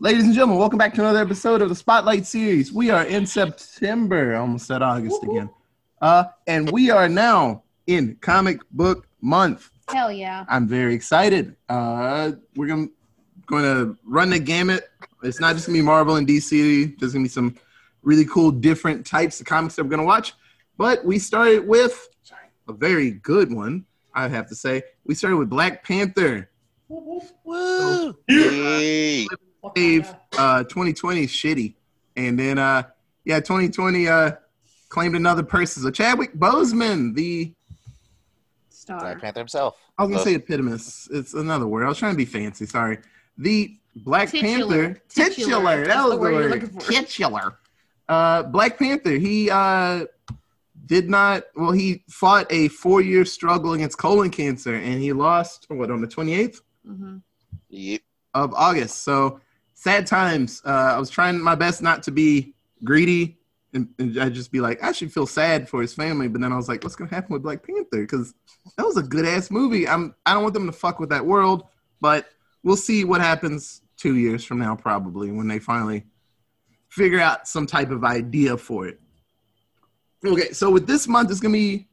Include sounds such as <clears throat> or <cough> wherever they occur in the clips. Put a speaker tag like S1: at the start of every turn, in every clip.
S1: Ladies and gentlemen, welcome back to another episode of the Spotlight series. We are in September, almost said August again. Uh, and we are now in comic book month.
S2: Hell yeah.
S1: I'm very excited. Uh, we're gonna going to run the gamut. It's not just gonna be Marvel and DC. There's gonna be some really cool different types of comics that we're gonna watch. But we started with a very good one, I have to say. We started with Black Panther.
S3: Woo!
S4: Yay.
S1: Dave, uh, 2020 is shitty, and then uh, yeah, 2020 uh, claimed another person. So Chadwick Boseman, the
S2: Star.
S3: Black Panther himself.
S1: I was gonna
S3: Uh,
S1: say epitomous. It's another word. I was trying to be fancy. Sorry. The Black
S2: Titular.
S1: Panther titular.
S2: Titular.
S1: That
S2: That's
S1: was
S2: the
S1: the
S2: word you're looking for.
S1: Titular. Uh, Black Panther. He uh, did not. Well, he fought a four-year struggle against colon cancer, and he lost what on the 28th
S2: Mhm.
S3: Yep.
S1: of August. So sad times. Uh, I was trying my best not to be greedy. And, and I'd just be like, I should feel sad for his family, but then I was like, what's gonna happen with Black Panther? Because that was a good ass movie. I'm I don't want them to fuck with that world, but we'll see what happens two years from now, probably when they finally figure out some type of idea for it. Okay, so with this month, it's gonna be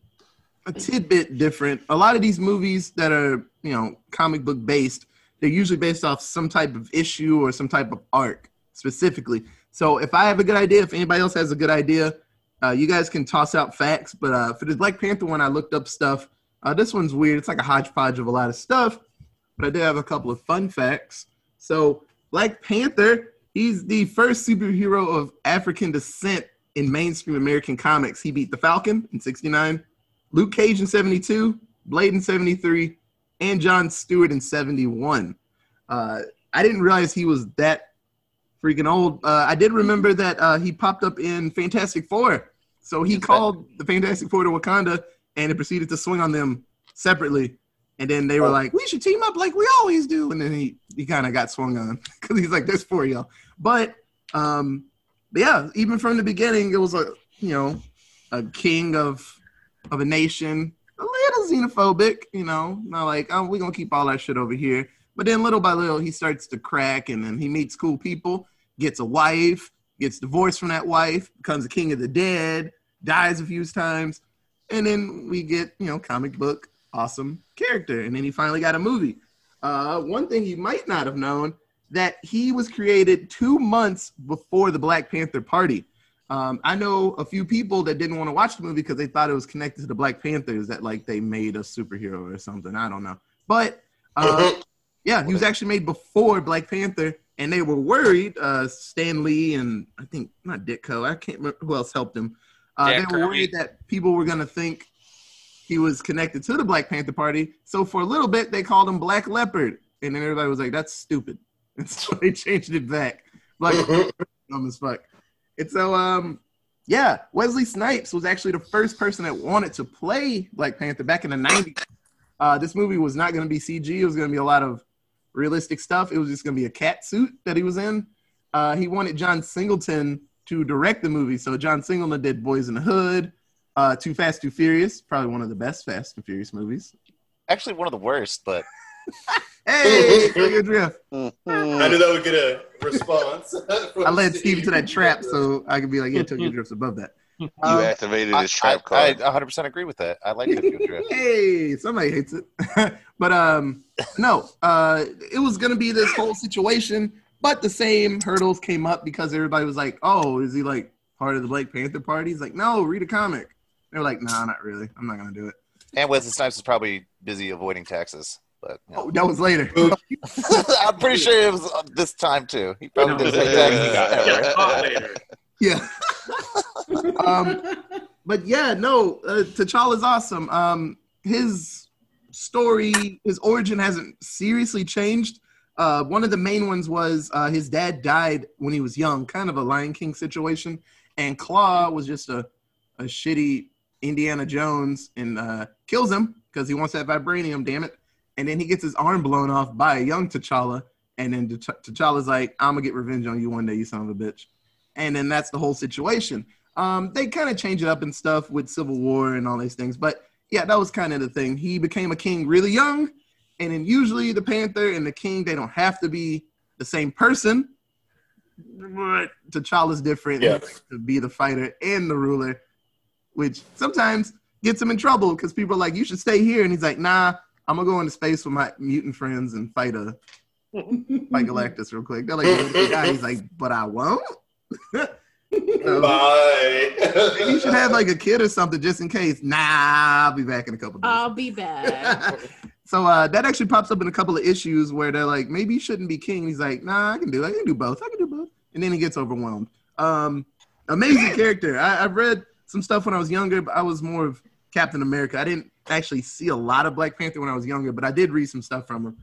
S1: a tidbit different. A lot of these movies that are you know comic book based, they're usually based off some type of issue or some type of arc specifically. So if I have a good idea, if anybody else has a good idea, uh, you guys can toss out facts. But uh, for the Black Panther one, I looked up stuff. Uh, this one's weird. It's like a hodgepodge of a lot of stuff, but I did have a couple of fun facts. So Black Panther, he's the first superhero of African descent in mainstream American comics. He beat the Falcon in '69, Luke Cage in '72, Blade in '73, and John Stewart in '71. Uh, I didn't realize he was that freaking old. Uh, I did remember that uh, he popped up in Fantastic Four. So he
S3: that-
S1: called the Fantastic Four to Wakanda and it proceeded to swing on them separately. And then they were
S3: Oh.
S1: like, we should team up like we always do. And then he, he kind of got swung on <laughs> because he's like, there's four of y'all. But um, but yeah, even from the beginning, it was a, you know, a king of of a nation, a little xenophobic, you know, not like, oh, we're to keep all that shit over here. But then little by little, he starts to crack and then he meets cool people, gets a wife, gets divorced from that wife, becomes a king of the dead, dies a few times. And then we get, you know, comic book awesome character. And then he finally got a movie. Uh, one thing you might not have known that he was created two months before the Black Panther Party. Um, I know a few people that didn't want to watch the movie because they thought it was connected to the Black Panthers that like they made a superhero or something. I don't know. But uh, yeah, he was actually made before Black Panther, and they were worried. Uh, Stan Lee and I think not Ditko. I can't remember who else helped him. Uh,
S4: Jack
S1: they were
S4: Kirby.
S1: worried that people were gonna think he was connected to the Black Panther Party. So for a little bit, they called him Black Leopard, and then everybody was like, "That's stupid," and <laughs> so they changed it back. Like dumb as fuck. And so, um, yeah, Wesley Snipes was actually the first person that wanted to play Black Panther back in the '90s. Uh, this movie was not going to be CG. It was going to be a lot of realistic stuff. It was just going to be a cat suit that he was in. Uh, he wanted John Singleton to direct the movie. So John Singleton did Boys in the Hood, uh, Too Fast, Too Furious, probably one of the best Fast and Furious movies.
S3: Actually, one of the worst, but <laughs>
S1: Hey, <laughs> Tokyo Drift.
S4: I knew that would get a response. <laughs>
S1: I led Steve to that trap so I could be like, yeah, Tokyo <laughs> Drift's above that.
S4: You
S1: Um,
S4: activated
S3: I,
S4: his trap
S3: I, I
S4: card.
S3: 100% agree with that. I like Tokyo Drift.
S1: hey, somebody hates it. but um no, uh it was gonna be this whole situation, but the same hurdles came up because everybody was like, Oh, is he like part of the Black Panther party? He's like, No, read a comic. They were like, Nah, not really. I'm not gonna do it.
S3: And Wesley Snipes is probably busy avoiding taxes. But you know.
S1: Oh, that was later. <laughs>
S3: I'm pretty sure it was uh, this time too. He probably didn't pay taxes
S4: Yeah.
S5: later. <laughs>
S1: yeah. um but yeah, no, uh, T'Challa's awesome. Um, his story, his origin hasn't seriously changed. Uh, one of the main ones was uh, his dad died when he was young, kind of a Lion King situation, and Claw was just a, a shitty Indiana Jones and uh, kills him because he wants that vibranium. Damn it! And then he gets his arm blown off by a young T'Challa, and then T'Challa's like, "I'm gonna get revenge on you one day, you son of a bitch." And then that's the whole situation. Um, they kind of change it up and stuff with Civil War and all these things, but yeah, that was kind of the thing. He became a king really young, and then usually the Panther and the King they don't have to be the same person. but T'Challa's different.
S4: Yeah.
S1: To be the fighter and the ruler, which sometimes gets him in trouble because people are like, "You should stay here," and he's like, "Nah, I'm gonna go into space with my mutant friends and fight a <laughs> fight Galactus real quick." They're like, the guy." He's like, "But I won't." <laughs> So,
S4: Bye.
S1: you should have like a kid or something just in case. Nah, I'll be back in a couple days.
S2: I'll be back. <laughs>
S1: so uh, that actually pops up in a couple of issues where they're like, maybe you shouldn't be king. He's like, nah, I can do it. I can do both. I can do both. And then he gets overwhelmed. Um, amazing character. I, I've read some stuff when I was younger, but I was more of Captain America. I didn't actually see a lot of Black Panther when I was younger, but I did read some stuff from him.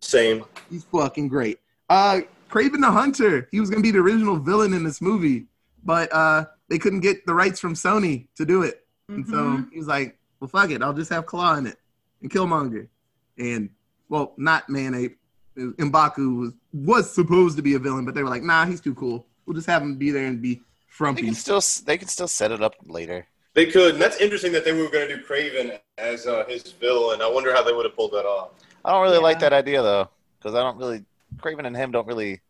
S4: Same.
S1: He's fucking great. Uh, Kraven the Hunter. He was gonna be the original villain in this movie, but uh, they couldn't get the rights from Sony to do it. And so
S2: Mhm.
S1: he was like, well, fuck it. I'll just have Claw in it and Killmonger. And, well, not Man Ape. Mbaku was, was supposed to be a villain, but they were like, nah, he's too cool. We'll just have him be there and be
S3: They
S1: frumpy.
S3: can still they can still set it up later.
S4: They could, and that's interesting that they were going to do Kraven as uh, his villain. I wonder how they would have pulled that off.
S3: I don't really like that idea though, because I don't really Kraven and him don't really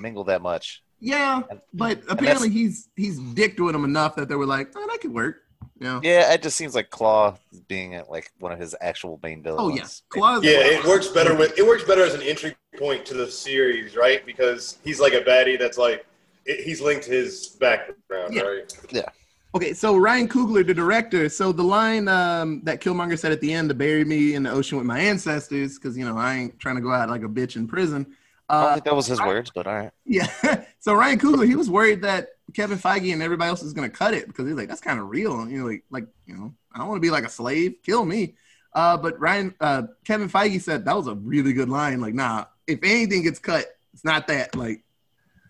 S3: mingle that much.
S1: Yeah,
S3: And-
S1: but
S3: and
S1: apparently he's he's dicked with him enough that they were like, oh, that could work. Yeah.
S3: Yeah, it just seems like Claw being uh, like one of his actual main villains.
S1: Oh, yes. Claw.
S4: Yeah, it works better with it works better as an entry point to the series, right? Because he's like a baddie that's like it, he's linked to his background, right?
S1: Yeah.
S4: right?
S1: Okay, so Ryan Coogler, the director. So the line um, that Killmonger said at the end to bury me in the ocean with my ancestors, because you know I ain't trying to go out like a bitch in prison.
S3: I don't
S1: Uh,
S3: think that was his words, but all right. <laughs>
S1: yeah. so Ryan Coogler, he was worried that Kevin Feige and everybody else is gonna cut it because he's like, that's kind of real. And you know, like, like you know, I don't want to be like a slave. Kill me. Uh, but Ryan, uh, Kevin Feige said that was a really good line. Like, nah, if anything gets cut, it's not that. Like,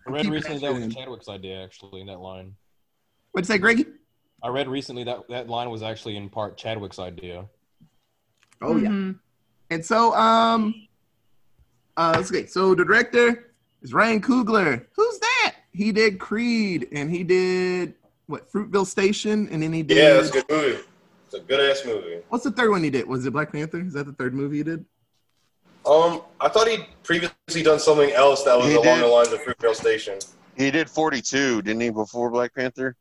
S5: I read recently
S1: that
S5: that was
S1: in.
S5: Chadwick's idea, actually, in that line.
S1: What'd you say, Greggy?
S5: I read recently that that line was actually in part Chadwick's idea.
S1: Oh yeah.
S2: Mhm.
S1: And so, um, uh, let's see. So the director is Ryan Coogler. Who's that? He did Creed, and he did what? Fruitvale Station, and then he did.
S4: Yeah, that's a good movie. It's a good ass movie.
S1: What's the third one he did? Was it Black Panther? Is that the third movie he did?
S4: Um, I thought he'd previously done something else that was
S6: He
S4: along
S6: did.
S4: the lines of Fruitvale Station.
S6: He did 42, didn't he, before Black Panther?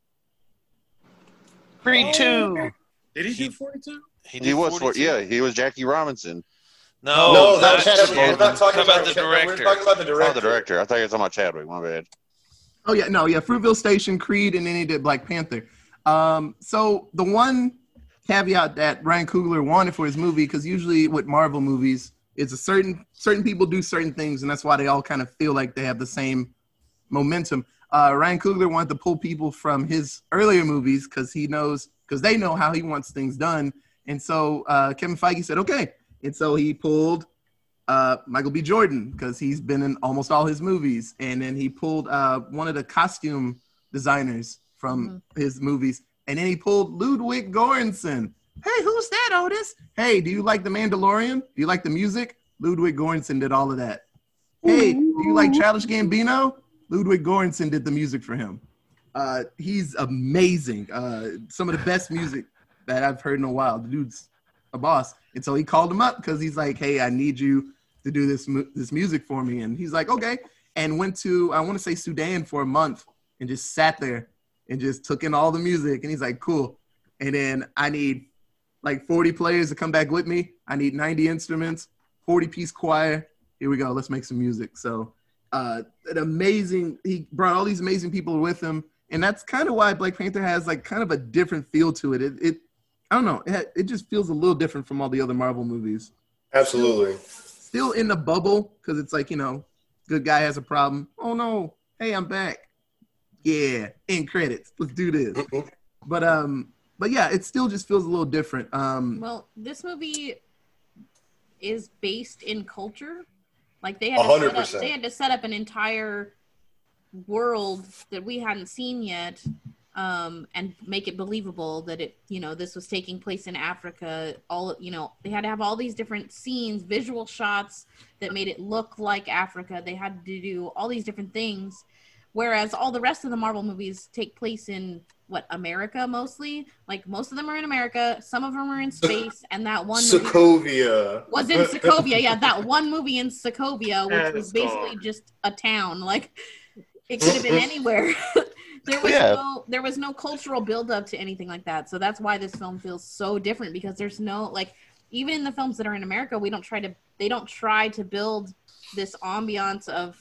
S3: Creed two.
S7: Did he
S8: He-
S7: do 42?
S6: He was,
S8: 42?
S6: yeah, he was Jackie Robinson.
S8: No,
S4: no,
S8: not
S4: not Chadwick.
S8: Chadwick.
S4: We're not talking
S8: about
S4: about,
S8: the
S4: Chad- We're
S8: director?
S4: talking about the director.
S6: Oh, the director. I thought you were talking about Chadwick. My bad.
S1: Oh yeah, no, yeah, Fruitvale Station, Creed, and then he did Black Panther. Um, so the one caveat that Ryan Coogler wanted for his movie, because usually with Marvel movies, it's a certain certain people do certain things, and that's why they all kind of feel like they have the same momentum. Uh, Ryan Coogler wanted to pull people from his earlier movies because he knows because they know how he wants things done, and so uh, Kevin Feige said okay, and so he pulled uh, Michael B. Jordan because he's been in almost all his movies, and then he pulled uh, one of the costume designers from his movies, and then he pulled Ludwig Göransson. Hey, who's that, Otis? Hey, do you like The Mandalorian? Do you like the music? Ludwig Göransson did all of that. Hey, do you like Childish Gambino? Ludwig Göransson did the music for him. Uh, he's amazing. Uh, some of the best music that I've heard in a while. The dude's a boss, and so he called him up because he's like, "Hey, I need you to do this mu- this music for me." And he's like, "Okay," and went to I want to say Sudan for a month and just sat there and just took in all the music. And he's like, "Cool." And then I need like 40 players to come back with me. I need 90 instruments, 40 piece choir. Here we go. Let's make some music. So, uh, an amazing. He brought all these amazing people with him, and that's kind of why Black Panther has like kind of a different feel to it. It, it I don't know. It, it just feels a little different from all the other Marvel movies.
S4: Absolutely.
S1: Still in the bubble because it's like you know, good guy has a problem. Oh no! Hey, I'm back. Yeah, in credits. Let's do this. But um, but yeah, it still just feels a little different. Um,
S2: Well, this movie is based in culture. Like they had to up, they had to set up an entire world that we hadn't seen yet, um, and make it believable that it, you know, this was taking place in Africa. All, you know, they had to have all these different scenes, visual shots that made it look like Africa. They had to do all these different things. Whereas all the rest of the Marvel movies take place in what America mostly. Like most of them are in America, some of them are in <laughs> space, and that one
S4: Sokovia.
S2: was in Sokovia. Yeah, that one movie in Sokovia, <laughs> which
S7: And
S2: was basically
S7: gone.
S2: just a town. Like it could have been <laughs> anywhere. there was
S7: Yeah.
S2: no there was no cultural buildup to anything like that. So that's why this film feels so different because there's no like even in the films that are in America, we don't try to they don't try to build this ambiance of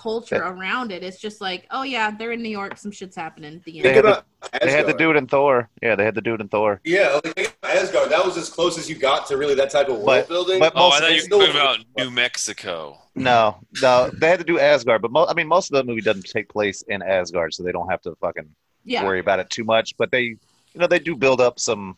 S2: culture around it. It's just like, oh yeah, they're in New York, some shit's happening. at The
S7: They
S2: end.
S7: had
S4: Think
S7: the-
S4: about
S7: They had the
S4: Asgard.
S7: dude in Thor. Yeah, they had the dude in Thor.
S4: Yeah, like Asgard. That was as close as you got to really that type of world
S7: But-
S4: building.
S7: but
S8: Oh,
S7: most
S8: I thought you were talking about New Mexico.
S7: No, no, they had to do Asgard, but mo- I mean, most of the movie doesn't take place in Asgard, so they don't have to fucking
S2: Yeah.
S7: worry about it too much. But they, you know, they do build up some,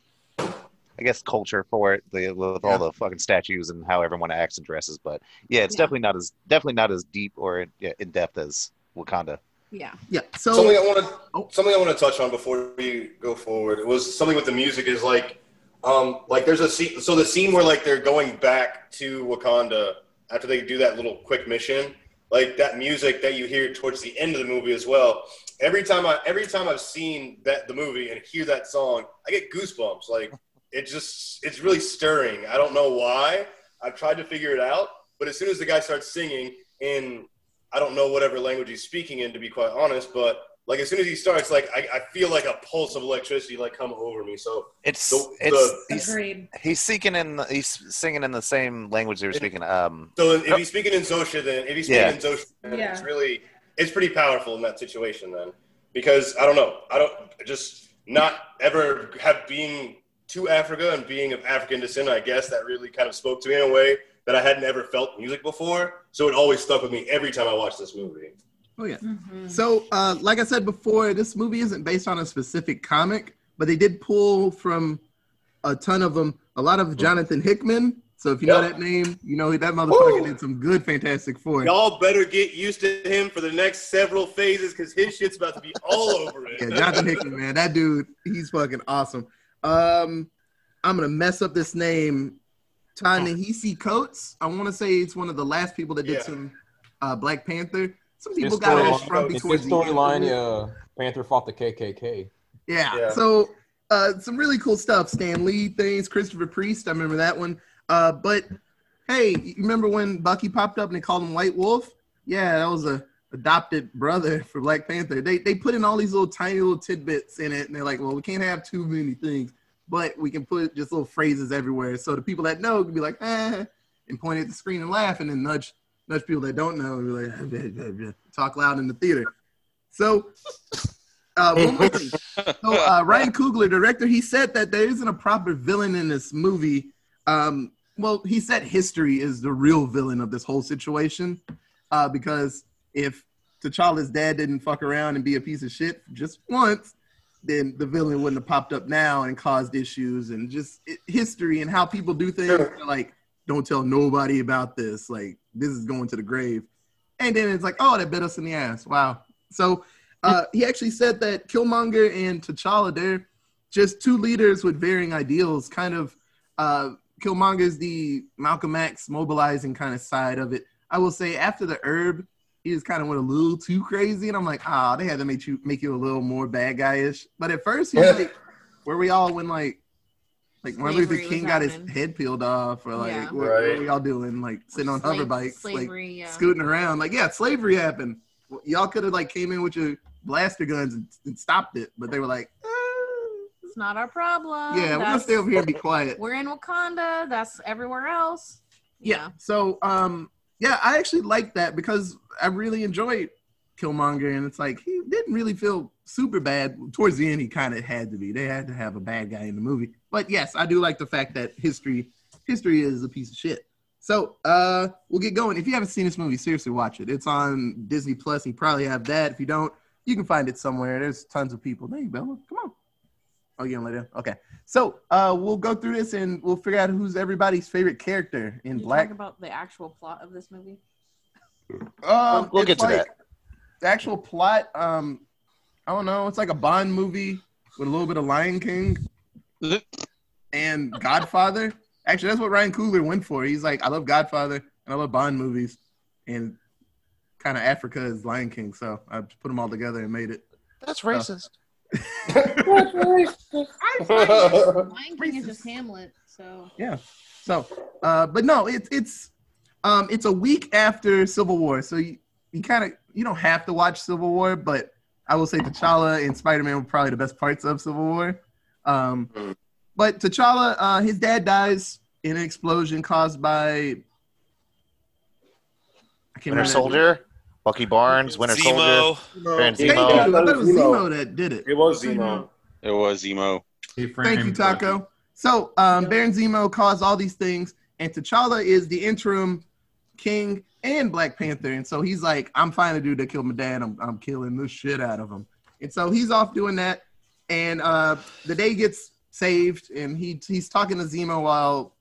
S7: I guess, culture for it they, with
S1: Yeah.
S7: all the fucking statues and how everyone acts and dresses. But yeah, it's
S2: Yeah.
S7: definitely not as definitely not as deep or yeah, in depth as Wakanda.
S2: Yeah.
S1: Yeah. So
S4: something I want to
S1: Oh.
S4: something I want to touch on before we go forward. It was something with the music is like, um, like there's a scene. So the scene where like they're going back to Wakanda after they do that little quick mission, like that music that you hear towards the end of the movie as well. Every time I every time I've seen that the movie and hear that song, I get goosebumps. Like it just it's really stirring. I don't know why. I've tried to figure it out, but as soon as the guy starts singing in I don't know whatever language he's speaking in, to be quite honest. But like as soon as he starts, like I, I feel like a pulse of electricity like come over me. So
S9: It's
S4: The-
S9: it's
S4: the-
S9: he's,
S2: Agreed.
S9: he's seeking in the, he's singing in the same language they were speaking. Um,
S4: so if he's speaking in Xhosa, then if he's speaking
S7: Yeah.
S4: in Xhosa, then
S2: Yeah.
S4: it's really it's pretty powerful in that situation then because I don't know, I don't just not ever have being to Africa and being of African descent. I guess that really kind of spoke to me in a way that I hadn't ever felt music before. So it always stuck with me every time I watched this movie.
S1: oh yeah.
S2: Mhm.
S1: So, uh, like I said before, this movie isn't based on a specific comic, but they did pull from a ton of them. A lot of Jonathan Hickman. So if you know that name, you know that motherfucker
S4: Woo!
S1: did some good Fantastic Four.
S4: Y'all better get used to him for the next several phases because his shit's about to be all over it.
S1: Yeah, Jonathan Hickman, man, that dude, he's fucking awesome. Um, I'm gonna mess up this name. Ta-Nehisi Coates. I want to say it's one of the last people that did
S4: Yeah.
S1: some uh, Black Panther. Some
S5: His
S1: people got all
S5: storyline-
S1: frumpy towards
S5: his
S1: the
S5: storyline. Yeah, Panther fought the KKK.
S1: Yeah.
S4: Yeah.
S1: So uh, some really cool stuff. Stan Lee things, Christopher Priest. I remember that one. Uh, but hey, you remember when Bucky popped up and they called him White Wolf? Yeah, that was a adopted brother <laughs> for Black Panther. They they put in all these little tiny little tidbits in it, and they're like, well, we can't have too many things, but we can put just little phrases everywhere. So the people that know can be like, eh, and point at the screen and laugh, and then nudge nudge people that don't know and be like, <laughs> talk loud in the theater. So. Uh, one more thing. So uh, <laughs> Ryan Coogler, director, he said that there isn't a proper villain in this movie. Um, well, he said history is the real villain of this whole situation, uh, because if T'Challa's dad didn't fuck around and be a piece of shit just once, then the villain wouldn't have popped up now and caused issues and just it, history and how people do things.
S4: Sure.
S1: Like, don't tell nobody about this. Like, this is going to the grave. And then it's like, oh, that bit us in the ass. Wow. So uh, he actually said that Killmonger and T'Challa, they're just two leaders with varying ideals. Kind of, uh, Killmonger's the Malcolm X mobilizing kind of side of it. I will say after the herb, he just kind of went a little too crazy, and I'm like, ah, they had to make you make you a little more bad guy-ish. But at first, he was like, where we all when like, like Martin Luther
S2: Slavery
S1: King got his head peeled off, or like,
S2: Yeah.
S1: what, what
S4: Right.
S1: were y'all doing? Like sitting on hover
S2: Slave-
S1: bikes, like
S2: yeah.
S1: scooting around. Like, yeah, slavery happened. Well, Y'all could have like came in with your blaster guns and, and stopped it, but they were like, "Eh,
S2: It's not our problem.
S1: yeah, we're gonna stay over here and be quiet.
S2: We're in Wakanda. That's everywhere else.
S1: Yeah. So, um, yeah, I actually like that because I really enjoyed Killmonger, and it's like he didn't really feel super bad. Towards the end, he kind of had to be. They had to have a bad guy in the movie. But yes, I do like the fact that history history is a piece of shit. So, uh, we'll get going. If you haven't seen this movie, seriously watch it. It's on Disney Plus. You probably have that. If you don't, you can find it somewhere. There's tons of people. Hey, Bella, come on. Oh, you gonna let him? Okay. So, uh, we'll go through this and we'll figure out who's everybody's favorite character in
S2: Can you
S1: Black.
S2: talk about the actual plot of this movie?
S1: Um,
S7: We'll get to
S1: like-
S7: that.
S1: The actual plot, um, I don't know. It's like a Bond movie with a little bit of Lion King and Godfather. Actually, that's what Ryan Coogler went for. He's like, I love Godfather and I love Bond movies, and kind of Africa is Lion King. So I put them all together and made it.
S6: That's racist.
S2: Lion King is just Hamlet, so
S1: Yeah. So, uh, but no, it's it's um it's a week after Civil War, so you, you kind of you don't have to watch Civil War, but I will say T'Challa and Spider Man were probably the best parts of Civil War. Um, but T'Challa, uh, his dad dies in an explosion caused by. I can't
S7: Winter
S1: remember.
S7: Soldier, Bucky Barnes, Winter Soldier.
S8: Zemo.
S7: Baron
S1: Thank you.
S7: Zemo.
S1: I thought it was Zemo that did it.
S4: It was Zemo.
S6: It was emo.
S1: Thank you, Taco. So um, Baron Zemo caused all these things, and T'Challa is the interim king and Black Panther, and so he's like, "I'm fine to do to kill my dad. I'm, I'm killing the shit out of him." And so he's off doing that, and uh, the day gets saved, and he he's talking to Zemo while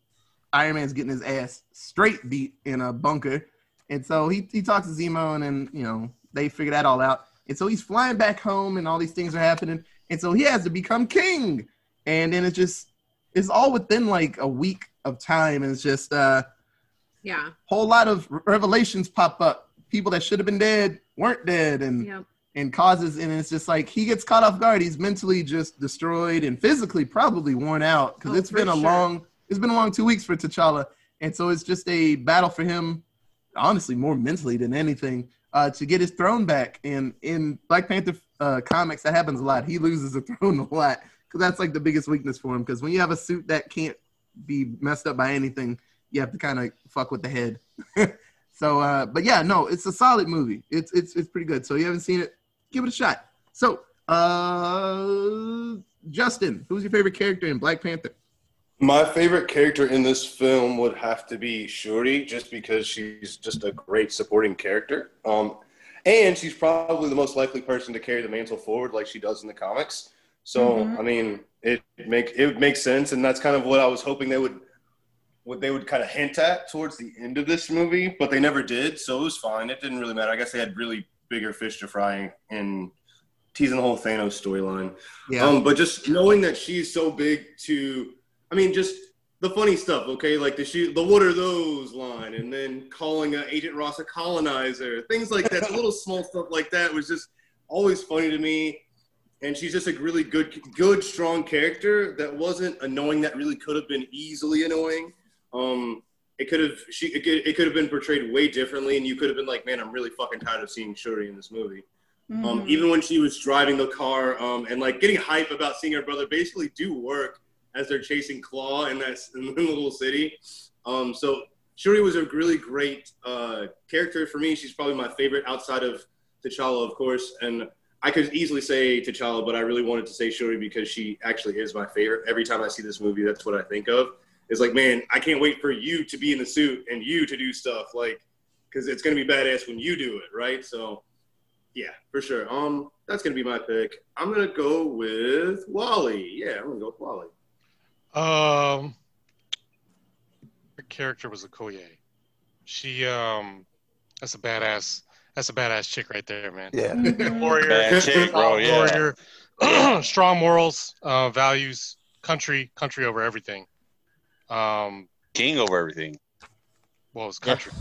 S1: Iron Man's getting his ass straight beat in a bunker, and so he he talks to Zemo, and then you know they figure that all out, and so he's flying back home, and all these things are happening, and so he has to become king, and then it just it's all within like a week of time, and it's just uh
S2: Yeah.
S1: whole lot of revelations pop up. People that should have been dead weren't dead, and
S2: Yep.
S1: and causes, and it's just like he gets caught off guard. He's mentally just destroyed and physically probably worn out because
S2: Oh,
S1: it's been a
S2: sure.
S1: long it's been a long two weeks for T'Challa, and so it's just a battle for him. Honestly, more mentally than anything, uh, to get his throne back. And in Black Panther uh, comics, that happens a lot. He loses the <laughs> throne a lot because that's like the biggest weakness for him. Because when you have a suit that can't be messed up by anything, you have to kind of fuck with the head. <laughs> so, uh, but yeah, no, it's a solid movie. It's it's it's pretty good. So you haven't seen it, give it a shot. So, uh, Justin, who's your favorite character in Black Panther?
S4: My favorite character in this film would have to be Shuri, just because she's just a great supporting character. Um, and she's probably the most likely person to carry the mantle forward, like she does in the comics. So,
S2: Mhm.
S4: I mean, it make it would make sense, and that's kind of what I was hoping they would, what they would kind of hint at towards the end of this movie, but they never did. So it was fine. It didn't really matter. I guess they had really bigger fish to fry in teasing the whole Thanos storyline.
S1: Yeah,
S4: Um, but just knowing that she's so big to, I mean, just the funny stuff, okay? Like the she, the what are those line, and then calling uh, Agent Ross a colonizer, things like that. the little small stuff like that was just always funny to me. And she's just a really good, good, strong character that wasn't annoying. That really could have been easily annoying. Um, it could have she it could, it could have been portrayed way differently, and you could have been like, man, I'm really fucking tired of seeing Shuri in this movie. Um,
S2: Mhm.
S4: even when she was driving the car um, and like getting hype about seeing her brother basically do work as they're chasing Claw in that <laughs> in the little city. Um, so Shuri was a really great uh, character for me. She's probably my favorite outside of T'Challa, of course. And I could easily say T'Challa, but I really wanted to say Shuri because she actually is my favorite. Every time I see this movie, that's what I think of. It's like, man, I can't wait for you to be in the suit and you to do stuff like, because it's gonna be badass when you do it, right? So yeah, for sure. Um, that's gonna be my pick. I'm gonna go with Wally. Yeah, I'm gonna go with Wally.
S10: Um, her character was a Okoye. She um, that's a badass. That's a badass chick right there, man.
S7: Yeah. <laughs>
S10: Warrior,
S6: Bad chick, bro.
S10: strong
S6: Yeah.
S10: warrior, <clears throat> strong morals, uh, values, country, country over everything. Um,
S6: King over everything.
S10: well, it's country.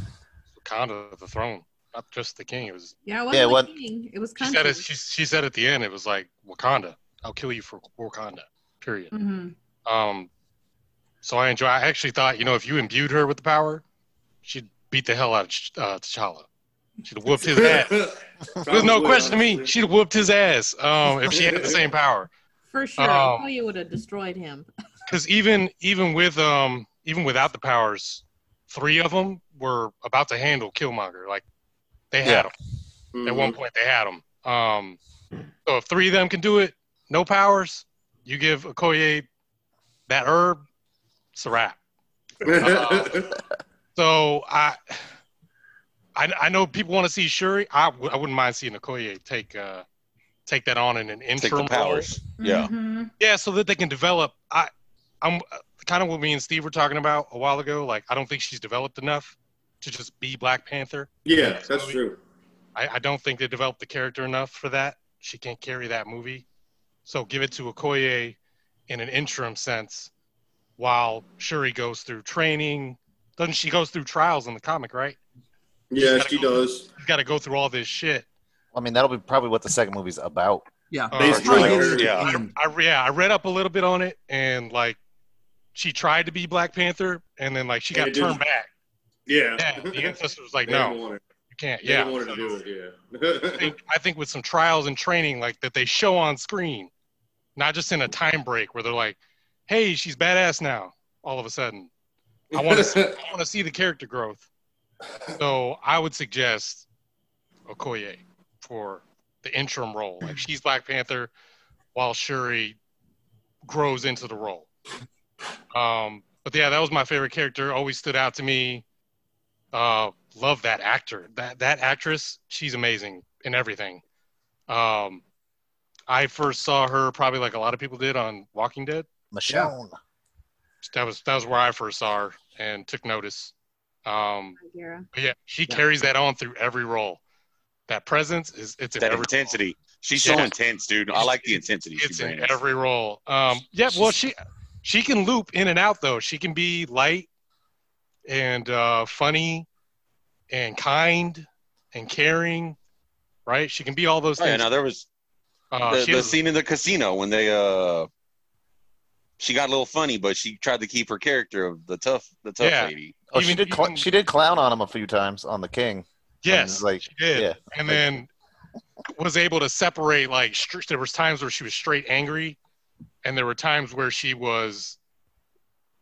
S10: Wakanda, the throne, not just the king. It was.
S2: Yeah, it wasn't
S7: what-
S2: king. It was
S10: She said it. She, she said at the end, it was like Wakanda. I'll kill you for Wakanda. Period.
S2: Mhm.
S10: Um, so I enjoy. I actually thought, you know, if you imbued her with the power, she'd beat the hell out of Ch- uh, T'Challa. She'd have whooped his <laughs> ass. There's no question to me. She'd have whooped his ass um, if she had the same power.
S2: For sure.
S10: Um,
S2: I you would have destroyed him. <laughs>
S10: Because even even with um even without the powers, three of them were about to handle Killmonger. Like they had
S7: Yeah.
S10: him at one point. They had him. Um, so if three of them can do it, no powers, you give Okoye that herb, it's a wrap. <laughs> So I, I, I know people want to see Shuri. I, w- I wouldn't mind seeing Okoye take uh, take that on in an
S6: Take
S10: interim
S6: the powers. Yeah.
S2: Mhm.
S10: Yeah, so that they can develop. I, I'm kind of what me and Steve were talking about a while ago. Like I don't think she's developed enough to just be Black Panther.
S4: yeah, that's true.
S10: I, I don't think they developed the character enough for that. She can't carry that movie. So give it to Okoye in an interim sense while Shuri goes through training. Doesn't she goes through trials in the comic, right?
S4: Yeah, she
S10: go-
S4: does.
S10: She's got to go through all this shit.
S7: I mean, that'll be probably what the second movie's about.
S1: yeah.
S10: Uh,
S4: Basically, like,
S1: get it at
S6: yeah.
S10: I. I, yeah, I read up a little bit on it, and like, she tried to be Black Panther, and then like she got turned back.
S4: Yeah.
S10: Yeah, the <laughs> ancestor was like,
S4: They didn't
S10: no,
S4: want her.
S10: you can't.
S4: They
S10: Yeah.
S4: wanted to do it. Yeah. <laughs>
S10: I think, I think with some trials and training like that they show on screen, not just in a time break where they're like, "Hey, she's badass now." All of a sudden, I want to see, I want to see the character growth. So I would suggest Okoye for the interim role. Like <clears throat> she's Black Panther, while Shuri grows into the role. Um, but yeah, that was my favorite character. Always stood out to me. Uh, love that actor. That that actress, she's amazing in everything. Um, I first saw her probably like a lot of people did on Walking Dead.
S7: Michonne.
S10: That was that was where I first saw her and took notice. Um, but yeah, she
S1: Yeah.
S10: carries that on through every role. That presence is it's in
S6: That
S10: every
S6: intensity. She's so intense, dude. I like the intensity she
S10: It's in
S6: brings.
S10: every role. Um, yeah, well, she she can loop in and out though. She can be light and uh, funny and kind and caring, right? She can be all those
S6: Oh, yeah,
S10: things.
S6: now there was
S10: Uh,
S6: the, the
S10: has-
S6: scene in the casino when they uh she got a little funny, but she tried to keep her character of the tough the tough
S10: Yeah.
S6: lady.
S7: Oh, she did. Cl-
S10: even-
S7: she did clown on him a few times on the King.
S10: yes,
S7: like,
S10: she did,
S7: yeah,
S10: and
S7: like-
S10: then was able to separate. Like str- there was times where she was straight angry, and there were times where she was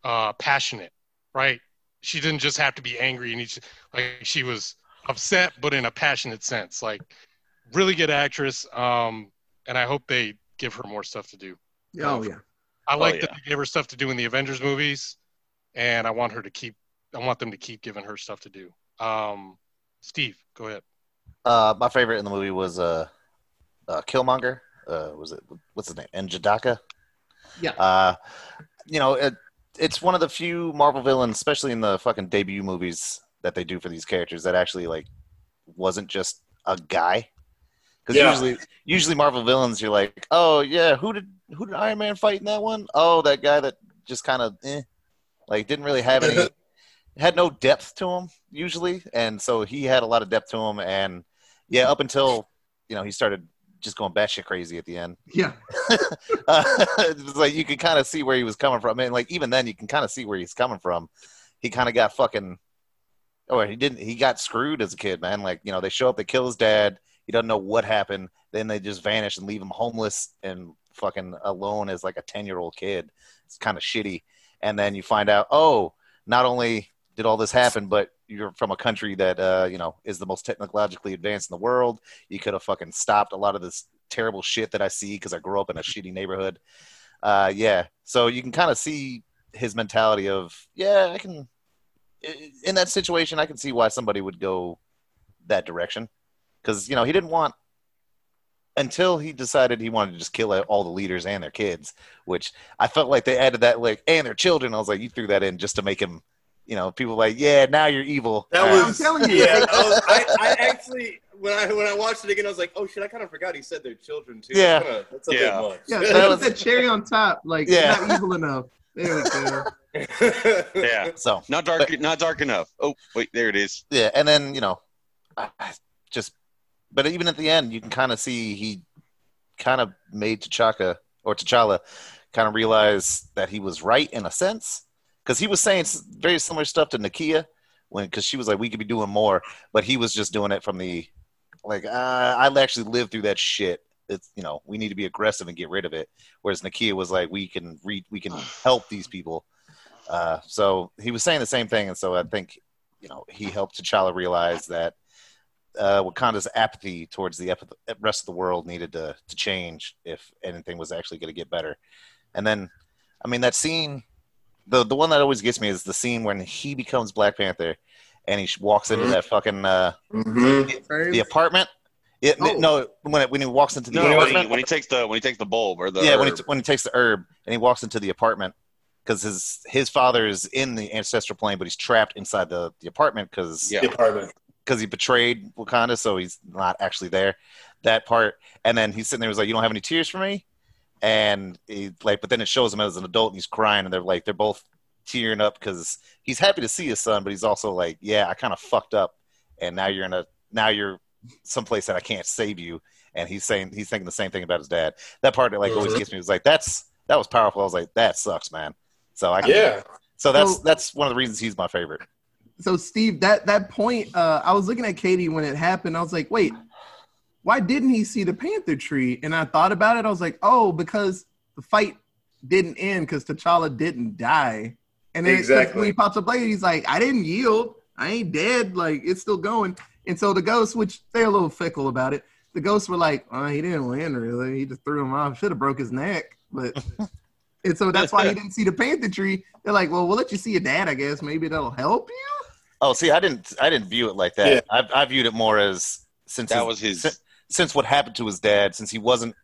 S10: uh, passionate. Right? She didn't just have to be angry, and each like she was upset, but in a passionate sense. Like really good actress. Um, and I hope they give her more stuff to do.
S1: Oh yeah.
S10: I like
S6: yeah.
S10: that they gave her stuff to do in the Avengers movies, and I want her to keep. I want them to keep giving her stuff to do. Um, Steve, go ahead.
S7: Uh, my favorite in the movie was uh, uh Killmonger. Uh, was it what's his name? Njadaka.
S1: Yeah.
S7: Uh, you know, it, it's one of the few Marvel villains, especially in the fucking debut movies that they do for these characters, that actually like wasn't just a guy. Because
S4: Yeah.
S7: usually, usually Marvel villains, you're like, oh yeah, who did who did Iron Man fight in that one? Oh, that guy that just kind of eh, like didn't really have any <laughs> had no depth to him usually, and so he had a lot of depth to him. And yeah, up until you know he started just going batshit crazy at the end.
S1: Yeah. <laughs>
S7: uh, <laughs> it was like you could kind of see where he was coming from, and like even then you can kind of see where he's coming from. He kind of got fucking. Oh, he didn't. He got screwed as a kid, man. Like you know, they show up, they kill his dad. He doesn't know what happened. Then they just vanish and leave him homeless and fucking alone as like a ten year old kid. It's kind of shitty. And then you find out, oh, not only did all this happen, but you're from a country that uh, you know is the most technologically advanced in the world. You could have fucking stopped a lot of this terrible shit that I see because I grew up in a shitty neighborhood. Uh, yeah, so you can kind of see his mentality of, yeah, I can. In that situation, I can see why somebody would go that direction, because you know he didn't want until he decided he wanted to just kill all the leaders and their kids, which I felt like they added that like and their children. I was like, you threw that in just to make him, you know, people like, yeah, now you're evil.
S4: That was
S1: I'm telling you.
S4: Yeah, I, was, I, I actually when I when I watched it again, I was like, oh shit, I kind of forgot he said they're children too.
S7: Yeah.
S4: Kinda- that's a
S6: Yeah.
S4: bit much.
S1: Yeah,
S7: That
S1: that
S7: was-
S1: was that cherry on top. Like,
S7: Yeah.
S1: not evil enough. There we go. <laughs>
S6: Yeah.
S7: so
S6: Not dark not dark enough. Oh, wait, there it is.
S7: yeah, and then you know, I- I just, but even at the end, you can kind of see he kind of made T'Chaka or T'Challa kind of realize that he was right in a sense because he was saying very similar stuff to Nakia when because she was like we could be doing more, but he was just doing it from the like uh, I actually lived through that shit. It's you know we need to be aggressive and get rid of it. Whereas Nakia was like we can read, we can help these people. Uh, so he was saying the same thing, and so I think you know he helped T'Challa realize that uh, Wakanda's apathy towards the ep- rest of the world needed to to change if anything was actually going to get better. And then, I mean, that scene, the the one that always gets me is the scene when he becomes Black Panther and he walks into
S4: Mhm.
S7: that fucking uh,
S4: Mhm.
S7: the apartment. It,
S1: Oh.
S7: No, when it, when he walks into the
S6: No, when
S7: apartment,
S6: he, when he takes the when he takes the bulb or the
S7: yeah, when he
S6: herb.
S7: when he takes the herb and he walks into the apartment because his his father is in the ancestral plane, but he's trapped inside the the apartment because
S6: Yeah.
S4: The apartment.
S7: Because he betrayed Wakanda, so he's not actually there. That part, and then he's sitting there, was like, "You don't have any tears for me," and he like, but then it shows him as an adult, and he's crying, and they're like, they're both tearing up because he's happy to see his son, but he's also like, "Yeah, I kind of fucked up, and now you're in a now you're someplace that I can't save you." And he's saying he's thinking the same thing about his dad. That part that like always
S4: Mhm.
S7: gets me was like, "That's that was powerful." I was like, "That sucks, man." So I can,
S4: Yeah.
S7: so that's
S1: So-
S7: that's one of the reasons he's my favorite.
S1: So Steve, that that point, uh, I was looking at Katie when it happened. I was like, wait, why didn't he see the panther tree? And I thought about it. I was like, oh, because the fight didn't end because T'Challa didn't die. And then
S4: Exactly.
S1: when he pops up later, he's like, I didn't yield. I ain't dead. Like it's still going. And so the ghosts, which they're a little fickle about it, the ghosts were like, oh, he didn't win really. He just threw him off. Should have broke his neck, but. <laughs> And so that's why he <laughs> didn't see the panther tree. They're like, well, we'll let you see your dad, I guess. Maybe that'll help you.
S7: Oh, see, I didn't, I didn't view it like that.
S4: Yeah.
S7: I, I viewed it more as since
S6: That was his-
S7: since, since what happened to his dad, since he wasn't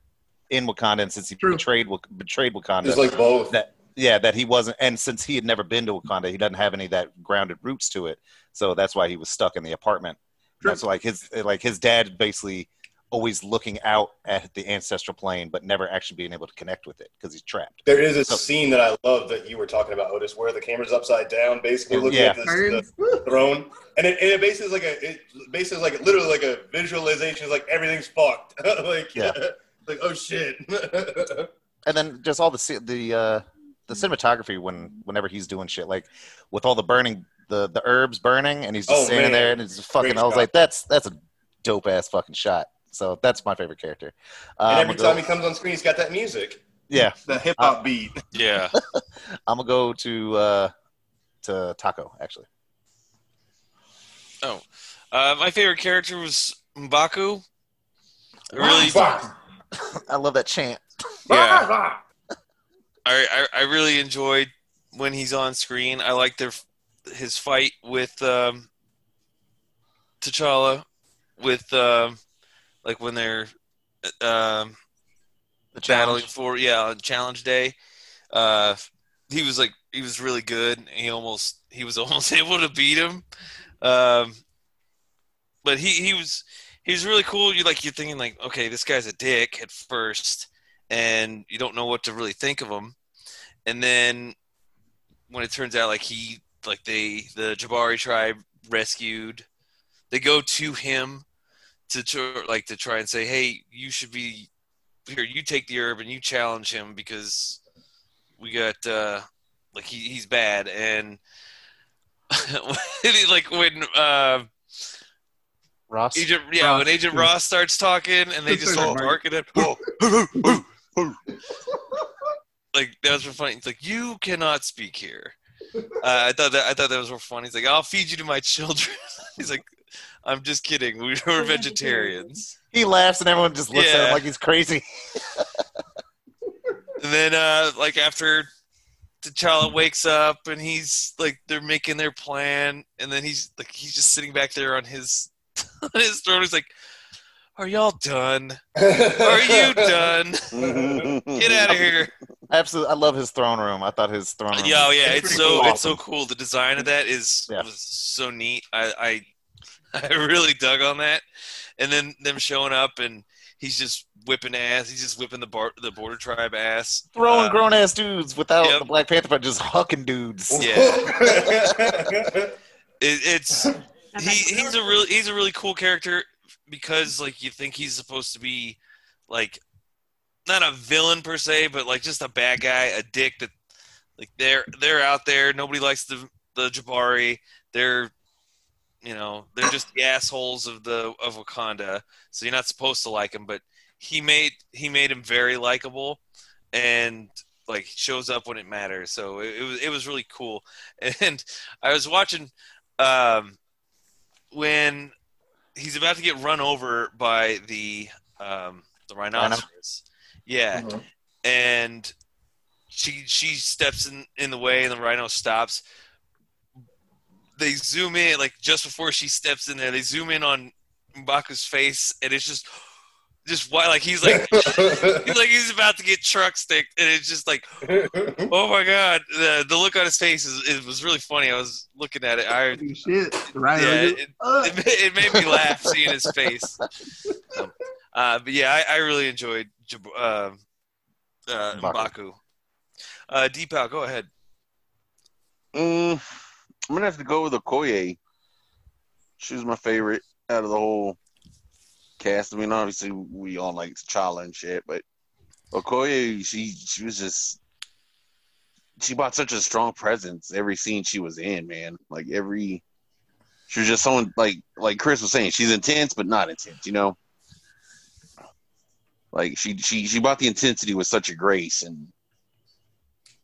S7: in Wakanda, and since he
S1: True.
S7: betrayed betrayed Wakanda.
S4: It's like both.
S7: that yeah, that he wasn't, and since he had never been to Wakanda, he doesn't have any of that grounded roots to it. So that's why he was stuck in the apartment.
S1: True.
S7: That's like his like his dad basically always looking out at the ancestral plane, but never actually being able to connect with it because he's trapped.
S4: There is a
S7: So-
S4: scene that I love that you were talking about, Otis, where the camera's upside down, basically looking
S7: Yeah.
S4: at this, the throne, and it, and it basically is like a, it basically is like literally like a visualization. Is like everything's fucked. <laughs> like,
S7: Yeah. <laughs>
S4: like oh shit. <laughs>
S7: and then just all the the uh the cinematography when whenever he's doing shit like with all the burning the the herbs burning and he's just
S4: Oh,
S7: standing
S4: man.
S7: there and it's fucking
S4: Great
S7: i was
S4: shot.
S7: like that's that's a dope ass fucking shot so that's my favorite character uh,
S4: and every
S7: gonna
S4: time
S7: go-
S4: he comes on screen, he's got that music,
S7: yeah
S4: the hip hop beat.
S8: Yeah. <laughs>
S7: i'm gonna go to uh to taco actually Oh,
S8: Uh, my favorite character was Mbaku. I really,
S4: Fuck. <laughs>
S7: i love that chant <laughs>
S8: yeah. I, I I really enjoyed when he's on screen. I like their his fight with um, T'Challa, with um, like when they're um,
S7: the
S8: battling for yeah on challenge day. Uh, he was like he was really good. He almost he was <laughs> almost able to beat him. Um, but he he was he was really cool. You like you're thinking like okay this guy's a dick at first, and you don't know what to really think of him, and then when it turns out like he like they the Jabari tribe rescued, they go to him to tr- like to try and say hey you should be here. You take the herb and you challenge him because we got uh like he, he's bad. And <laughs> like when uh
S7: ross?
S8: Agent yeah
S1: Ross,
S8: when agent ross starts talking and they just start barking at <laughs> like that was real funny. It's like you cannot speak here uh, i thought that i thought that was real funny he's like i'll feed you to my children <laughs> he's like i'm just kidding we- we're vegetarians
S7: he laughs and everyone just looks at him like he's crazy
S8: And then, uh, like after T'Challa wakes up and he's like they're making their plan, and then he's like he's just sitting back there on his <laughs> on his throne. He's like, "Are y'all done? Are you <laughs> done? Get out of here!"
S7: Absolutely i love his throne room i thought his throne room
S8: Yeah, oh, yeah,
S4: It's
S8: it's so
S4: cool.
S8: it's so cool. The design of that is
S7: Yeah.
S8: was so neat. I, I <laughs> I really dug on that. And then them showing up and he's just whipping ass. He's just whipping the bar, the border tribe ass.
S7: throwing
S8: Uh,
S7: grown ass dudes without
S8: Yep.
S7: the black panther but just hucking dudes
S8: Yeah. <laughs> It, it's he, he's a really he's a really cool character because like you think he's supposed to be like not a villain per se but like just a bad guy a dick that like they're they're out there. Nobody likes the the jabari. They're you know they're just the assholes of the of wakanda. So you're not supposed to like him but he made he made him very likable and like shows up when it matters. So it, it was it was really cool. <laughs> And i was watching um when he's about to get run over by the um the rhinoceros yeah
S4: Mhm.
S8: and she she steps in in the way and the rhino stops they zoom in like just before she steps in there they zoom in on Mbaku's face and it's just just why like he's like <laughs> he's like he's about to get truck sticked and it's just like oh my god the, the look on his face is it was really funny i was looking at it i
S1: Shit, right?
S8: yeah, it, <laughs>
S1: uh,
S8: it, it made me laugh seeing his face. Um, uh, but yeah, I, I really enjoyed Jab- uh, uh,
S7: M'Baku.
S8: Mbaku. Uh, Deepak, go ahead.
S6: Mm, I'm gonna have to go with Okoye. She was my favorite out of the whole cast. I mean, obviously we all like T'Challa and shit, but Okoye, she she was just she brought such a strong presence every scene she was in, man. Like every She was just someone like like Chris was saying. She's intense, but not intense. You know, like she she she brought the intensity with such a grace, and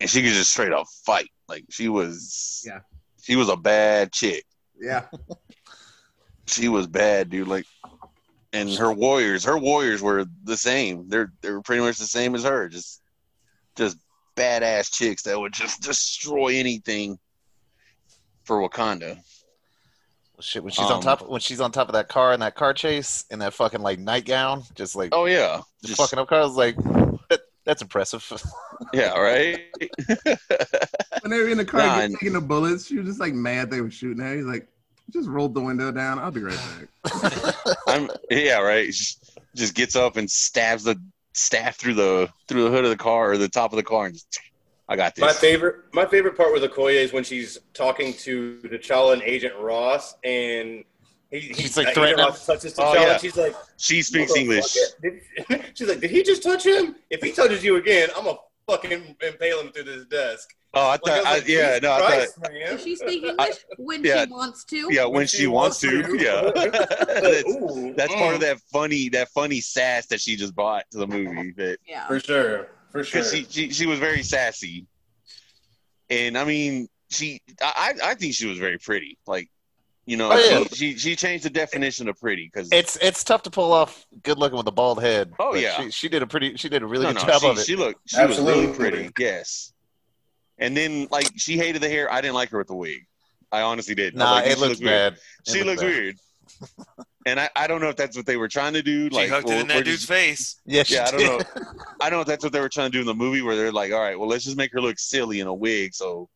S6: and she could just straight up fight. Like she was,
S1: Yeah.
S6: she was a bad chick.
S1: Yeah. <laughs>
S6: She was bad, dude. Like, and her warriors, her warriors were the same. They're they were pretty much the same as her. Just just badass chicks that would just destroy anything for Wakanda.
S7: Shit, when she's on
S6: Um,
S7: top, when she's on top of that car in that car chase in that fucking like nightgown, just like
S6: Oh yeah,
S7: just
S6: just
S7: fucking up cars, like that, that's impressive. <laughs>
S6: yeah, right. <laughs>
S1: When they were in the car
S6: Nah,
S1: getting taking the bullets, she was just like mad they were shooting at her. He's like, just rolled the window down. I'll be right back. <laughs>
S6: I'm yeah, right. Just, just gets up and stabs the staff through the through the hood of the car or the top of the car, and just, I got this.
S4: My favorite, my favorite part with Okoye is when she's talking to T'Challa and Agent Ross, and he, he,
S7: She's, like,
S4: Agent
S7: threatening
S4: Ross touches
S6: Oh,
S4: T'Challa,
S6: yeah.
S4: and she's like,
S6: she speaks English. <laughs>
S4: she's like, did he just touch him? If he touches you again, I'm gonna fucking impale him through this desk.
S6: Oh, I thought,
S4: was
S6: I,
S4: like,
S6: yeah,
S4: Jesus
S6: no, I thought,
S4: man.
S2: Does she speak <laughs> English when
S6: yeah.
S2: she wants to?
S6: yeah, when, she, wants to, yeah. <laughs> that's,
S4: Ooh,
S6: that's part of
S4: mm,
S6: that funny, that funny sass that she just brought to the movie. That
S2: Yeah.
S4: For sure, for sure.
S6: because she, she she was very sassy, and I mean, she, I, I I think she was very pretty. Like, you know,
S7: Oh, yeah.
S6: she, she she changed the definition of pretty because
S7: it's it's tough to pull off good looking with a bald head.
S6: Oh, yeah.
S7: she, she did a pretty she did a really
S6: no,
S7: good
S6: no,
S7: job
S6: she,
S7: of it.
S6: she looked she was really
S4: Absolutely.
S6: pretty. Yes. And then like she hated the hair. I didn't like her with the wig. I honestly did.
S7: nah, it looks
S6: weird.
S7: bad. It
S6: She
S7: looked
S6: looks
S7: bad.
S6: weird. <laughs> and I, I don't know if that's what they were trying to do.
S8: She
S6: Like,
S8: hooked
S6: or-
S8: it in that dude's
S6: just-
S8: face.
S7: Yeah,
S6: Yeah, I don't know. I don't know if that's what they were trying to do in the movie, where they're like, all right, well, let's just make her look silly in a wig, so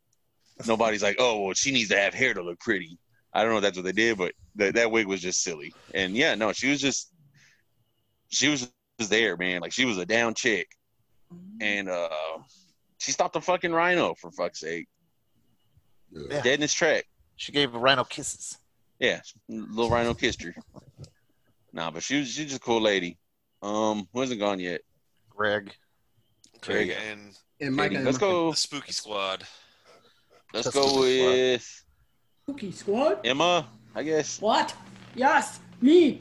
S6: nobody's like, oh, well, she needs to have hair to look pretty. I don't know if that's what they did, but that that wig was just silly. And yeah, no, she was just, she was just there, man. Like she was a down chick, and uh, she stopped a fucking rhino for fuck's sake,
S7: Yeah.
S6: dead in his track.
S7: She gave a Rhino kisses.
S6: Yeah, little rhino kissed her. Nah, but she was she's just a cool lady. Um, who hasn't gone yet?
S7: Greg.
S6: Greg.
S8: Greg and
S1: And Mike,
S6: Let's go.
S8: the Spooky Squad.
S6: Let's
S7: That's
S6: go
S7: a good
S6: with
S11: Spooky squad.
S6: Emma. I guess.
S11: What? Yes, me.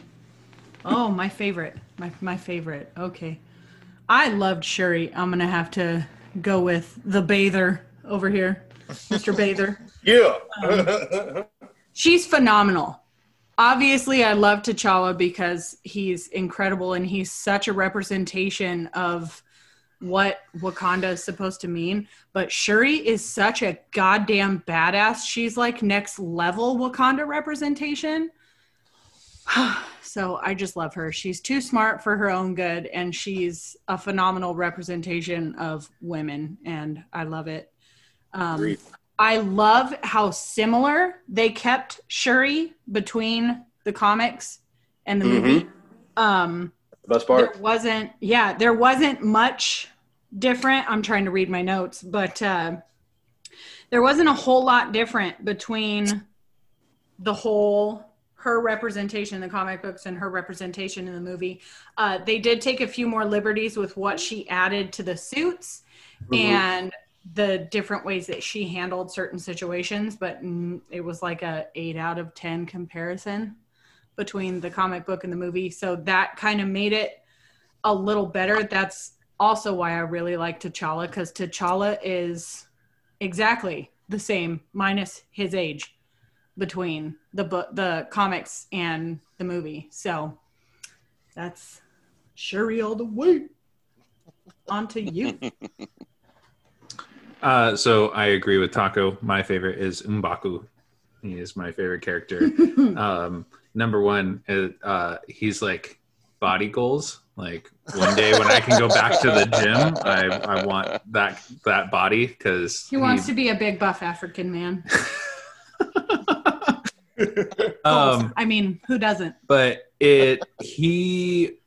S11: Oh, my favorite. My my favorite. Okay. I loved Shuri. I'm gonna have to go with the bather over here, Mr. Bather. <laughs>
S4: yeah.
S11: She's phenomenal. Obviously, I love T'Challa because he's incredible and he's such a representation of what Wakanda is supposed to mean. But Shuri is such a goddamn badass. She's like next level Wakanda representation. <sighs> so I just love her. She's too smart for her own good and she's a phenomenal representation of women and I love it. Um. I love how similar they kept Shuri between the comics and the movie. Um,
S4: Best
S11: there
S4: part.
S11: wasn't, yeah, there wasn't much different. I'm trying to read my notes, but uh, there wasn't a whole lot different between the whole her representation in the comic books and her representation in the movie. Uh, they did take a few more liberties with what she added to the suits and the different ways that she handled certain situations, but it was like a eight out of ten comparison between the comic book and the movie. So that kind of made it a little better. That's also why I really like T'Challa because T'Challa is exactly the same minus his age between the book, the comics and the movie. So that's Shuri all the way. On to you. <laughs>
S12: Uh, so I agree with Taco. My favorite is Mbaku. He is my favorite character. <laughs> um, number one, uh, uh, he's like body goals. Like one day when I can go back to the gym, I, I want that that body because
S11: he wants to be a big buff African man. <laughs> <laughs>
S12: Um,
S11: I mean, who doesn't?
S12: but it he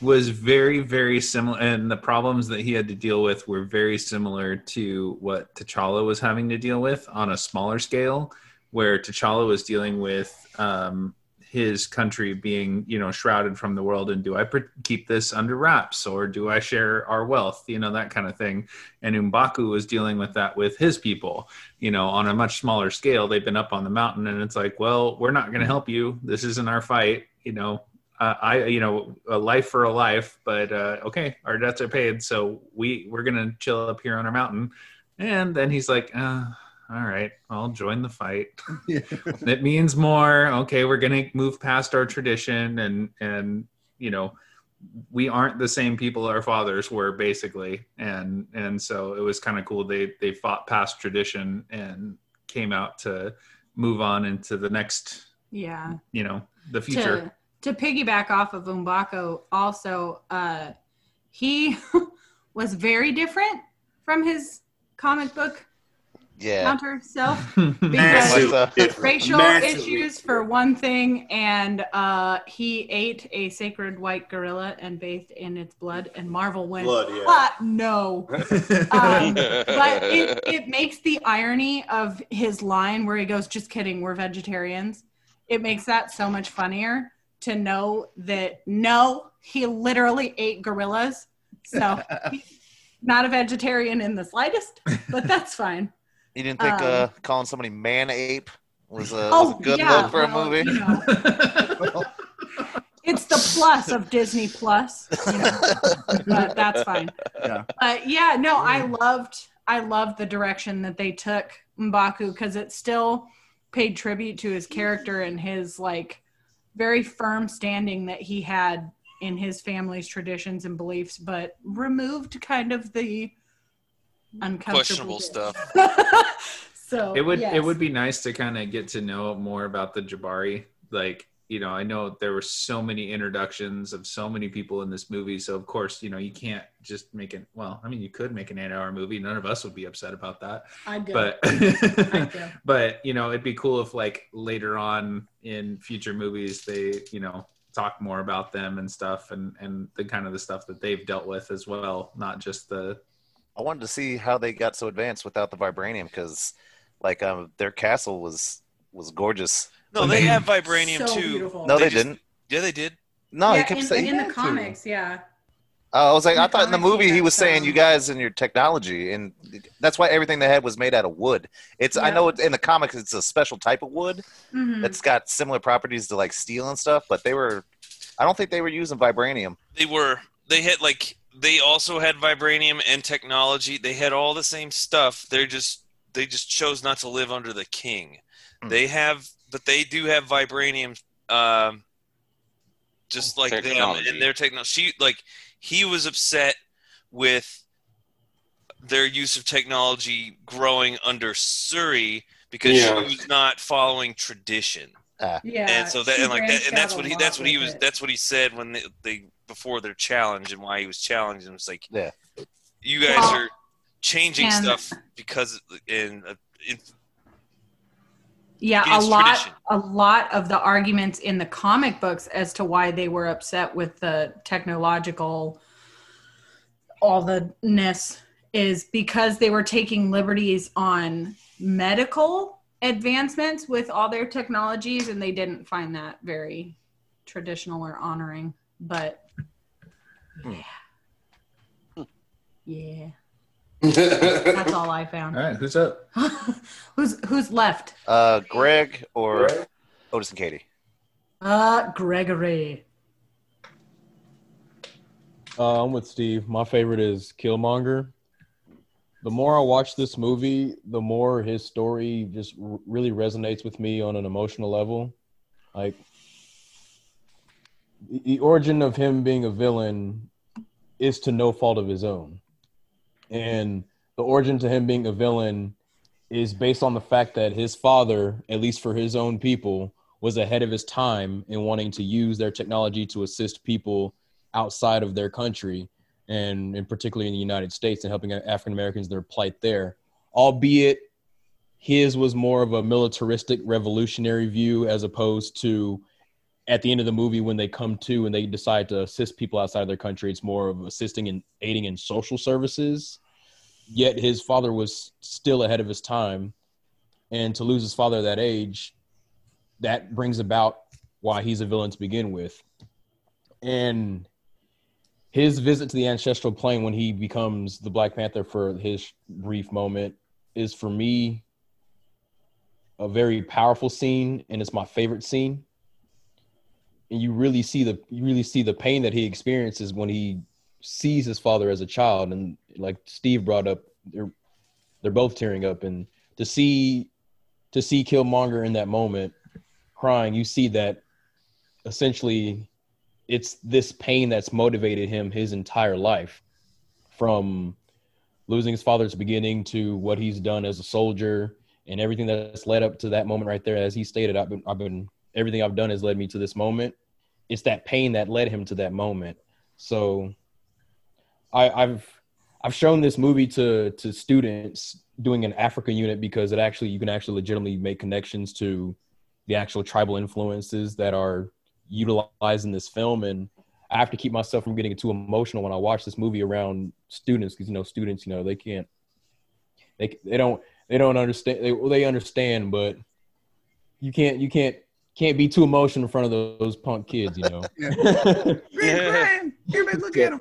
S12: was very very similar and the problems that he had to deal with were very similar to what T'Challa was having to deal with on a smaller scale where T'Challa was dealing with um, his country being you know shrouded from the world and do i keep this under wraps or do i share our wealth? You know that kind of thing. And Mbaku was dealing with that with his people you know on a much smaller scale. They've been up on the mountain and it's like well we're not going to help you. This isn't our fight you know uh, I, you know, a life for a life, but uh, okay, our debts are paid, so we we're gonna chill up here on our mountain. And then he's like, uh, all right, I'll join the fight. <laughs> it means more. Okay, we're gonna move past our tradition, and and you know, we aren't the same people our fathers were basically, and and so it was kind of cool. They they fought past tradition and came out to move on into the next,
S11: Yeah.
S12: you know, the future.
S11: To, to piggyback off of Mbaku, also, uh, he <laughs> was very different from his comic book
S7: Yeah.
S11: counter self <laughs>
S7: Massive.
S11: because
S7: It-
S11: racial
S7: massively.
S11: issues for one thing, and uh, he ate a sacred white gorilla and bathed in its blood, and Marvel went,
S4: Blood, yeah.
S11: "Ah, no. <laughs> um, but it, it makes the irony of his line where he goes, "Just kidding, we're vegetarians." It makes that so much funnier to know that no, he literally ate gorillas, so <laughs> not a vegetarian in the slightest. But that's fine. <laughs>
S7: You didn't think
S11: Um,
S7: uh, calling somebody man ape was a,
S11: Oh,
S7: was a good
S11: yeah,
S7: look for
S11: well,
S7: a movie?
S11: you know. It's the <laughs> plus of Disney Plus, you know, but that's fine.
S1: Yeah.
S11: But yeah, no, I loved I loved the direction that they took Mbaku because it still paid tribute to his character and his like very firm standing that he had in his family's traditions and beliefs, but removed kind of the uncomfortable
S8: Questionable stuff. <laughs>
S11: so
S12: it would
S11: yes.
S12: it would be nice to kind of get to know more about the Jabari. Like, you know, I know there were so many introductions of so many people in this movie. So of course, you know, you can't just make it. Well, I mean, you could make an eight-hour movie. None of us would be upset about that.
S11: I do.
S12: But
S11: I do. <laughs>
S12: but you know, it'd be cool if like later on in future movies they you know talk more about them and stuff and and the kind of the stuff that they've dealt with as well, not just the
S7: I wanted to see how they got so advanced without the vibranium because, like, um, their castle was was gorgeous.
S8: No, they have vibranium
S11: So
S8: too.
S11: beautiful.
S7: No, they,
S8: just-
S7: didn't.
S8: Yeah, they did.
S7: No,
S11: yeah,
S7: he kept
S11: in,
S7: saying.
S11: in the
S7: had to.
S11: comics, yeah.
S7: Oh, I was like,
S11: in
S7: I thought in the movie he was saying you guys and your technology, and that's why everything they had was made out of wood. It's I know in the comics it's a special type of wood
S11: Mhm.
S7: that's got similar properties to like steel and stuff, but they were. I don't think they were using vibranium.
S8: They were. They had like. They also had vibranium and technology. They had all the same stuff. They're just. They just chose not to live under the king.
S7: Hmm.
S8: They have, but they do have vibranium. Um, just like them and their technology. She like he was upset with their use of technology growing under Shuri because
S4: Yeah.
S8: she was not following tradition.
S11: Yeah.
S8: and so that and like that, and that's what he that's what he was
S11: it.
S8: that's what he said when they, they before their challenge and why he was challenged and it was like
S7: Yeah.
S8: you guys
S11: Well,
S8: are changing
S11: and-
S8: stuff because in, uh, in
S11: Yeah, a lot
S8: tradition.
S11: a lot of the arguments in the comic books as to why they were upset with the technological all the ness is because they were taking liberties on medical advancements with all their technologies and they didn't find that very traditional or honoring. But
S7: Hmm.
S11: yeah. That's all I found.
S12: All right, who's up? <laughs>
S11: who's who's left?
S7: Uh, Greg or
S4: Greg?
S7: Otis and Katie.
S11: Uh Gregory.
S13: Uh, I'm with Steve. My favorite is Killmonger. The more I watch this movie, the more his story just r- really resonates with me on an emotional level. Like the- the origin of him being a villain is to no fault of his own. And the origin to him being a villain is based on the fact that his father, at least for his own people, was ahead of his time in wanting to use their technology to assist people outside of their country and, and particularly in the United States and helping African Americans their plight there. Albeit his was more of a militaristic revolutionary view as opposed to at the end of the movie when they come to and they decide to assist people outside of their country it's more of assisting and aiding in social services yet his father was still ahead of his time and to lose his father at that age that brings about why he's a villain to begin with. And his visit to the ancestral plane when he becomes the Black Panther for his brief moment is for me a very powerful scene and it's my favorite scene. And you really see the you really see the pain that he experiences when he sees his father as a child. And like Steve brought up they're they're both tearing up. And to see to see Killmonger in that moment crying you see that essentially it's this pain that's motivated him his entire life from losing his father at the beginning to what he's done as a soldier and everything that's led up to that moment right there. As he stated I've been I've been everything I've done has led me to this moment. It's that pain that led him to that moment. So I, I've I've shown this movie to to students doing an Africa unit because it actually you can actually legitimately make connections to the actual tribal influences that are utilized in this film. And I have to keep myself from getting too emotional when I watch this movie around students because you know students you know they can't they they don't they don't understand they they understand but you can't you can't can't be too emotional in front of those, those punk kids you know <laughs>
S1: Green, Everybody look at him.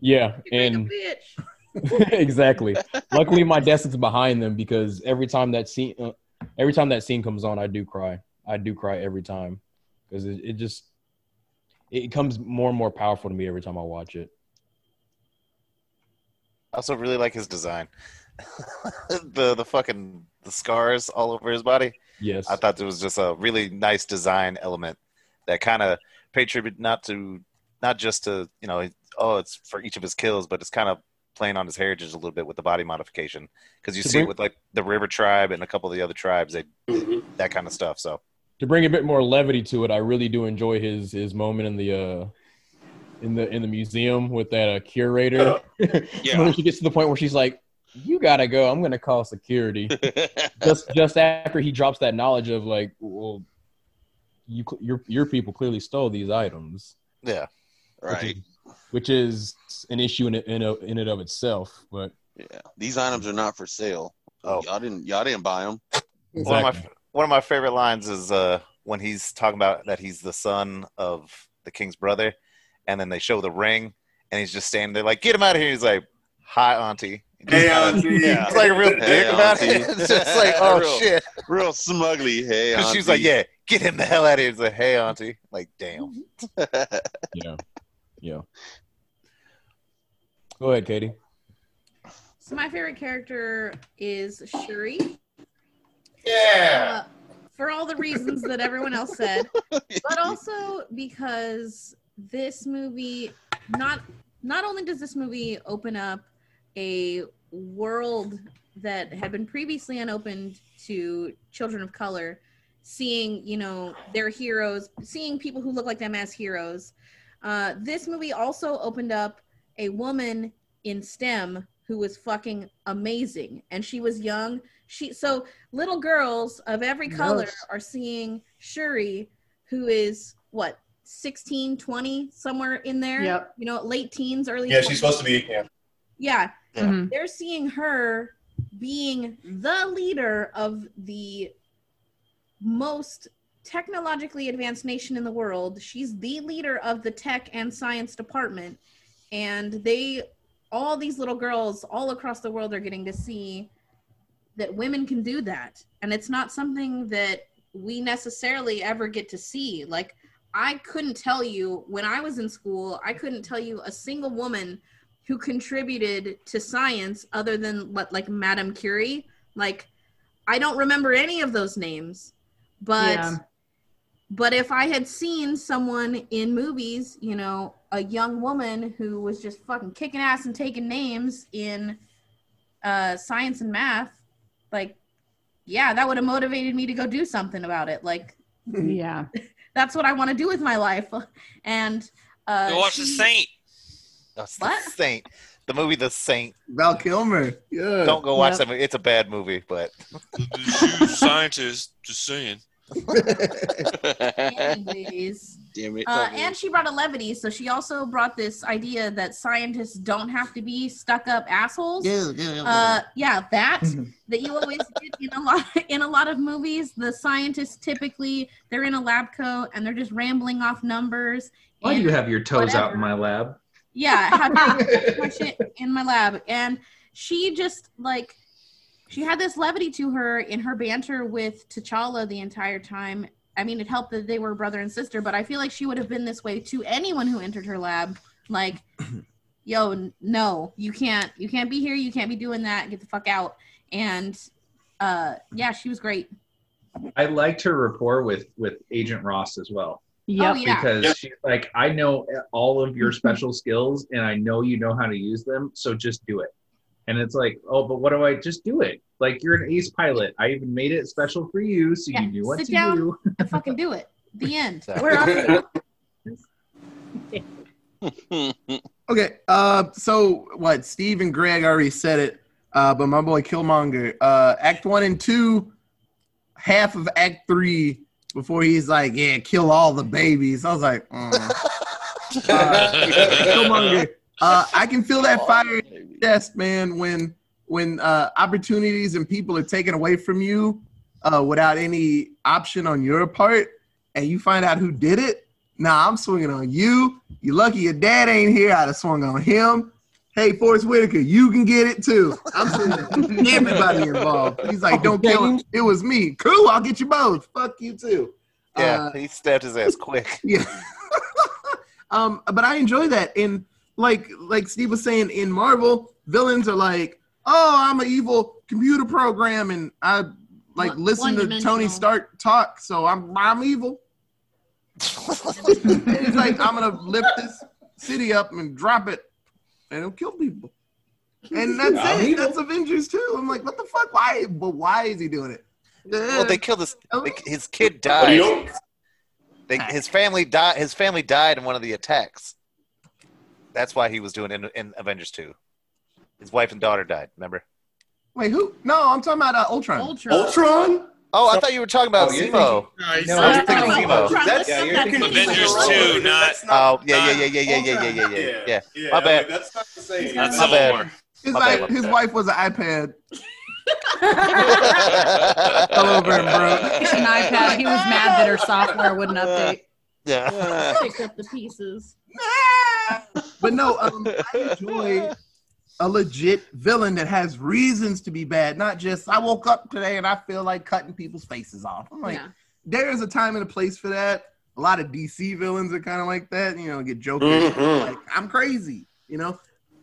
S13: yeah and <laughs> <laughs> exactly. Luckily, my desk is behind them because every time that scene, uh, every time that scene comes on, I do cry. I do cry every time because it, it just it becomes more and more powerful to me every time I watch it.
S7: I also really like his design. the the fucking the scars all over his body.
S13: Yes.
S7: I thought it was just a really nice design element that kind of paid tribute not to not just to you know oh it's for each of his kills, but it's kind of playing on his heritage a little bit with the body modification because you
S13: To
S7: see it with like the River Tribe and a couple of the other tribes they that kind of stuff. So
S13: To bring a bit more levity to it, I really do enjoy his his moment in the uh in the in the museum with that uh, curator.
S8: Yeah. <laughs>
S13: when she gets to the point where she's like, "You gotta go. I'm gonna call security." <laughs> just just after he drops that knowledge of like, well, you your your people clearly stole these items,
S7: yeah,
S6: Right.
S13: which is an issue in it, in, a, in it of itself. But
S6: Yeah. These items are not for sale.
S7: Oh.
S6: Y'all didn't y'all didn't buy them.
S7: one of my one of my favorite lines is uh when he's talking about that he's the son of the king's brother, and then they show the ring, and he's just standing there like, "Get him out of here!" He's like, "Hi, auntie."
S4: Hey, auntie.
S7: Yeah. He's like a real dick
S6: Hey,
S7: about
S6: auntie.
S7: it. <laughs> It's just like, oh
S6: Real-
S7: shit.
S6: Real smugly. Hey,
S7: Because <laughs> she's like, yeah, get him the hell out of here. He's like, hey, auntie. Like, damn. <laughs>
S13: yeah, yeah. Go ahead, Katie.
S2: So my favorite character is Shuri.
S4: Yeah.
S2: Uh, for all the reasons that everyone else said, but also because this movie not not only does this movie open up a world that had been previously unopened to children of color, seeing you know their heroes, seeing people who look like them as heroes. Uh, this movie also opened up a woman in STEM who was fucking amazing, and she was young. She so little girls of every color
S11: Yes.
S2: are seeing Shuri, who is what 16, 20, somewhere in there.
S11: Yep.
S2: You know, late teens, early.
S4: Yeah,
S2: 20s.
S4: she's supposed to be. Yeah.
S2: Yeah.
S11: Mhm.
S2: They're seeing her being the leader of the most technologically advanced nation in the world. She's the leader of the tech and science department. And they, all these little girls all across the world are getting to see that women can do that. And it's not something that we necessarily ever get to see. Like, I couldn't tell you when I was in school, I couldn't tell you a single woman who contributed to science other than what like Madame Curie. Like I don't remember any of those names. But
S11: Yeah.
S2: but if I had seen someone in movies, you know, a young woman who was just fucking kicking ass and taking names in uh science and math, like yeah, that would have motivated me to go do something about it. Like
S11: Yeah. <laughs>
S2: that's what I want to do with my life. <laughs> And uh
S8: Go watch The Saint.
S7: That's <laughs>
S2: What?
S7: the Saint. The movie The Saint.
S1: Val Kilmer. Yeah.
S7: Don't go watch
S11: Yep.
S7: that movie. It's a bad movie, but
S8: The, the scientist. Just saying. <laughs>
S2: Anyways,
S6: Damn it.
S2: uh, and she brought a levity, so she also brought this idea that scientists don't have to be stuck-up assholes. Uh, yeah, that that you always get in a lot <laughs> in a lot of movies. The scientists typically they're in a lab coat and they're just rambling off numbers.
S12: Why do you have your toes out in my lab?
S2: Yeah, had my, <laughs> shit in my lab, and she just like she had this levity to her in her banter with T'Challa the entire time. I mean, it helped that they were brother and sister, but I feel like she would have been this way to anyone who entered her lab. Like, <clears throat> yo, no, you can't, you can't be here. You can't be doing that. Get the fuck out. And uh, yeah, she was great.
S12: I liked her rapport with with Agent Ross as well.
S2: Yep. Oh, yeah.
S12: Because
S2: Yep.
S12: she's like, I know all of your <laughs> special skills and I know you know how to use them, so just do it. And it's like, oh, but what do I just do it? Like you're an ace pilot. I even made it special for you, so
S2: Yeah,
S12: you knew what
S2: sit
S12: to
S2: down
S12: do. <laughs>
S2: and fucking do it. The end.
S12: Exactly.
S2: We're off.
S1: Okay, uh, so what? Steve and Greg already said it, uh, but my boy Killmonger, uh, Act One and Two, half of Act Three, before he's like, "Yeah, kill all the babies." I was like, mm. uh, uh, I can feel that fire in your chest, man. When when uh, opportunities and people are taken away from you uh, without any option on your part, and you find out who did it. Nah, I'm swinging on you. You lucky your dad ain't here. I'd have swung on him. Hey, Forest Whitaker, you can get it too. I'm swinging on everybody involved. He's like, don't kill him. It was me. Cool, I'll get you both. Fuck you too.
S7: Yeah,
S1: Uh,
S7: he stabbed his ass quick. <laughs>
S1: yeah. <laughs> um, but I enjoy that. And like like Steve was saying, in Marvel, villains are like, oh, I'm an evil computer program, and I like
S2: One-
S1: listen to
S2: one-dimensional.
S1: Tony Stark talk, so I'm I'm evil. <laughs> It's like I'm gonna lift this city up and drop it, and it'll kill people. <laughs> And that's
S7: I'm
S1: it.
S7: evil.
S1: That's Avengers too. I'm like, what the fuck? Why? But why is he doing it?
S7: Well, they killed his they, his kid
S1: What do you
S7: died. They, his family died. His family died in one of the attacks. That's why he was doing it in, in Avengers Two. His wife and daughter died. Remember?
S1: Wait, who? No, I'm talking about uh, Ultron.
S2: Ultron.
S4: Ultron?
S7: Oh, I thought you were talking about
S1: Oh,
S7: Zemo.
S1: thinking-
S7: no, I was thinking Zemo.
S1: Ultron,
S4: That's-
S1: yeah, you're thinking
S8: Avengers 2, not.
S7: Oh, yeah, yeah, yeah, yeah, yeah, yeah, yeah, yeah, yeah. yeah.
S4: Yeah,
S7: My
S4: I
S7: bad.
S4: mean, that's not the same.
S8: Not
S7: My bad.
S8: War.
S1: His,
S7: My
S1: wife,
S7: bad.
S1: his wife was an iPad. <laughs> Fell over and broke.
S11: An iPad. He was mad that her software wouldn't update.
S7: Yeah.
S2: Picked up the pieces.
S1: But no, um, I enjoy a legit villain that has reasons to be bad, not just I woke up today and I feel like cutting people's faces off. I'm like,
S2: Yeah.
S1: there is a time and a place for that. A lot of DC villains are kind of like that, you know, get Joker
S4: Mhm.
S1: like I'm crazy, you know.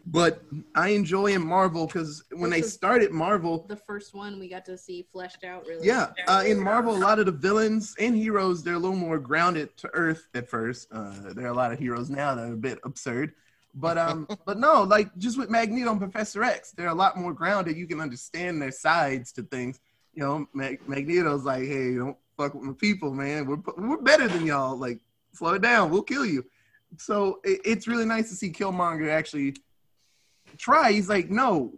S1: But I enjoy in Marvel because when they
S2: This is-
S1: started Marvel,
S2: The first one we got to see fleshed out really.
S1: yeah, uh, in Marvel, a lot of the villains and heroes they're a little more grounded to Earth at first. Uh, there are a lot of heroes now that are a bit absurd, but um, <laughs> but no, like just with Magneto and Professor X, they're a lot more grounded. You can understand their sides to things. You know, Mag- Magneto's like, hey, don't fuck with my people, man. We're we're better than y'all. Like, slow it down. We'll kill you. So it, it's really nice to see Killmonger actually try. He's like, no,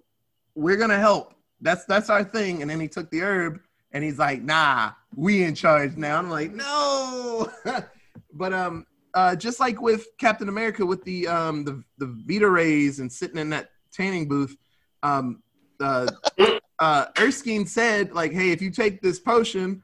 S1: we're gonna help. That's that's our thing. And then he took the herb and he's like, nah, we in charge now. I'm like, no. <laughs> but um uh just like with Captain America with the um the the Vita rays and sitting in that tanning booth, um uh <laughs> uh Erskine said, like, hey, if you take this potion,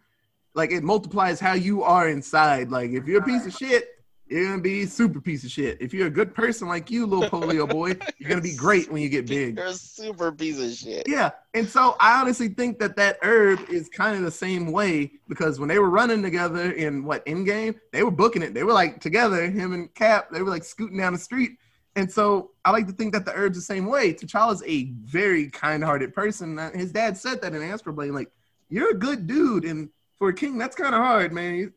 S1: like it multiplies how you are inside. Like if you're a piece of shit, you're gonna be a super piece of shit. If you're a good person like you, little polio boy, you're gonna be <laughs> great when you get big.
S6: You're a super piece of shit.
S1: Yeah, and so I honestly think that that herb is kind of the same way because when they were running together in what in game, they were booking it. They were like together, him and Cap. They were like scooting down the street, and so I like to think that the herb's the same way. T'Challa's a very kind-hearted person. His dad said that in Astral Plane, like you're a good dude, and for a king, that's kind of hard, man. You,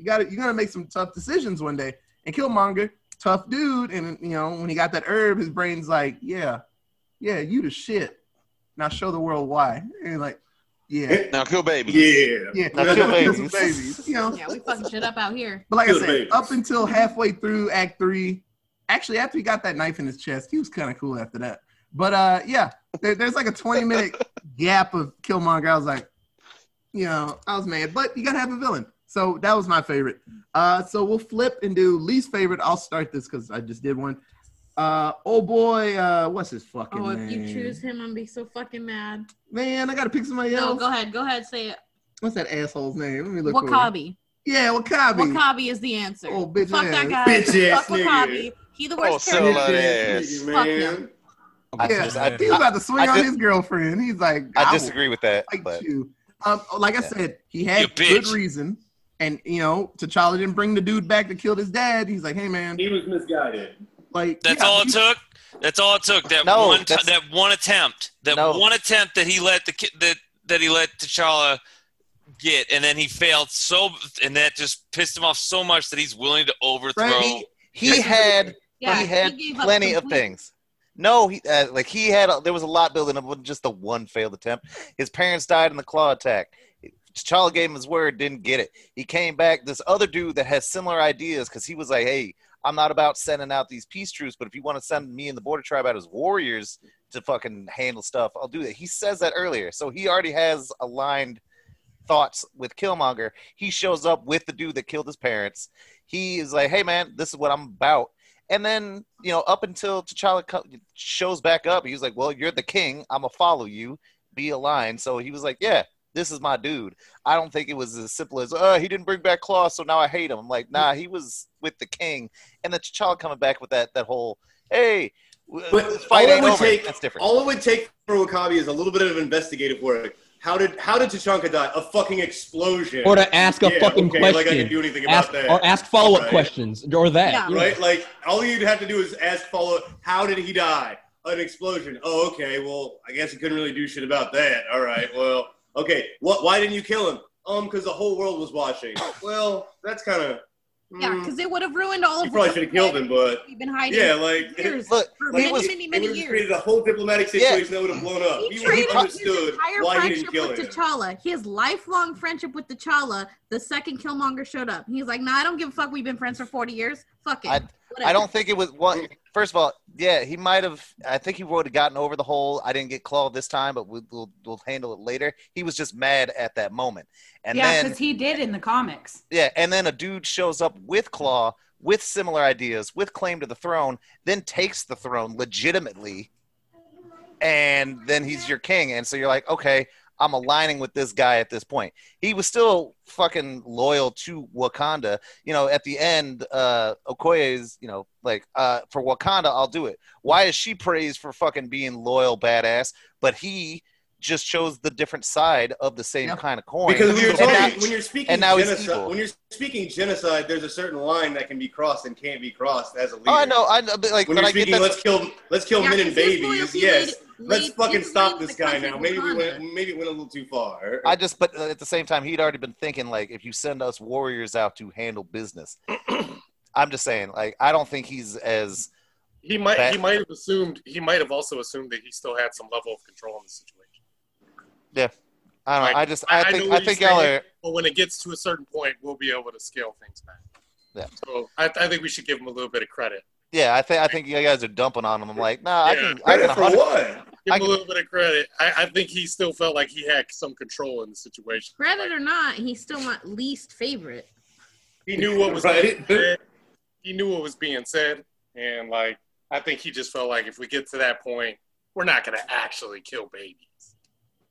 S1: you, you got to you got to make some tough decisions one day. And Killmonger, tough dude, and you know when he got that herb, his brain's like, yeah, yeah, you the shit. Now show the world why. And you're like, yeah,
S6: Now kill baby.
S4: Yeah.
S1: yeah,
S7: Now kill <laughs>
S1: kill
S7: babies.
S1: babies. You know,
S2: Yeah, we fucking shit up out here.
S1: but like
S4: Kill
S1: I
S4: the
S1: said,
S4: babies.
S1: up until halfway through Act Three, actually after he got that knife in his chest, he was kind of cool after that. But uh, yeah, there, there's like a 20 minute <laughs> gap of Killmonger. I was like, you know, I was mad, but you gotta have a villain. So that was my favorite. Uh, so we'll flip and do least favorite. I'll start this because I just did one. Uh, oh boy, uh, what's his fucking name?
S2: Oh,
S1: name?
S2: if you choose him, I'm gonna be so fucking mad.
S1: Man, I gotta pick somebody else.
S2: No,
S1: else.
S2: go ahead. Go ahead. Say it.
S1: What's that asshole's name? Let me look. for it.
S2: Wakabi.
S1: Yeah, Wakabi.
S2: Wakabi is the answer.
S1: Oh, bitch
S2: Fuck
S1: ass.
S2: that guy.
S1: Bitch ass
S2: Fuck
S1: nigga.
S2: Wakabi. He the
S6: Oh,
S2: worst
S6: sell
S2: character.
S6: that ass.
S2: Fuck him.
S7: I,
S1: Yeah,
S7: just- I-
S1: he's about to swing
S7: I
S1: on
S7: just-
S1: his girlfriend. He's like,
S7: I
S1: will
S7: disagree with that,
S1: fight
S7: but
S1: you. Um, like I
S7: Yeah.
S1: said, he
S8: You
S1: had good
S8: bitch.
S1: reason, and you know, T'Challa didn't bring the dude back that killed his dad. He's like, hey man,
S4: He was misguided.
S1: like
S8: That's
S1: yeah,
S8: all it
S1: he-
S8: took. That's all it took. That
S7: No,
S8: one. T- that one attempt. That
S7: No.
S8: one attempt that he let the ki- that that he let T'Challa get, and then he failed so, and that just pissed him off so much that he's willing to overthrow.
S1: Right.
S7: he he had
S2: Yeah,
S7: he had
S2: gave up
S7: plenty of things. No, he uh, like he had there was a lot building up with just the one failed attempt. His parents died in the claw attack. T'Challa gave him his word, didn't get it. He came back. This other dude that has similar ideas because he was like, "Hey, I'm not about sending out these peace troops, but if you want to send me and the border tribe out as warriors to fucking handle stuff, I'll do that." He says that earlier, so he already has aligned thoughts with Killmonger. He shows up with the dude that killed his parents. He is like, "Hey, man, this is what I'm about." And then, you know, up until T'Challa shows back up, he was like, "Well, you're the king. I'm gonna follow you. Be aligned." So he was like, "Yeah, this is my dude." I don't think it was as simple as, "Oh, he didn't bring back Claw, so now I hate him." I'm like, "Nah, he was with the king." And the T'Challa coming back with that that whole, "Hey,
S4: But
S7: this
S4: all
S7: fight
S4: it
S7: ain't
S4: would
S7: over."
S4: take,
S7: That's different.
S4: all it would take for Wakabi is a little bit of investigative work. How did how did T'Chaka die? A fucking explosion.
S13: Or to ask a
S4: Yeah,
S13: fucking
S4: okay,
S13: question.
S4: Like I can do anything
S13: ask,
S4: about that.
S13: Or ask follow up
S4: Right.
S13: questions. Or that.
S2: Yeah.
S13: yeah.
S4: Right? Like all you'd have to do is ask follow. How did he die? An explosion. Oh, okay. Well, I guess he couldn't really do shit about that. All right. Well, okay. What? Why didn't you kill him? Um, because the whole world was watching. Well, that's kind of.
S2: Yeah, because it would have ruined all
S4: you
S2: of
S4: probably should have killed him, but
S2: We've been hiding.
S4: yeah, like
S2: years,
S7: Look,
S2: for many,
S7: was-
S2: many,
S4: it
S2: many years.
S4: created a whole diplomatic situation that would have blown up.
S2: He
S4: He would
S2: traded
S4: have
S2: his entire
S4: why he
S2: friendship
S4: didn't kill
S2: with
S4: him.
S2: T'Challa, his lifelong friendship with T'Challa, the second Killmonger showed up. He's like, nah, I don't give a fuck. We've been friends for 40 years. Fuck it.
S7: I- I don't think it was one. First of all, yeah, he might have. I think he would have gotten over the whole. I didn't get clawed this time, but we'll, we'll we'll handle it later. He was just mad at that moment, and
S11: yeah, because he did in the comics.
S7: yeah, and then a dude shows up with claw, with similar ideas, with claim to the throne, then takes the throne legitimately, and then he's your king, and so you're like, okay, I'm aligning with this guy at this point. He was still fucking loyal to Wakanda. You know, at the end, uh, Okoye is, you know, like, uh, for Wakanda, I'll do it. Why is she praised for fucking being loyal, badass, but he just chose the different side of the same
S1: Yeah.
S7: kind of coin?
S4: Because when you're,
S7: And
S4: talking,
S7: now-
S4: when you're speaking
S7: and now
S4: genocide, when you're speaking genocide, there's a certain line that can be crossed and can't be crossed as a leader.
S7: Oh, I know, I know, but like,
S4: When
S7: but
S4: you're
S7: I get
S4: speaking, let's kill, let's kill
S2: Yeah,
S4: men and babies. Yes,
S2: laid-
S4: let's
S2: laid-
S4: fucking stop this guy now. Maybe we went, maybe it went a little too far.
S7: I just, but uh, at the same time, he'd already been thinking like, if you send us warriors out to handle business, <clears throat> I'm just saying, like, I don't think he's as
S5: He might
S7: That-
S5: he might have assumed he might have also assumed that he still had some level of control in the situation.
S7: I don't know.
S5: Like,
S7: I just,
S5: I-
S7: I
S5: I
S7: think,
S5: know
S7: I think
S5: you're saying. But when it gets to a certain point, we'll be able to scale things back.
S7: Yeah.
S5: So I, I think we should give him a little bit of credit.
S7: Yeah, I think, I think you guys are dumping on him. I'm like, nah, I
S5: Yeah.
S7: can, I can.
S4: For what?
S5: Give him
S7: can-
S5: a little bit of credit. I, I think he still felt like he had some control in the situation.
S2: Credit or not, he's still my least favorite.
S5: He knew what was
S4: Right.
S5: being said. He knew what was being said, and like I think he just felt like if we get to that point, we're not going to actually kill babies.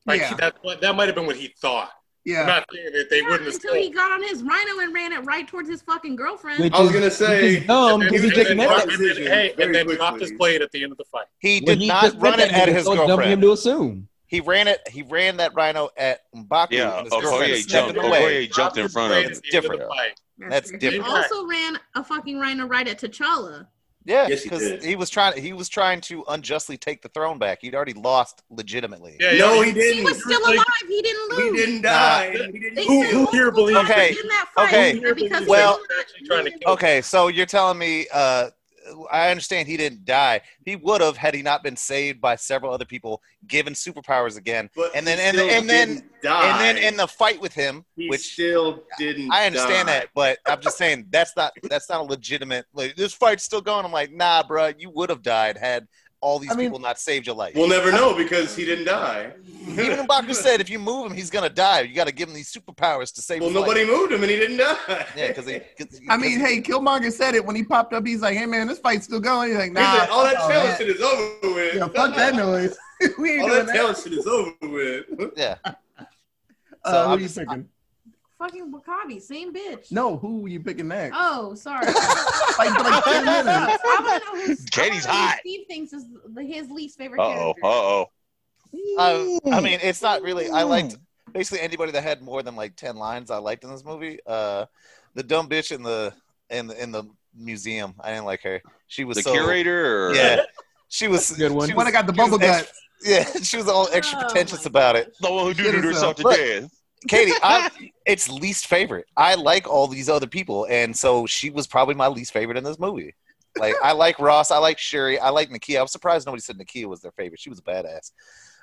S5: Like
S1: Yeah.
S5: that, that might have been what he thought. I'm
S1: Yeah,
S5: not saying that they
S2: Yeah,
S5: wouldn't have
S2: until he got on his rhino and ran it right towards his fucking girlfriend.
S13: Which
S4: I was
S13: is-
S4: gonna say-
S13: is dumb
S5: And
S13: because
S5: then,
S13: he's
S5: and then,
S13: that.
S5: and then-
S4: decision
S5: hey,
S4: very
S5: and then dropped his blade at the end of the fight.
S7: He did
S13: he
S7: not
S13: just
S7: run it at his
S13: so dumb him
S7: girlfriend.
S13: to assume.
S7: He ran it. He ran that rhino at Mbaku.
S6: Yeah,
S7: and his oh, girlfriend
S6: Okoye jumped.
S7: in.
S6: Okoye jumped in front of
S5: at
S6: him.
S5: the end of the
S7: Different.
S5: fight.
S2: He also ran a fucking rhino right at T'Challa.
S7: Yeah,
S4: Yes, he
S7: because
S4: did.
S7: he was trying. He was trying to unjustly take the throne back. He'd already lost legitimately.
S5: Yeah,
S4: No,
S5: yeah,
S4: he didn't.
S2: He was still alive. He didn't
S4: He
S2: lose.
S4: didn't die.
S5: Nah.
S4: He didn't
S2: They
S5: Who- who here believes-
S2: times
S7: Okay,
S2: in that fight
S7: okay.
S2: that
S7: Well-
S5: trying to kill
S7: Okay, so you're telling me uh I understand he didn't die. He would have had he not been saved by several other people, given superpowers again.
S4: But
S7: And then
S4: he
S7: and, and then
S4: die.
S7: and then in the fight with him,
S4: he
S7: which
S4: still didn't.
S7: I understand
S4: die.
S7: that, but I'm just saying that's not that's not a legitimate like this fight's still going. I'm like, nah, bro, you would have died had all these
S4: I mean-
S7: people not saved your life?
S4: We'll never know because he didn't die.
S7: Even <laughs> Mbaku said if you move him, he's gonna die. You got to give him these superpowers to save.
S4: Well,
S7: his
S4: nobody
S7: life.
S4: moved him and he didn't die.
S7: Yeah, because he. 'cause-
S1: I mean, hey, Killmonger said it when he popped up. He's like, "Hey, man, this fight's still going." He's like,
S4: He
S1: "Nah,
S4: said, all that
S1: fuck
S4: tail
S1: that.
S4: shit is over with.
S1: Yeah, fuck that noise. <laughs> we ain't
S4: all
S1: doing
S4: that tail shit is over with.
S7: Yeah.
S1: Uh,
S7: So
S1: who
S7: I'm
S1: you
S7: just-
S1: picking?
S2: Fucking Wakabi, same bitch.
S1: No, who you picking next?
S2: Oh, sorry. <laughs>
S1: Like, like 10 minutes.
S2: I want to know who, <laughs>
S6: Katie's
S2: I wanna know who
S6: hot.
S2: Steve thinks is the, his least favorite
S6: Uh oh.
S2: character.
S6: Uh oh.
S7: Uh, I mean, it's not really. I liked basically anybody that had more than like ten lines. I liked in this movie. Uh, the dumb bitch in the in the in the museum. I didn't like her. She was
S6: The
S7: so,
S6: curator. Or...
S7: Yeah, <laughs> she was
S13: Good one.
S7: She
S1: One
S7: was,
S1: that got the
S7: she
S1: bubble
S7: ex-
S1: gut.
S7: Yeah, she was all extra
S2: Oh
S7: pretentious
S2: my
S7: about it.
S6: The one who
S1: Shit
S6: did herself to death.
S7: Katie, <laughs> I, it's least favorite. I like all these other people, and so she was probably my least favorite in this movie. Like I like Ross, I like Shuri, I like Nakia. I was surprised nobody said Nakia was their favorite. She was a badass.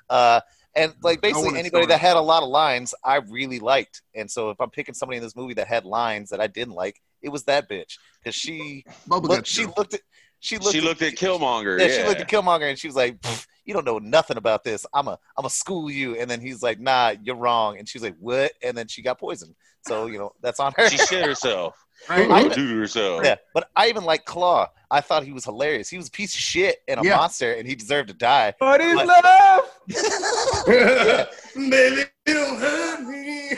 S7: Uh, and like basically
S1: wanna
S7: anybody that had a lot of lines, I really liked. And so if I'm picking somebody in this movie that had lines that I didn't like, it was that bitch because she looked. She looked at. She looked.
S6: She looked at Killmonger.
S7: Yeah,
S6: Yeah,
S7: she looked at Killmonger and she was like, "Pfft, "You don't know nothing about this. I'm a, I'm a school you." And then he's like, "Nah, you're wrong." And she's like, "What?" And then she got poisoned. So you know that's on her.
S6: She shit herself.
S1: Right?
S7: I-
S6: Go do to herself.
S7: yeah, but I even like Claw. I thought he was hilarious. He was a piece of shit and a
S1: Yeah.
S7: monster, and he deserved to die.
S13: What is
S7: But-
S13: love?
S4: Baby, don't hurt me.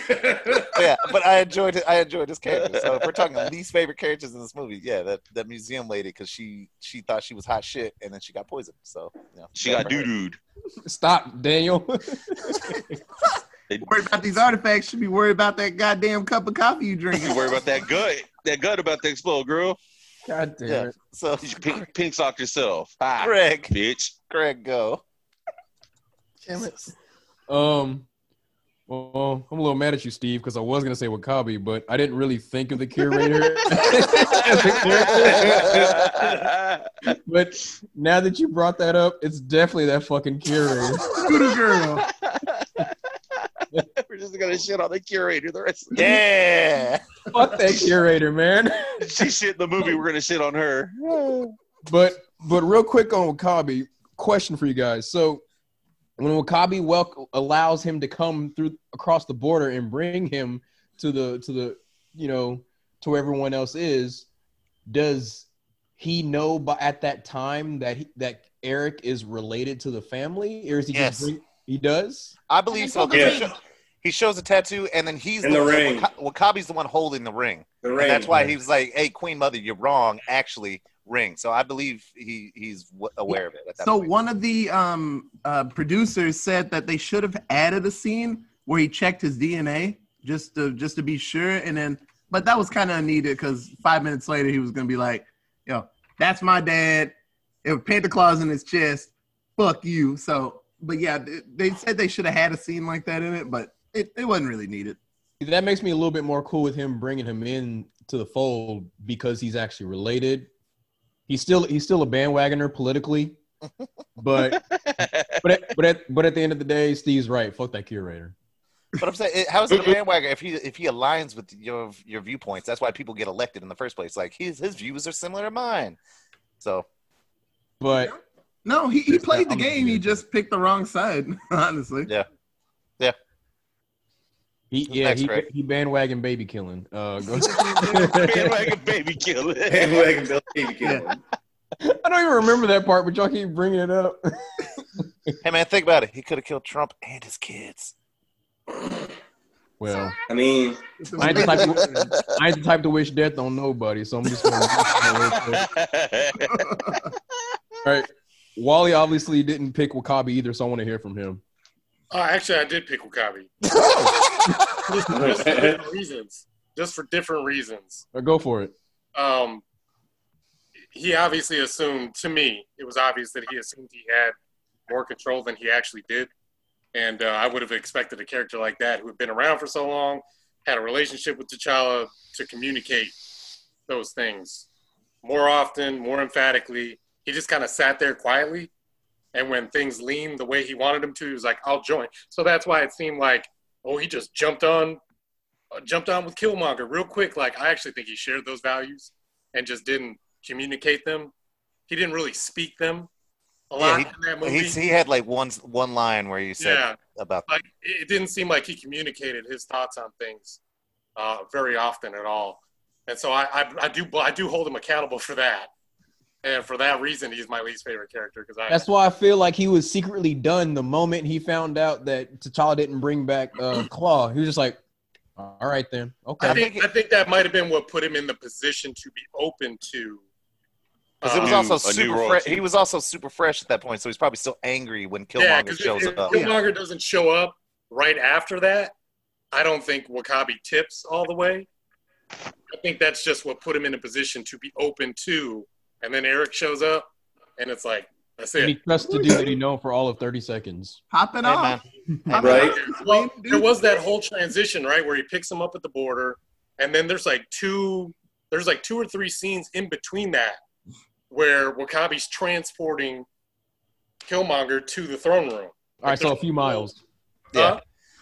S7: yeah, but I enjoyed it. I enjoyed his character. So if we're talking <laughs> least favorite characters in this movie, yeah, that, that museum lady because she she thought she was hot shit and then she got poisoned. So you know,
S6: She got doo dooed.
S13: Stop, Daniel. <laughs> <laughs>
S1: Worried about these artifacts. Should be worried about that goddamn cup of coffee you drink.
S6: You worry about that gut. That gut about to explode, girl.
S13: God damn
S7: Yeah.
S13: it.
S7: So
S6: You pink, pink sock yourself. Ah,
S7: Greg,
S6: bitch.
S7: Greg, go.
S1: Damn it.
S13: Um, well, I'm a little mad at you, Steve, because I was gonna say Wakabi, but I didn't really think of the curator. <laughs> <laughs> but now that you brought that up, it's definitely that fucking curator.
S1: Scooter girl. <laughs>
S6: We're just gonna shit on the curator the rest of the
S7: Yeah.
S13: Fuck that curator, man. <laughs>
S6: She shit in the movie. We're gonna shit on her.
S13: But but real quick on Wakabi, question for you guys. So when Wakabi wel- allows him to come through across the border and bring him to the to the you know to where everyone else is, does he know by, at that time that he, that Eric is related to the family, or is he
S7: Yes.
S13: just bring, he does?
S7: I believe so.
S2: And the
S7: 'cause
S2: ring.
S7: He, shows a tattoo, and then he's
S4: And the
S7: one-
S4: ring.
S7: Waka- Wakabi's the one holding the ring,
S4: The
S7: and
S4: ring.
S7: that's why he was like, "Hey, Queen Mother, you're wrong. Actually, ring." So I believe he he's w- aware of it. At that
S1: So
S7: point.
S1: one of the um, uh, producers said that they should have added a scene where he checked his DNA just to just to be sure, and then but that was kind of needed because five minutes later he was gonna be like, "Yo, that's my dad. It was Panther Claus in his chest. Fuck you." So, but yeah, they said they should have had a scene like that in it, but it, it wasn't really needed.
S13: That makes me a little bit more cool with him bringing him in to the fold because he's actually related. He's still he's still a bandwagoner politically, <laughs> but but at, but at, but at the end of the day, Steve's right. Fuck that curator.
S7: But I'm saying, how is it a bandwagon if he if he aligns with your your viewpoints? That's why people get elected in the first place. Like his his views are similar to mine. So
S13: But
S1: No, he, he played the game. He just picked the wrong side. <laughs> Honestly,
S7: yeah, yeah,
S13: he yeah
S7: Thanks,
S13: he,
S7: Greg.
S13: he bandwagon baby killing. Uh, <laughs> go
S6: Bandwagon baby killer. <laughs>
S4: Bandwagon baby killer.
S13: I don't even remember that part, but y'all keep bringing it up. <laughs>
S7: hey man, think about it. He could have killed Trump and his kids.
S13: Well,
S4: I mean,
S13: I ain't the type to, I ain't the type to wish death on nobody, so I'm just gonna. All right, Wally obviously didn't pick Wakabi either, so I want to hear from him.
S10: Uh, actually, I did pick Wakabi. Just, just for different <laughs> reasons. Just for different reasons.
S13: Go for it.
S10: Um, he obviously assumed, to me, it was obvious that he assumed he had more control than he actually did. And uh, I would have expected a character like that who had been around for so long, had a relationship with T'Challa, to communicate those things more often, more emphatically. He just kind of sat there quietly. And when things leaned the way he wanted them to, he was like, I'll join. So that's why it seemed like, oh, he just jumped on, uh, jumped on with Killmonger real quick. Like, I actually think he shared those values and just didn't communicate them. He didn't really speak them. a
S7: Yeah,
S10: lot
S7: he-
S10: in that movie.
S7: He's, he had like one one line where he said
S10: Yeah.
S7: about
S10: like it didn't seem like he communicated his thoughts on things uh, very often at all, and so I, I I do I do hold him accountable for that, and for that reason he's my least favorite character because
S13: That's why I feel like he was secretly done the moment he found out that T'Challa didn't bring back uh, <clears throat> Claw. He was just like, "All right then, okay."
S10: I think I think that might have been what put him in the position to be open to.
S7: because it was
S10: um,
S7: also super fresh. He was also super fresh at that point, so he's probably still angry when Killmonger
S10: yeah,
S7: shows
S10: if, if
S7: up.
S10: Killmonger doesn't show up right after that, I don't think Wakabi tips all the way. I think that's just what put him in a position to be open to, and then Eric shows up, and it's like that's
S13: And he
S10: it.
S13: trusts the dude that he known for all of thirty seconds.
S1: Pop it
S7: Hey,
S1: off.
S7: man.
S1: Pop
S4: Right.
S1: off.
S10: Well, there was that whole transition, right, where he picks him up at the border, and then there's like two, there's like two or three scenes in between that where Wakabi's transporting Killmonger to the throne room.
S13: All right, so a few miles.
S7: Yeah.
S10: Huh?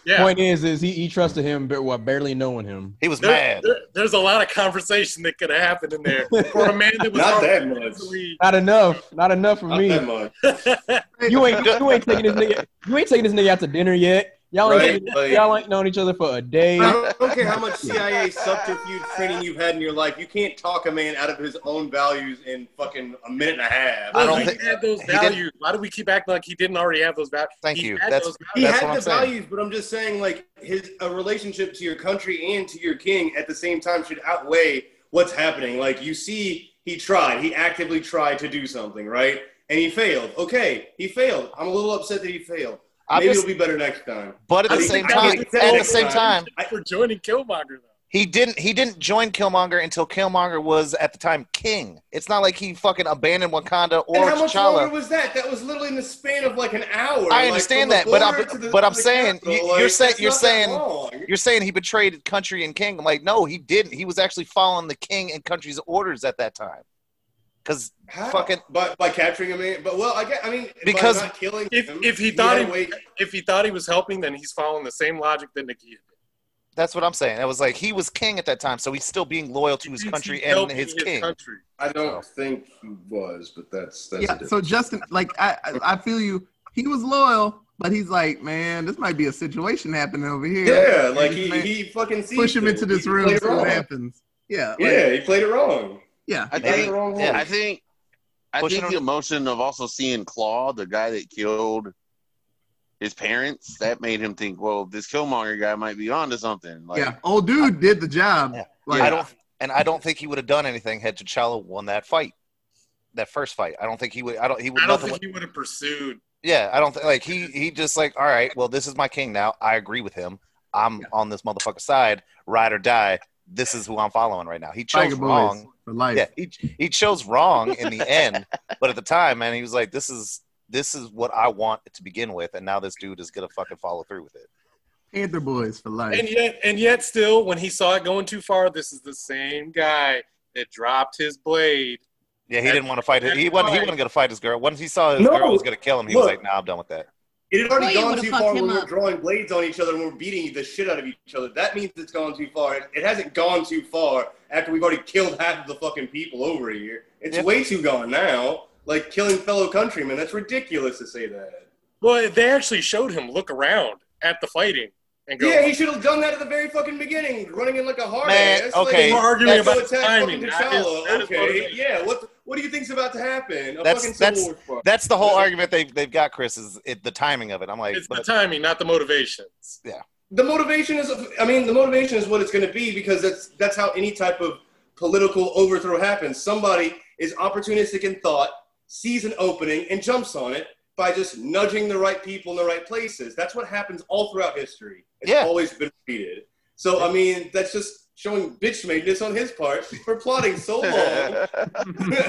S10: Yeah.
S13: Point is, is he, he trusted him, but while barely knowing him.
S7: He was
S10: There-
S7: mad.
S10: there- there's a lot of conversation that could have happened in there <laughs> for a man that was
S4: Not that much.
S10: mentally-
S13: Not enough. Not enough for
S4: Not
S13: me.
S4: that much.
S13: You ain't you ain't taking this nigga you ain't taking this nigga out to dinner yet. Y'all ain't
S4: like-
S13: y'all ain't known each other for a day.
S4: I don't care how much CIA subterfuge training you've had in your life. You can't talk a man out of his own values in fucking a minute and a half.
S7: I don't
S10: he
S7: think-
S10: had those
S7: he didn't-
S10: values. Why do we keep acting like he didn't already have those values?
S7: Thank
S10: He
S7: you.
S10: had
S7: That's-
S4: He
S10: values.
S7: That's
S4: had
S7: what
S4: the
S7: I'm saying.
S4: values, but I'm just saying, like his a relationship to your country and to your king at the same time should outweigh what's happening. Like you see, he tried. He actively tried to do something, right? And he failed. Okay, he failed. I'm a little upset that he failed.
S7: I'm
S4: Maybe
S7: just-
S4: it'll be better next time.
S7: but at
S10: I
S7: the
S10: think
S7: same time, at the same time,
S10: for joining Killmonger though.
S7: he didn't. He didn't join Killmonger until Killmonger was at the time king. It's not like he fucking abandoned Wakanda
S4: And
S7: or
S4: how much longer was that? That was literally in the span of like an hour.
S7: I understand
S4: from the
S7: that, but I'm-
S4: the-
S7: but I'm saying-
S4: capital,
S7: you-
S4: like,
S7: you're saying- you're saying- You're saying he betrayed country and king. I'm like, no, he didn't. He was actually following the king and country's orders at that time. Because fucking
S4: by by capturing a man. But well, I get. I mean,
S7: Because
S4: not killing
S10: If
S4: him,
S10: if he
S4: had
S10: thought he
S4: wait.
S10: if he thought he was helping, then he's following the same logic that Nakia did.
S7: that's what I'm saying. It was like he was king at that time, so he's still being loyal to his country and
S10: helping
S7: his king.
S10: country.
S4: I don't think he was, but that's that's.
S1: yeah. So Justin, like, I, I I feel you. He was loyal, but he's like, man, this might be a situation happening over here.
S4: yeah, like he,
S1: Man,
S4: he fucking sees
S1: push him
S4: things.
S1: into this
S4: He
S1: room,
S4: played it
S1: what happens. Yeah. like-
S4: Yeah, he played it wrong.
S1: Yeah.
S6: I think
S7: yeah.
S6: I think I
S7: Pushing
S6: think the
S7: him-
S6: emotion of also seeing Claw, the guy that killed his parents, that made him think, well, this Killmonger guy might be onto something. Like,
S1: yeah. Old dude did the job.
S7: Yeah.
S1: Like,
S7: I don't, and I don't think he would have done anything had T'Challa won that fight, that first fight. I don't think he would. I don't. He would.
S10: I don't think
S7: would-
S10: he would have pursued.
S7: yeah, I don't think like he he just like all right. Well, this is my king now. I agree with him. I'm on this motherfucker side. Ride or die. This is who I'm following right now. He chose
S1: Tiger
S7: wrong.
S1: for life.
S7: Yeah, he he chose wrong in the end, <laughs> but at the time, man, he was like, "This is this is what I want to begin with," and now this dude is gonna fucking follow through with it.
S1: Panther Boys for life.
S10: And yet, and yet, still, when he saw it going too far, this is the same guy that dropped his blade.
S7: Yeah, he didn't want to fight it. He wasn't. He wasn't gonna fight his girl. Once he saw his
S4: No,
S7: girl was gonna kill him, he was like, "Nah, I'm done with that."
S4: It had already gone too far when we were
S2: up.
S4: drawing blades on each other and we're beating the shit out of each other. That means it's gone too far. It, it hasn't gone too far after we've already killed half of the fucking people over here. It's
S7: Yeah.
S4: way too gone now. Like killing fellow countrymen. That's ridiculous to say that.
S10: Well, they actually showed him look around at the fighting and go.
S4: Yeah, he should have done that at the very fucking beginning, running in like a hard
S7: Man,
S4: ass.
S7: okay,
S10: We're arguing about timing.
S4: fucking
S10: not his-
S4: T'Challa.
S10: not his
S4: Okay, yeah. What what do you think's about to happen? A
S7: That's-
S4: fucking
S7: that's-
S4: War.
S7: That's the whole argument they've they've got, Chris. Is it, the timing of it? I'm like,
S10: It's the timing, not the motivations.
S4: Yeah, the motivation is i mean the motivation is what it's going to be because that's that's how any type of political overthrow happens somebody is opportunistic in thought sees an opening and jumps on it by just nudging the right people in the right places that's what happens all throughout history it's
S7: Yeah.
S4: always been repeated so i mean that's just showing bitch madeness on his part for plotting so long <laughs>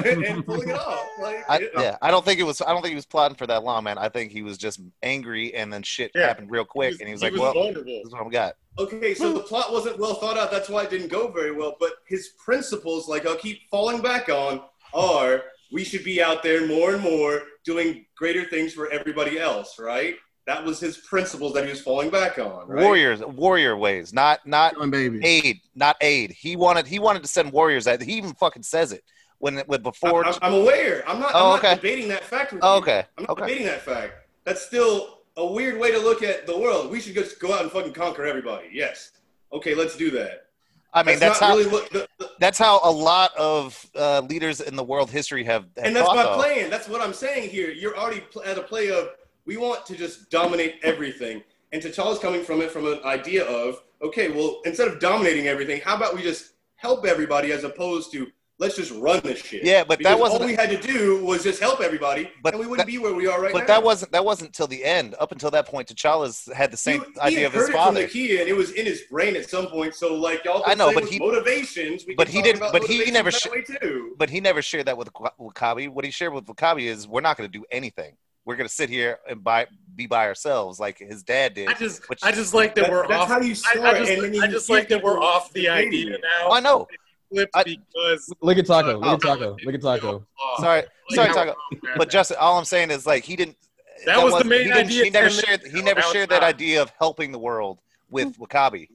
S4: and pulling it off like
S7: I,
S4: you know.
S7: yeah, I don't think it was. I don't think he was plotting for that long, man. I think he was just angry, and then shit
S10: Yeah.
S7: happened real quick, and he was like, "Well,
S10: vulnerable.
S7: this is what we got."
S4: Okay, so the plot wasn't well thought out. That's why it didn't go very well. But his principles, like I'll keep falling back on, are we should be out there more and more doing greater things for everybody else, right? That was his principles that he was falling back on, right?
S7: Warriors, warrior ways, not not aid, not aid. He wanted he wanted to send warriors. Out. He even fucking says it. when when before.
S4: I'm, I'm aware. I'm not.
S7: Oh,
S4: I'm
S7: okay.
S4: not debating that fact with
S7: Oh,
S4: you.
S7: okay.
S4: I'm not
S7: Okay.
S4: debating that fact. That's still a weird way to look at the world. We should just go out and fucking conquer everybody. Yes. Okay, let's do that.
S7: I mean, that's,
S4: not
S7: how
S4: really what. The, the-
S7: that's how a lot of uh, leaders in the world history have. have
S4: and that's
S7: thought,
S4: my
S7: though.
S4: plan. That's what I'm saying here. You're already pl- at a play of we want to just dominate everything, and T'Challa's coming from it from an idea of okay, well, instead of dominating everything, how about we just help everybody as opposed to let's just run this shit.
S7: Yeah, but that
S4: Because
S7: wasn't-
S4: all we had to do was just help everybody,
S7: But
S4: and we wouldn't
S7: that-
S4: be where we are right
S7: but
S4: now.
S7: But that wasn't that wasn't till the end. Up until that point, T'Challa's had the same
S4: He
S7: idea of his
S4: heard
S7: father.
S4: it from Nakia, and it was in his brain at some point. So, like y'all,
S7: I know, but he-
S4: motivations. We
S7: but he didn't- but he never
S4: that
S7: sh-. But he never shared that with W'Kabi. What he shared with W'Kabi is we're not going to do anything. We're going to sit here and by, be by ourselves, like his dad did.
S10: I just,
S7: which-
S10: I just like that,
S4: That-
S10: we're
S4: that's
S10: off.
S4: how you
S10: I,
S4: start,
S10: I just,
S4: and then
S10: I just
S4: give
S10: like that we're off the
S4: debating
S10: idea
S4: it.
S10: now.
S7: I know.
S10: Flipped
S7: I-
S10: because
S13: Look at Taco.
S7: Oh,
S13: Look at Taco. Look at Taco.
S10: uh,
S7: Sorry, sorry,
S10: how
S7: Taco. But
S10: that.
S7: Justin, all I'm saying is like he didn't.
S10: That was the
S7: wasn't-
S10: main
S7: he
S10: idea
S7: He never shared. He never
S10: Now
S7: shared that
S10: not.
S7: idea of helping the world with W'Kabi.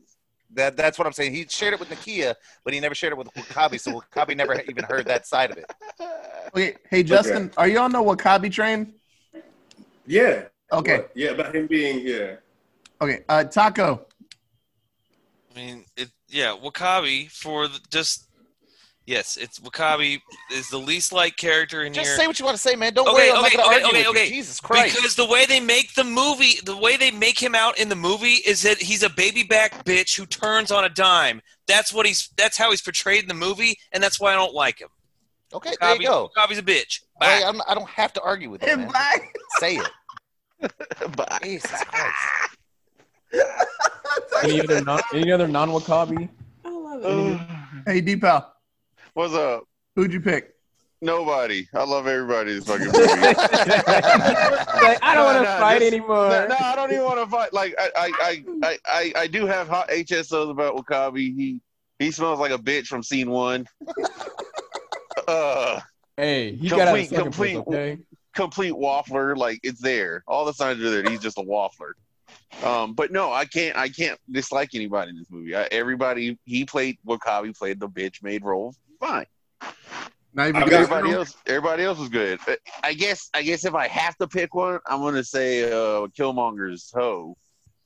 S7: That that's what I'm saying. He shared it with Nakia, but he never shared it with W'Kabi. So W'Kabi never even heard that side of it.
S1: Okay, hey Justin, are you on the W'Kabi train?
S4: Yeah.
S1: Okay.
S4: What? Yeah, about him being yeah.
S1: Okay, uh, Taco.
S8: I mean, it, yeah, W'Kabi for the, just yes, it's W'Kabi is the least like character in
S7: Just
S8: here.
S7: Just say what you want to say, man. Don't
S8: okay,
S7: worry. I'm
S8: okay,
S7: not
S8: okay,
S7: argue
S8: okay,
S7: with you.
S8: okay.
S7: Jesus Christ.
S8: Because the way they make the movie, the way they make him out in the movie is that he's a baby back bitch who turns on a dime. That's what he's. That's how he's portrayed in the movie, and that's why I don't like him.
S7: okay, there you go.
S8: W'Kabi's a bitch.
S7: All right,
S8: Bye.
S7: I'm, I don't have to argue with you,
S1: Him <laughs>
S7: man. Say it. <laughs>
S6: Bye.
S7: Jesus Christ. <laughs>
S13: Any other non any other non W'Kabi?
S2: I love it.
S1: Hey Deepal,
S6: What's up?
S1: who'd you pick?
S6: Nobody. I love everybody this fucking movie.
S13: like, I don't
S6: No,
S13: want to
S6: no,
S13: fight
S6: just-
S13: anymore.
S6: no, no, I don't even want to fight. Like I, I, I, I, I, I do have hot HSOs about W'Kabi. He he smells like a bitch from scene one. uh,
S13: Hey, he got out of
S6: Complete-
S13: second
S6: complete-
S13: place, okay?
S6: complete waffler. Like it's there. All the signs are there. He's just a waffler. Um, but no, I can't. I can't dislike anybody in this movie. I, everybody he played W'Kabi played the bitch made role. Fine.
S1: Not even
S4: I've
S1: good.
S4: got-
S6: Everybody else, everybody else was good. I guess, I guess if I have to pick one, I'm gonna say uh, Killmonger's hoe.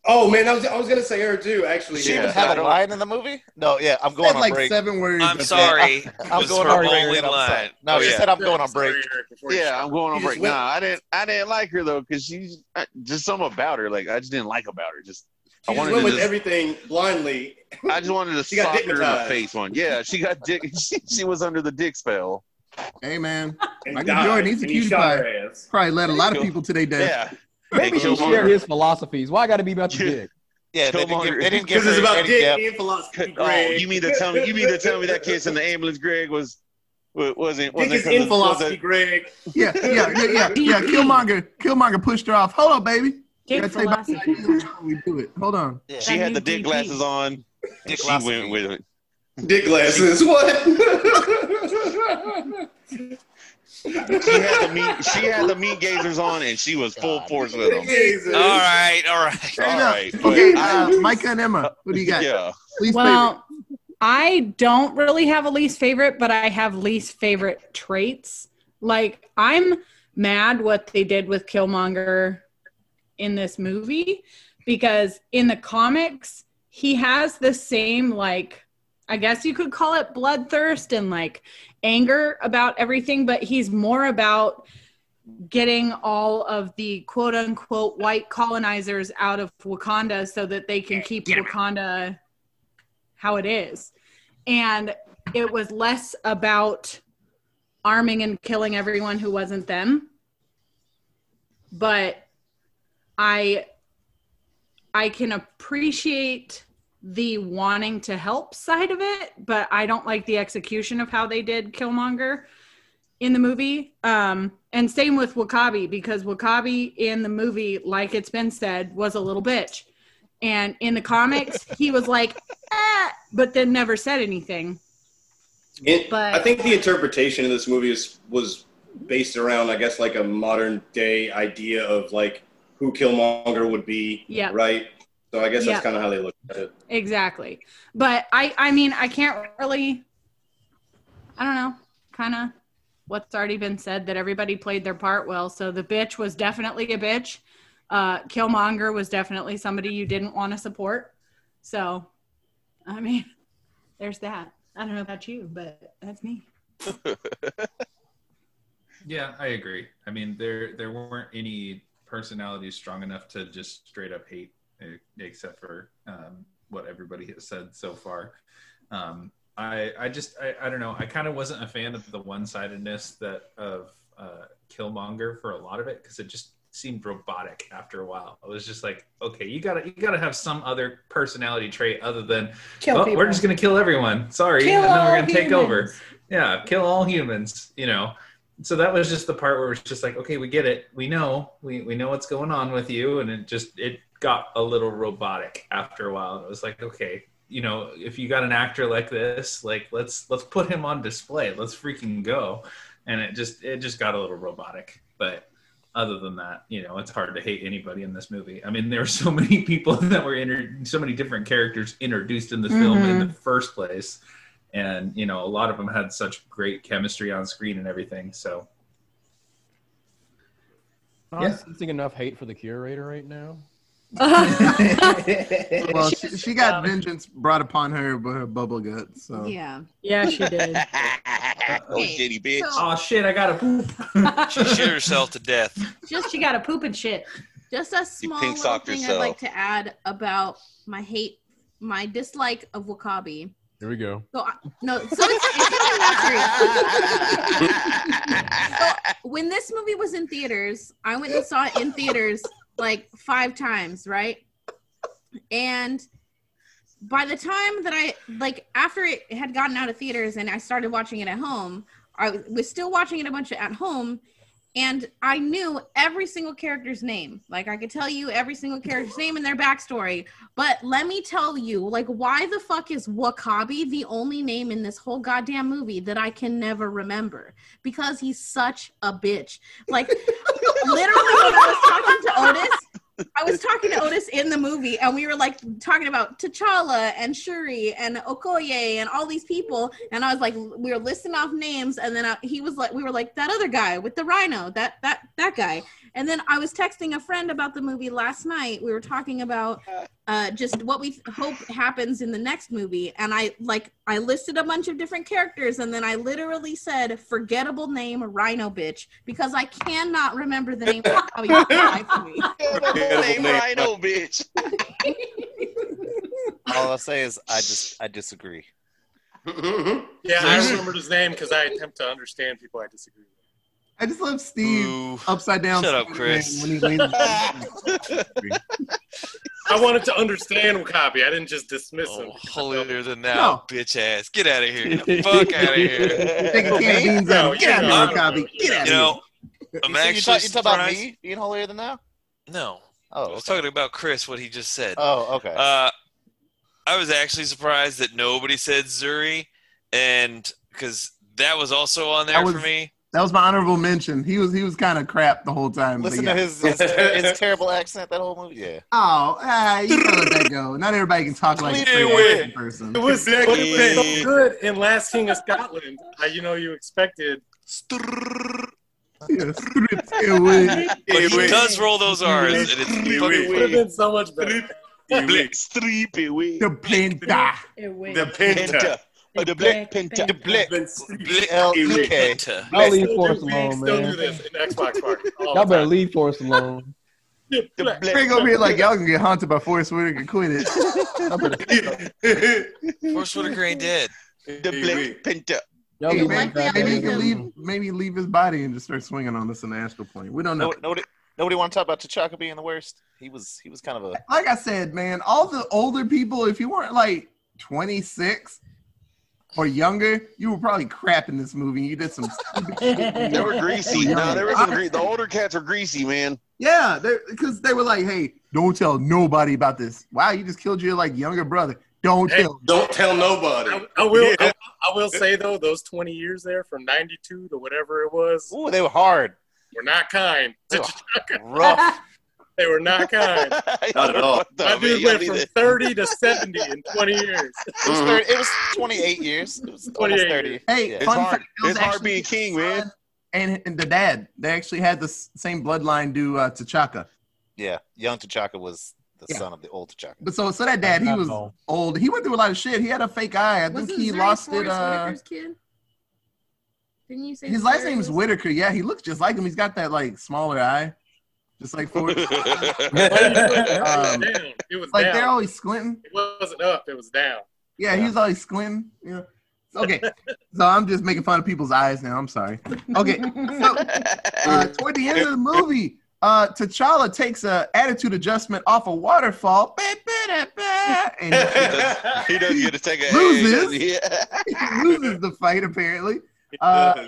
S4: Oh man, I was, I was gonna say her too. Actually,
S7: She
S6: Yeah,
S7: even
S6: I
S7: have a line in the movie? No, yeah, I'm going
S1: Said
S7: on
S1: like
S7: break.
S1: seven words.
S8: I'm sorry.
S7: I'm going on
S8: a
S7: break.
S8: only
S7: and I'm
S8: line.
S7: sorry. No,
S8: Oh,
S7: she
S8: yeah.
S7: said I'm going on break.
S10: Eric,
S6: Yeah. I'm going on break.
S4: just
S6: Nah, I didn't, I didn't like her though, cause she's I, just something about her. Like I just didn't like about her. Just
S4: She
S6: I
S4: just
S6: wanted
S4: went
S6: to
S4: with
S6: just,
S4: everything blindly. <laughs>
S6: I just wanted to
S4: She got
S6: sock her in the face one. Yeah, she got dick. <laughs> She, she was under the dick spell.
S1: Hey man,
S4: And
S1: Michael
S4: died,
S1: Jordan, he's a
S4: and he
S1: cutie pie. Probably led a lot of people today down.
S6: Yeah.
S13: Maybe he
S6: Killmonger.
S13: shared his philosophies. Why I got to be about the
S6: Yeah.
S13: dick?
S7: Yeah, they didn't give,
S6: Killmonger.
S7: they didn't give
S4: Because <laughs> it's about dick
S7: depth.
S4: and philosophy. <laughs>
S6: Oh, you mean to tell me? You mean to tell me that kiss in the ambulance, Greg, was wasn't
S4: Dick
S6: wasn't
S4: is
S6: 'cause
S4: in philosophy,
S6: wasn't-
S4: Greg.
S1: Yeah, yeah, yeah, yeah, yeah. Killmonger, Killmonger pushed her off. Hold on, baby.
S11: Dick
S1: Gotta tell you
S11: philosophy.
S1: we do it. Hold on.
S7: Yeah.
S6: She
S11: That
S6: had the dick glasses on.
S7: Dick
S6: she went with it.
S4: Dick glasses. <laughs> What?
S6: She had the meat. She had the meat gazers on, and she was full force with them.
S4: Jesus.
S8: All right, all right.
S1: Straight
S6: All
S1: up.
S6: right, but
S1: Okay,
S6: I-
S1: uh, Micah and Emma, what do you got?
S6: Yeah.
S1: Least
S11: Well, I don't really have a least favorite, but I have least favorite traits. Like I'm mad what they did with Killmonger in this movie because in the comics he has the same like I guess you could call it bloodthirst and like anger about everything, but he's more about getting all of the quote unquote white colonizers out of Wakanda so that they can keep Wakanda how it is. And it was less about arming and killing everyone who wasn't them. But I I can appreciate the wanting to help side of it, but I don't like the execution of how they did Killmonger in the movie. Um, and same with W'Kabi, because W'Kabi in the movie, like it's been said, was a little bitch. And in the comics, <laughs> he was like, ah, but then never said anything.
S4: It-
S11: But-
S4: I think the interpretation of this movie is, was based around, I guess, like a modern day idea of like who Killmonger would be.
S11: Yeah.
S4: Right. So I guess
S11: Yeah.
S4: that's kind of how they look at it.
S11: Exactly. But I I mean I can't really I don't know. kind of what's already been said that everybody played their part well. So the bitch was definitely a bitch. Uh, Killmonger was definitely somebody you didn't want to support. So, I mean, <laughs> there's that. I don't know about you, but that's me. <laughs>
S12: Yeah, I agree. I mean, there there weren't any personalities strong enough to just straight up hate, except for um, what everybody has said so far. Um, I I just I, I don't know. I kind of wasn't a fan of the one sidedness that of uh, Killmonger for a lot of it because it just seemed robotic after a while. It was just like, okay, you gotta you gotta have some other personality trait other than
S11: Kill
S12: "Oh, we're just gonna kill everyone. Sorry,
S11: Kill
S12: and then we're gonna take over. Yeah, kill all humans. You know. So that was just the part where it's just like, okay, we get it. We know. We we know what's going on with you, and it just it got a little robotic after a while. It was like, okay, you know, if you got an actor like this, like let's let's put him on display. Let's freaking go. And it just it just got a little robotic. But other than that, you know, it's hard to hate anybody in this movie. I mean, there are <laughs> so many people that were inter- so many different characters introduced in the film in
S11: Mhm.
S12: the first place, and you know, a lot of them had such great chemistry on screen and everything. So
S13: I'm
S12: Yeah.
S13: sensing enough hate for the curator right now. <laughs>
S1: well, she, she got vengeance brought upon her by her bubble gut. So
S2: Yeah.
S11: Yeah, she did. <laughs>
S6: oh, shitty bitch.
S12: oh shit, I gotta poop. <laughs>
S8: She shit herself to death.
S11: Just she got to poop and shit.
S2: Just a small
S6: pink
S2: little
S6: socked
S2: thing I'd like to add about my hate, my dislike of W'Kabi.
S13: Here we go.
S2: So I, no, so it's, it's something that's real. so when this movie was in theaters, I went and saw it in theaters like five times, right? And by the time that I like after it had gotten out of theaters and I started watching it at home, I was still watching it a bunch at home and I knew every single character's name. Like I could tell you every single character's name and their backstory. But let me tell you, like, why the fuck is W'Kabi the only name in this whole goddamn movie that I can never remember? Because he's such a bitch. Like, <laughs> literally, when I was talking to Otis, I was talking to Otis in the movie, and we were like talking about T'Challa and Shuri and Okoye and all these people, and I was like, we were listing off names, and then I, he was like, we were like that other guy with the rhino, that that that guy, and then I was texting a friend about the movie last night. We were talking about uh, uh, just what we hope happens in the next movie, and I like I listed a bunch of different characters, and then I literally said forgettable name Rhino bitch because I cannot remember the name. of W'Kabi <laughs> for the life.
S6: Name Rhino, bitch. <laughs>
S7: All I'll say is I just I disagree. <laughs>
S10: Yeah, I remembered his name because I attempt to understand people I disagree with.
S1: I just love Steve
S8: Ooh.
S1: upside down.
S8: Shut up, Chris.
S1: When he leans
S10: I wanted to understand Copy. I didn't just dismiss him.
S8: Oh, holier than thou,
S1: No.
S8: bitch ass. Get out of here. <laughs> Get the fuck out of here.
S1: Take a can of beans out. Get
S10: you
S1: out of
S10: know,
S1: here, W'Kabi. Get out of
S8: You
S1: here.
S8: know, I'm
S7: you,
S8: actually
S7: talk, you talk about me being holier than thou?
S8: No.
S7: Oh,
S8: I was talking about Chris, what he just said.
S7: Oh, okay.
S8: Uh, I was actually surprised that nobody said Zuri, and because that was also on there
S1: That
S8: for me.
S1: That was my honorable mention. He was he was kind of crap the whole time. but
S7: Listen
S1: yeah.
S7: to his, his his terrible accent that whole movie. Yeah.
S1: Oh, ah, you can let that go. Not everybody can talk like a
S8: Clear
S1: straight
S8: away.
S1: African person.
S10: It was, but it was so good in Last King of Scotland. How you know you expected.
S1: Yeah.
S8: But he does roll those R's, and it's
S10: It
S8: fucking
S10: would have been so much better.
S6: Black Streep away.
S1: The Penta.
S4: The Penta.
S6: Oh, the Black Penta.
S7: The Blick.
S8: Blick
S7: L E K.
S8: Penta.
S13: Y'all leave
S10: Still
S13: Forest
S10: do- we
S13: alone,
S10: still do
S13: man.
S10: this in Xbox <laughs> Party.
S13: Y'all better leave Forest alone. <laughs>
S6: The Black
S1: Greg over here like y'all can get haunted by Forest Whitaker. Quit it. <laughs>
S8: Forest Whitaker ain't dead.
S6: The Black Penta.
S13: Y'all
S1: Hey,
S13: leave
S1: man,
S13: him back
S1: maybe he can leave. Maybe leave his body and just start swinging on us in the astral plane. We don't know.
S7: Nobody nobody want to talk about T'Chaka being the worst. He was he was kind of a
S1: Like I said, man, all the older people, if you weren't like 26 or younger, you were probably crap in this movie. You did some stupid. <laughs>
S6: They were greasy. No, they were some gre- The older cats were greasy, man.
S1: Yeah, because they were like, "Hey, don't tell nobody about this." Wow, you just killed your like younger brother. Don't
S10: Hey,
S1: tell.
S4: Don't tell nobody.
S10: I, I will.
S4: Yeah.
S10: I, I will say though, those twenty years there, from '92 to whatever it was,
S7: ooh, they were hard,
S10: were not kind.
S7: They were <laughs> rough.
S10: They were not <laughs> kind.
S4: Not at all.
S10: My dude went from 30 to 70 in 20 years.
S7: It was, 30, it was 28 years. It was
S10: 28
S7: 30.
S1: Hey,
S7: Yeah.
S1: fun
S13: hard-
S1: fact,
S13: it's hard being king, man.
S1: And, and the dad, they actually had the same bloodline do uh, T'Chaka.
S7: Yeah, young T'Chaka was the
S1: Yeah.
S7: son of the old T'Chaka.
S1: But so, so that dad, he was
S13: Oh.
S1: old. He went through a lot of shit. He had a fake eye. I
S2: Wasn't
S1: think he
S2: Zuri
S1: lost it. Uh,
S2: Whitaker's kid? Didn't you say
S1: his last name is
S2: was-
S1: Whitaker. Yeah, he looks just like him. He's got that like smaller eye, just like Forest. <laughs>
S10: It was
S1: Um,
S10: down. It was
S1: like
S10: down.
S1: they're always squinting.
S10: It wasn't up. It was down.
S1: Yeah, he was always squinting. Yeah. Okay, so I'm just making fun of people's eyes now. I'm sorry. Okay, so uh, <laughs> toward the end of the movie, uh, T'Challa takes a attitude adjustment off a waterfall, and
S13: he doesn't get to take a
S1: Loses. <laughs>
S13: Yeah.
S1: he loses the fight apparently. Uh,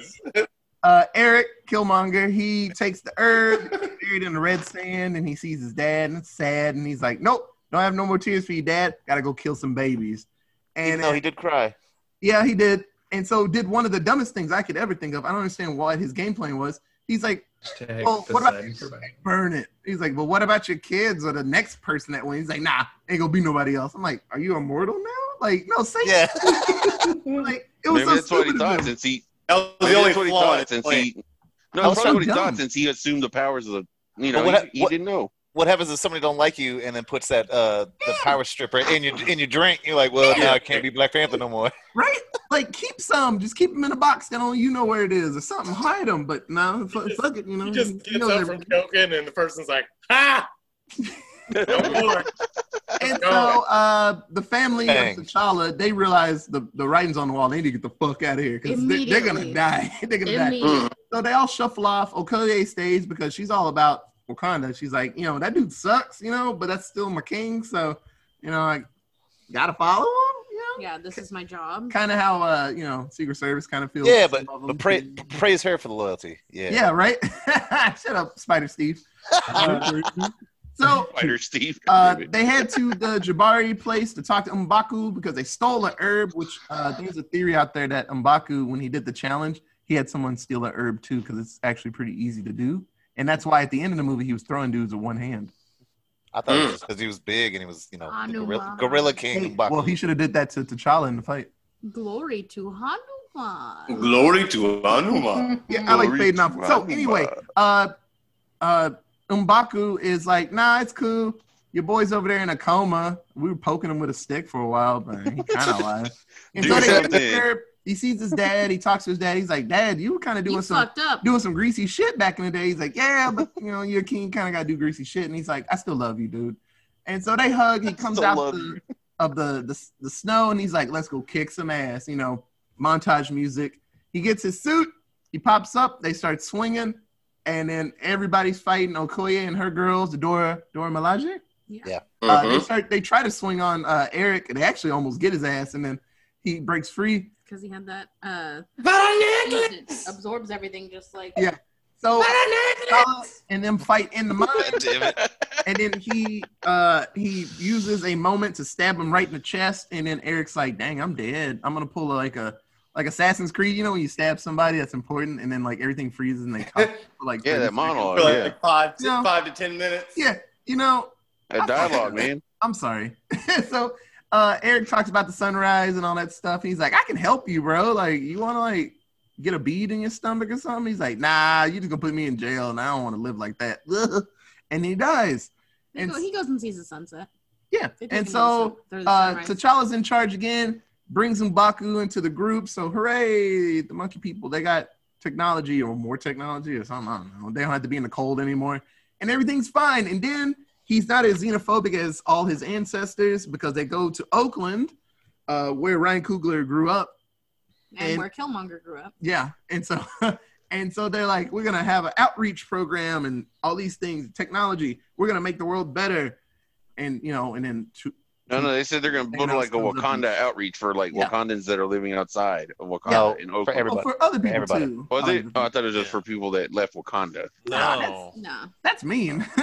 S1: uh, Eric Killmonger, he takes the herb, <laughs> buried in the red sand, and he sees his dad, and it's sad, and he's like, "Nope, don't have no more tears for you, Dad. Gotta go kill some babies." And
S7: no, he did cry.
S1: yeah, he did. And so did one of the dumbest things I could ever think of. I don't understand what his game plan was. He's like,
S12: Hashtag
S1: "Oh, what about
S12: Poseidon for back.
S1: burn it?" He's like, well, what about your kids or the next person that wins?" He's like, "Nah, ain't gonna be nobody else." I'm like, "Are you immortal now?" Like, no, say
S7: Yeah. <laughs>
S1: like it was
S13: Maybe
S1: so
S13: that's what he thought since he.
S4: That was the only
S13: that's what he
S4: flaw
S13: thought since he. No,
S1: I was
S13: that's
S1: so
S13: what he
S1: dumb.
S13: thought since he assumed the powers of the. You know,
S7: what-
S13: he, he
S7: what-
S13: didn't know.
S7: What happens if somebody don't like you and then puts that uh the power stripper in your in your drink? You're like, well, now I can't be Black Panther no more. <laughs>
S1: right? Like, keep some. Just keep them in a box. Then only you know where it is, or something. Hide them. But no, fuck, fuck it. You know,
S10: He just
S1: he
S10: gets
S1: knows
S10: up
S1: everything.
S10: from choking, and the person's like, "Ha! <laughs> No <laughs> more."
S1: And so uh, the family
S7: Bang.
S1: of T'Challa, they realize the, the writing's on the wall. They need to get the fuck out of here because they, they're gonna die. <laughs> they're gonna die. So they all shuffle off. Okoye stays because she's all about Wakanda. She's like, you know, that dude sucks, you know, but that's still my king. So, you know, I gotta follow him. You know,
S2: Yeah, this is my job.
S1: kind of how uh, you know, Secret Service kind of feels.
S7: Yeah, but but pra- praise her for the loyalty. Yeah.
S1: yeah, right. <laughs> Shut up, Spider Steve. So
S13: Fighter Steve.
S1: uh, they head to the Jabari place to talk to Mbaku because they stole a herb. Which uh, there's a theory out there that Mbaku, when he did the challenge, he had someone steal a herb too because it's actually pretty easy to do, and that's why at the end of the movie he was throwing dudes with one hand.
S7: I thought it was because he was big and he was, you know, the gorilla, gorilla king.
S1: Hey, well, he should have did that to T'Challa in the fight.
S2: Glory to Hanuman.
S4: Glory to Hanuman. <laughs>
S1: Yeah, I like
S13: Glory
S1: fading off. So anyway, uh, uh, Mbaku is like, nah, it's cool. Your boy's over there in a coma. We were poking him with a stick for a while, but he <laughs> kind of alive. And
S13: Do
S1: so they there. He sees his dad. He talks to his dad. He's like, Dad, you were kind of doing
S2: You
S1: some
S2: up.
S1: doing some greasy shit back in the day. He's like, Yeah, but you know, you're a king, kind of got to do greasy shit. And he's like, I still love you, dude. And so they hug. He comes out the, of the, the the snow, and he's like, Let's go kick some ass. You know, montage music. He gets his suit. He pops up. They start swinging, and then everybody's fighting. Okoye and her girls, Dora Dora Milaje.
S2: Yeah.
S1: Uh,
S4: Mhm.
S1: they start. They try to swing on uh, Eric, and they actually almost get his ass, and then he breaks free.
S2: Because he had that uh
S4: But
S2: it absorbs everything just like
S1: Yeah. So and them fight in the mine,
S8: God <laughs> damn it.
S1: and then he uh he uses a moment to stab him right in the chest, and then Eric's like, "Dang, I'm dead. I'm gonna pull a, like a like Assassin's Creed. You know when you stab somebody that's important, and then like everything freezes and they <laughs> talk for like
S13: Yeah, that
S1: seconds.
S13: monologue.
S4: For like,
S13: Yeah.
S4: like five, to,
S1: No.
S4: five to ten minutes.
S1: Yeah, you know,
S13: That dialogue, man.
S1: I'm sorry. <laughs> so uh Eric talks about the sunrise and all that stuff. He's like, I can help you, bro. Like, you wanna like get a bead in your stomach or something? He's like, nah, you just gonna put me in jail and I don't wanna live like that. <laughs> and he dies.
S2: he,
S1: And
S2: he goes and sees the sunset.
S1: yeah. And so
S2: to the
S1: uh
S2: or the sunrise.
S1: T'Challa's in charge again, brings M'Baku into the group. So hooray, the monkey people, they got technology or more technology or something. I don't know. They don't have to be in the cold anymore. And everything's fine. And then he's not as xenophobic as all his ancestors because they go to Oakland, uh, where Ryan Coogler grew up.
S2: and,
S1: and-
S2: where Killmonger grew up.
S1: Yeah. And so <laughs> and so they're like, we're gonna have an outreach program and all these things, technology. We're gonna make the world better. And you know, and then to,
S13: No, no, they said they're going to build like a
S1: comes up
S13: Wakanda outreach for like
S1: Yeah.
S13: Wakandans that are living outside of Wakanda
S7: No,
S13: in
S7: for everybody.
S1: well, for other people
S7: everybody.
S1: too.
S13: Was
S1: Other
S13: it? Oh, I thought it was just for people that left Wakanda.
S8: No.
S2: No,
S1: That's mean. <laughs>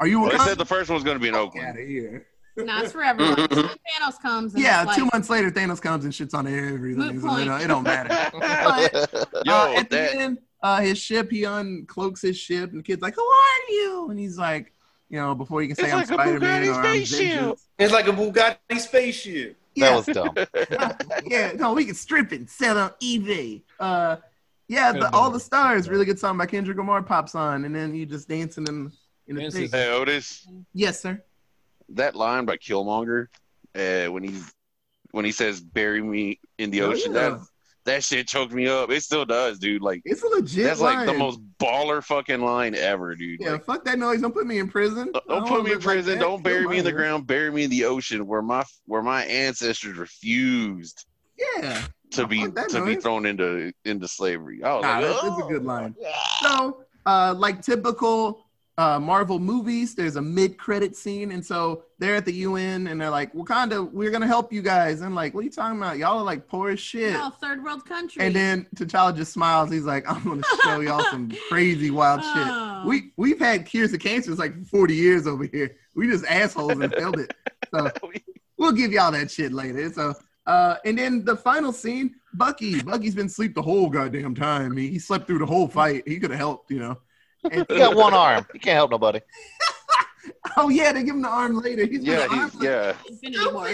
S1: Are you?
S13: They
S1: Wakanda?
S13: said the first one was going to be in Oakland.
S1: Out of here.
S2: no, it's for everyone. <laughs> Thanos comes. And
S1: Yeah,
S2: it's
S1: two months later, Thanos comes and shits on everything. So, you
S2: point.
S1: know, it don't matter. <laughs> But,
S13: Yo,
S1: uh, at
S13: that
S1: the end, uh, his ship, he uncloaks his ship, and the kid's like, "Who are you?" And he's like, You know, before you can say
S14: It's
S1: I'm
S14: like
S1: Spider Man or I'm
S14: spaceship.
S1: Vengeance.
S14: It's like a Bugatti spaceship.
S1: Yeah.
S7: was dumb. <laughs>
S1: yeah, no, we can strip it and sell on eBay. Uh, yeah, the, all the stars. Really good song by Kendrick Lamar pops on, and then you just dancing in in the thing.
S6: Hey Otis,
S1: Yes, sir.
S6: that line by Killmonger, uh, when he when he says "bury me in the
S1: Oh,
S6: ocean,"
S1: yeah.
S6: that that shit choked me up. It still does, dude. Like
S1: It's a legit
S6: that's like the most baller fucking line ever, dude.
S1: Yeah,
S6: Like,
S1: fuck that noise. Don't put me in prison.
S6: Don't
S1: wanna
S6: put me in
S1: live like
S6: prison. don't bury me in the ground. Bury me in the ocean, where my where my ancestors refused
S1: Yeah.
S6: to be to be thrown into into slavery. Was
S1: Nah,
S6: like,
S1: that's,
S6: oh.
S1: that's a good line. So, uh, like typical uh, Marvel movies, there's a mid-credit scene, and so they're at the UN, and they're like, "Wakanda, we're gonna help you guys." And like, what are you talking about? Y'all are like poor as shit.
S2: No, third world country.
S1: And then T'Challa just smiles. He's like, "I'm gonna show y'all some <laughs> crazy wild
S2: Oh.
S1: shit." We we've had cures of cancer like 40 years over here. We just assholes and failed it. So <laughs> we'll give y'all that shit later. So uh, and then the final scene, Bucky. Bucky's been asleep the whole goddamn time. He, he slept through the whole fight. He could have helped, you know. And-
S7: He got one arm. He can't help nobody. <laughs>
S1: oh yeah, they give him the arm later. He's
S6: yeah,
S1: got arm
S6: he's yeah.
S2: Infinity War.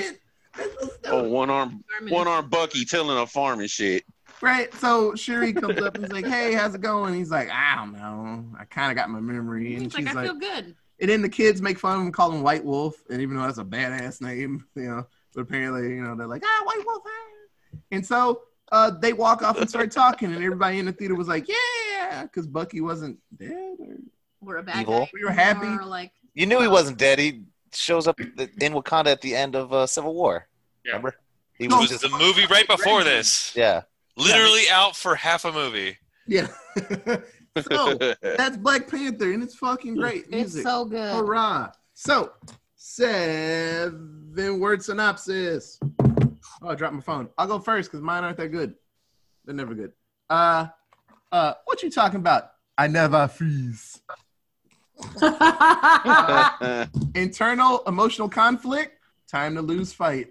S6: Oh, one arm, one arm Bucky tilling a farm and shit.
S1: Right. So Shuri comes up and is like, "Hey, how's it going?" He's like, "I don't know. I kind of got my memory." And
S2: He's like,
S1: she's
S2: I
S1: like,
S2: feel good.
S1: and then the kids make fun of him, call him White Wolf, and even though that's a badass name, <laughs> you know, but apparently, you know, they're like, "Ah, White Wolf." ah." And so uh, they walk off and start talking, and everybody in the theater was like, "Yeah," because Bucky wasn't dead. Or...
S2: We're a bad
S7: Evil.
S2: guy.
S1: We were happy.
S2: Or like,
S7: You knew he wasn't dead. He shows up in Wakanda at the end of uh, Civil War. Remember? He
S8: It was the movie right before this.
S7: Yeah.
S8: Literally out for half a movie.
S1: Yeah. <laughs> so that's Black Panther, and it's fucking great.
S2: It's so good.
S1: Hurrah! So, seven word synopsis. Oh, I dropped my phone. I'll go first because mine aren't that good. They're never good. Uh, uh, what you talking about? I never freeze. Uh, <laughs> internal emotional conflict. Time to lose fight.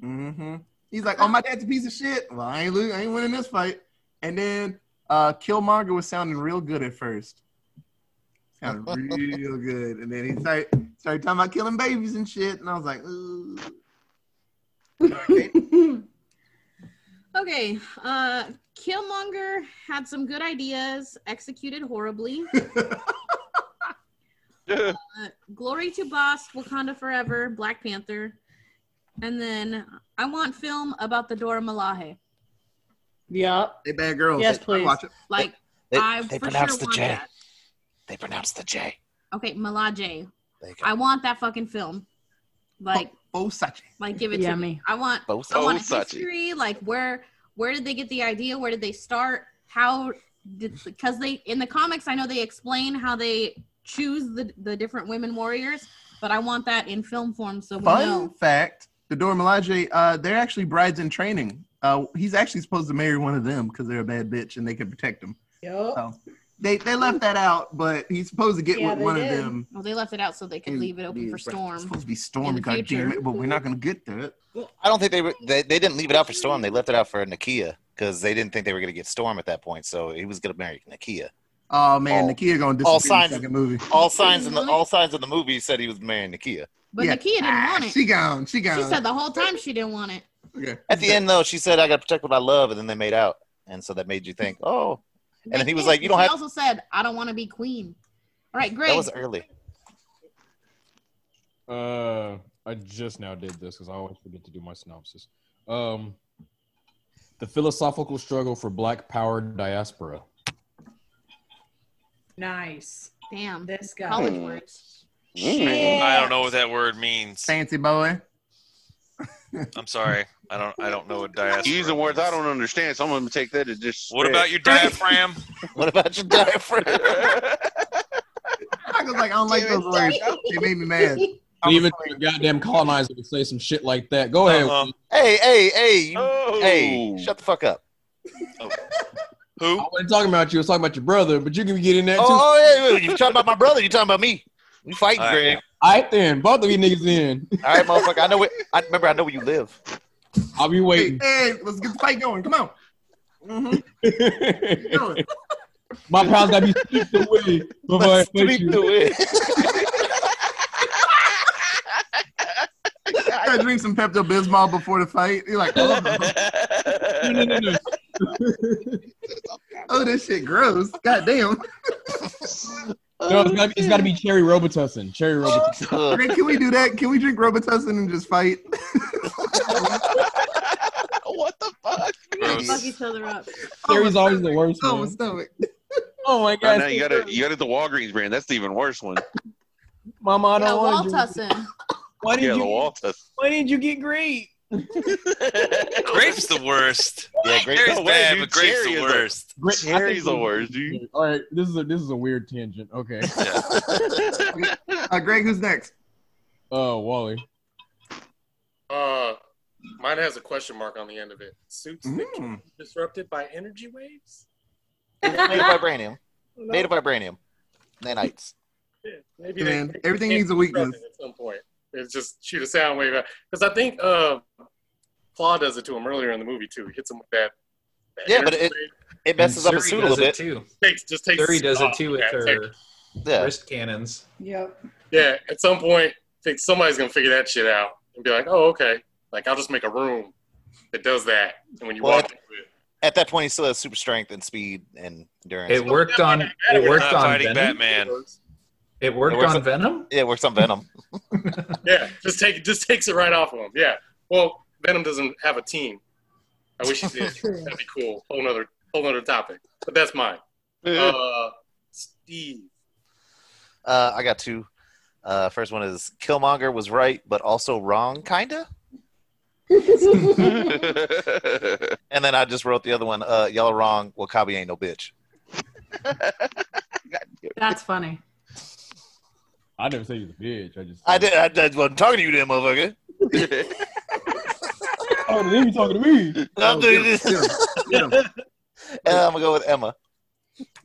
S1: hmm He's like, "Oh, my dad's a piece of shit. Well, I ain't lose, I ain't winning this fight." And then uh, Killmonger was sounding real good at first. Sounded <laughs> real good, and then he started started talking about killing babies and shit, and I was like, Ooh. <laughs>
S2: okay, uh, Killmonger had some good ideas, executed horribly. <laughs> Uh, Glory to Bast, Wakanda Forever, Black Panther, and then I want film about the Dora Milaje.
S11: Yep.
S1: Hey, bad girls.
S11: Yes, please.
S1: watch it.
S2: Like
S7: They-
S2: I
S7: they
S2: for sure
S7: pronounce the
S2: want
S7: J.
S2: that.
S7: They pronounce the J.
S2: Okay, Milaje.
S7: There you go.
S2: I want that fucking film. Like,
S1: Bosachi.
S2: like give it to me. I want.
S7: Both
S2: I want a
S6: Bosachi.
S2: history. Like where where did they get the idea? Where did they start? How did because they in the comics I know they explain how they choose the the different women warriors, but I want that in film form so we
S1: Fun
S2: know.
S1: fact: the Dora Milaje, uh, they're actually brides in training. Uh, he's actually supposed to marry one of them because they're a bad bitch and they can protect him.
S11: Yep.
S1: So they they left that out, but he's supposed to get
S11: Yeah,
S1: with
S11: they
S1: one
S11: did.
S1: of them.
S2: Well, they left it out so they could leave it open
S1: be-
S2: for
S1: It's
S2: Storm.
S1: supposed to be
S2: in
S1: Storm,
S2: the
S1: God damn it! But we're not gonna get that.
S7: I don't think they, were, they they didn't leave it out for Storm. They left it out for Nakia because they didn't think they were going to get Storm at that point. So he was going to marry Nakia.
S1: Oh man,
S7: All-
S1: Nakia gonna
S7: all
S1: disappear in the second movie.
S7: All signs in the all signs in the movie said he was marrying Nakia.
S2: But
S1: Yeah.
S2: Nakia didn't want it.
S1: She gone. She gone.
S2: She said the whole time she didn't want it.
S1: Okay.
S7: At the end, though, she said, "I got to protect what I love," and then they made out, and so that made you think, "Oh." And then he was like, "You don't
S2: She
S7: have."
S2: also said, "I don't want to be queen." All right, great.
S7: That was early.
S13: Uh, I just now did this because I always forget to do my synopsis. Um, the philosophical struggle for Black Power diaspora.
S11: Nice.
S2: Damn.
S11: This guy.
S2: College words.
S11: Shit.
S8: I don't know what that word means.
S1: Fancy boy.
S8: I'm sorry. I don't. I don't know what diaspora.
S6: You're using words I don't understand, so I'm gonna take that as just.
S8: What about your diaphragm? <laughs>
S7: What about your diaphragm? <laughs>
S1: I was like, I don't like those words. They made me mad. <laughs>
S13: Even a goddamn colonizer would say some shit like that. Go ahead.
S8: Uh-huh.
S7: Hey, hey, hey, you,
S6: Oh.
S7: hey! Shut the fuck up.
S8: Who?
S13: I wasn't talking about you. I was talking about your brother, but you can get in that too.
S7: Oh, oh yeah, you talking about my brother? You talking about me? We fighting,
S8: All right.
S7: Greg.
S13: All right, then. Both of you niggas in.
S7: All right, motherfucker. I know it. I remember. I know where you live.
S13: I'll be waiting.
S1: Hey, hey let's get the fight going. Come on. Mm-hmm. <laughs>
S13: My pals got to be sweeped away before let's I fight you.
S7: Away.
S1: I drink some Pepto Bismol before the fight. You're like, oh, no, no, no. oh, this shit gross. God damn. <laughs>
S13: No, it's oh, gotta, it's gotta be cherry Robitussin. Cherry Robitussin. <laughs>
S1: Okay, can we do that? Can we drink Robitussin and just fight? <laughs>
S6: what the fuck? <laughs>
S2: Fuck each other up.
S13: Cherry's always the worst
S1: Oh, my
S13: one.
S1: stomach.
S13: Oh my
S6: Oh,
S13: god.
S6: no, you gotta you gotta the Walgreens brand. That's the even worse one.
S13: Mama, I don't want.
S2: Waltussin.
S13: Why did
S6: Yeah, the
S13: you? Why didn't you get grape?
S8: Grape's the worst.
S7: Yeah, great.
S8: Cherry's
S6: No way,
S8: bad,
S6: dude.
S8: but grape's the worst.
S13: Grape, I
S6: Cherry's
S13: think-
S6: the worst, dude.
S13: All right, this is a this is a weird tangent. Okay. <laughs>
S1: Uh, Greg, who's next?
S13: Oh, Wally.
S10: Uh, mine has a question mark on the end of it. Suits that
S1: Mm.
S10: can be disrupted by energy waves.
S7: Made of vibranium. Made of vibranium. Nanites.
S10: Yeah, maybe
S1: Man,
S10: they,
S1: everything
S10: they
S1: needs a weakness.
S10: At some point, it's just shoot a sound wave out. Because I think uh, Claw does it to him earlier in the movie too. He hits him with that. that
S7: Yeah, but it- It messes up his
S12: Shuri
S7: suit a
S12: does
S7: little
S12: it
S7: bit.
S12: too.
S10: takes just takes.
S12: Shuri does it too with
S10: yeah,
S12: her
S10: take-
S7: Yeah.
S12: wrist cannons.
S11: Yep.
S10: yeah, at some point, I think somebody's gonna figure that shit out and be like, "Oh, okay. Like I'll just make a room that does that." And when you
S7: Well,
S10: walk into it,
S7: At that point, he still has super strength and speed and endurance.
S12: It worked on. It worked on
S8: fighting
S12: Venom.
S8: Batman.
S12: It worked
S7: It works
S12: on
S7: on-
S12: Venom.
S7: Yeah, it works on Venom. <laughs>
S10: yeah, just take just takes it right off of him. Yeah. Well, Venom doesn't have a team. I wish he <laughs> did.
S11: True.
S10: That'd be cool. Whole nother whole nother topic. But that's mine. Uh, Steve.
S7: Uh, I got two. Uh, first one is Killmonger was right, but also wrong, kinda. <laughs> And then I just wrote the other one. Uh, y'all are wrong. W'Kabi ain't no bitch.
S11: That's funny.
S13: I never say you was a bitch. I just.
S7: I did. I, I wasn't talking to you, then, motherfucker. <laughs>
S13: Oh, then you talking to me?
S7: I'm doing this.
S1: Get him, get him.
S7: And I'm gonna go with Emma.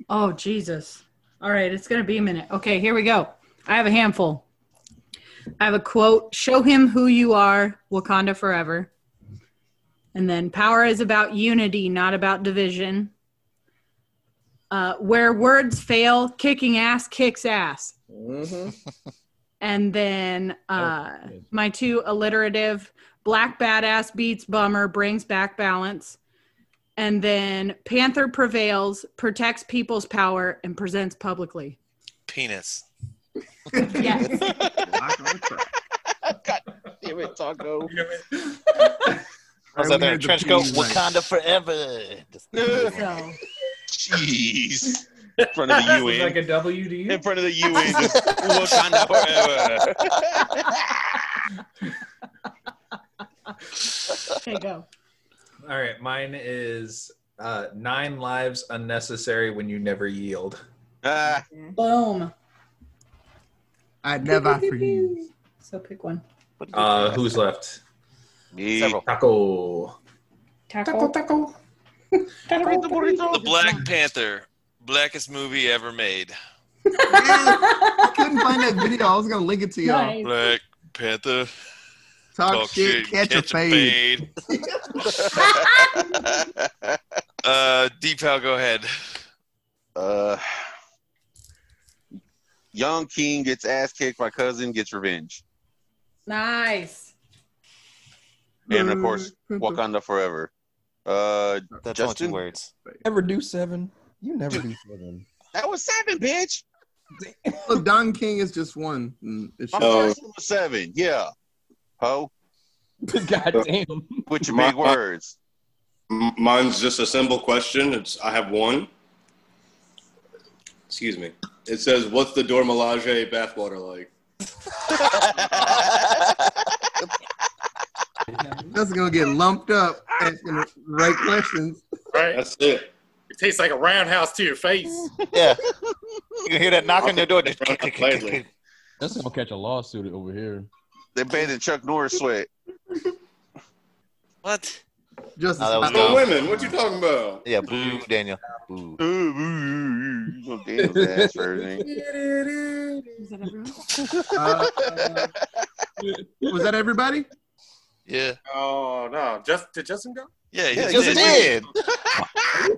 S11: Oh Jesus! All right, it's gonna be a minute. Okay, here we go. I have a handful. I have a quote: "Show him who you are, Wakanda forever." And then, power is about unity, not about division. Uh, where words fail, kicking ass kicks ass. And then uh,
S13: Oh, yes.
S11: my two alliterative black badass beats bummer, brings back balance. And then Panther prevails, protects people's power, and presents publicly.
S8: Penis.
S11: Yes. <laughs>
S1: Lock on.
S6: Damn it, Taco. <laughs>
S7: I Was
S1: Alright,
S7: that
S1: we
S7: there?
S1: heard the
S7: Trench coat, Wakanda forever. Just- <laughs>
S11: so
S6: Jeez. In front of the
S12: Was
S6: UN.
S12: like a W to you?
S6: In front of the UN. Just, Wakanda forever.
S11: okay, go.
S12: All right, mine is uh, nine lives unnecessary when you never yield.
S6: Ah,
S11: Boom.
S1: I never for you.
S11: So pick one.
S12: Uh, who's left?
S6: me.
S7: Several.
S12: Taco.
S11: Taco. Taco.
S8: The Black Panther, blackest movie ever made.
S1: I couldn't find that video. I was gonna link it to y'all.
S11: Nice.
S8: Black Panther,
S1: Talk,
S8: talk
S1: shit,
S8: shit,
S1: catch, a fade.
S8: fade. <laughs> Uh, Deepal, go ahead.
S6: uh, young King gets ass kicked by cousin, gets revenge.
S11: Nice.
S6: And of course, Wakanda forever. Uh,
S7: That's only
S6: Justin?
S7: two words.
S13: Never do seven. You never do seven. <laughs>
S6: that was seven, bitch.
S1: Look, Don King is just one. Mm, it
S6: My first one was seven. Yeah. Ho, <laughs>
S13: God damn.
S6: with your big words.
S4: Mine's just a simple question. It's I have one. Excuse me. It says, "What's the Dor Milaje bathwater like?" <laughs>
S1: That's gonna get lumped up asking the right questions.
S10: Right?
S4: That's it.
S10: It tastes like a roundhouse to your face. <laughs>
S7: Yeah. You can hear that knock on your door. Just
S13: That's gonna catch a lawsuit over here.
S6: They bathed in Chuck Norris sweat.
S8: What?
S1: Just
S7: that was
S4: No women. What you talking about?
S7: Yeah, boo, Daniel. Boo.
S6: Daniel's ass for everything.
S2: Is that everyone?
S1: uh, was that everybody?
S8: Yeah.
S10: Oh no! Just did Justin go?
S8: Yeah, he
S7: Yeah,
S8: just
S7: just
S8: did.
S7: did.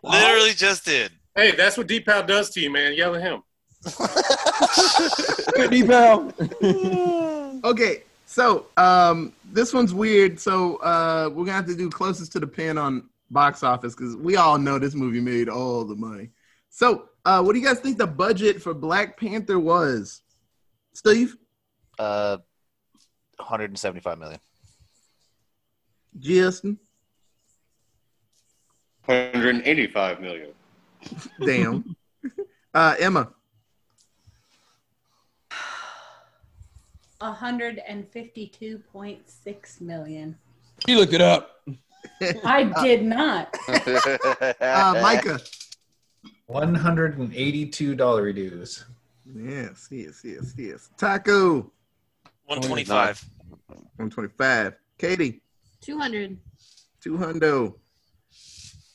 S7: <laughs>
S8: Literally just did.
S10: Hey, that's what Deep Pal does to you, man. Yell at him. <laughs>
S13: Deep pal. <laughs>
S1: Okay, So um, this one's weird. So uh, we're gonna have to do closest to the pin on box office because we all know this movie made all the money. So uh, what do you guys think the budget for Black Panther was? Steve,
S7: Uh, 175 million.
S1: Justin,
S14: 185 million.
S1: damn, <laughs> uh, Emma,
S11: 152.6 million.
S13: She looked it up. <laughs>
S11: I did not. <laughs>
S1: uh, Micah.
S12: One hundred and eighty-two dollar dues.
S1: Yes, yes, yes, yes. Taco,
S8: 125.
S1: 125. Katie,
S2: 200.
S1: two hundo.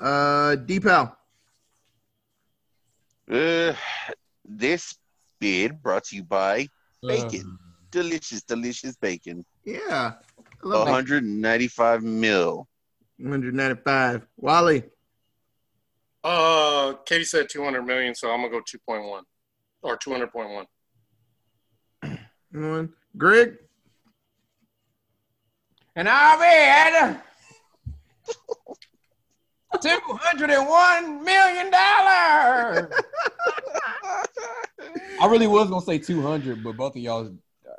S1: Uh, Deepal,
S6: Uh, this bid brought to you by bacon. delicious, delicious bacon.
S1: yeah, I love that.
S6: 195 mil.
S1: 195. Wally,
S10: Uh, Katie said 200 million, so I'm gonna go 2.1 or 200.1.
S1: one. Greg,
S13: And I read two hundred and one million dollars. I really was gonna say two hundred, but both of y'all,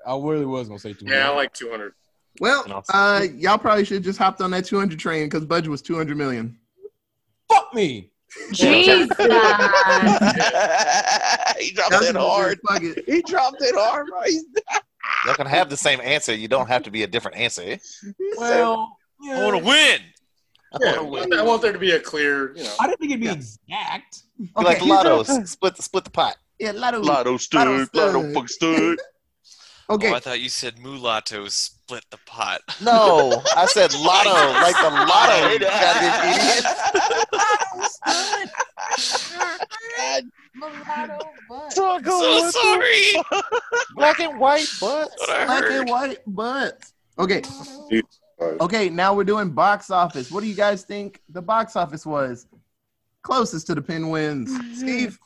S13: I really was gonna say two hundred.
S10: Yeah, I like 200.
S1: Well, uh, y'all probably should have just hopped on that 200 train because budget was 200 million.
S13: Fuck me.
S11: Jesus. <laughs> <laughs>
S6: he dropped
S1: That's
S6: it hard. He dropped it hard. Right?
S7: Y'all can have the same answer. You don't have to be a different answer. <laughs>
S13: Well,
S8: I want to win.
S10: Yeah, I want- I want there to be a clear, you know.
S13: I didn't think it'd be exact.
S7: You like
S1: Okay.
S7: lottos. <laughs> split the split the pot.
S1: Yeah, Lotto.
S6: Lotto stood. Lotto fuck stood. <laughs>
S1: Oh, okay.
S8: Oh, I thought you said mulatto split the pot.
S7: No, I said <laughs> lotto, like the lotto. you goddamn idiot.
S8: so sorry. <laughs>
S7: Black and white butts.
S1: Black and white butts. Okay. Okay, now we're doing box office. What do you guys think the box office was? Closest to the pin wins. Mm-hmm. Steve,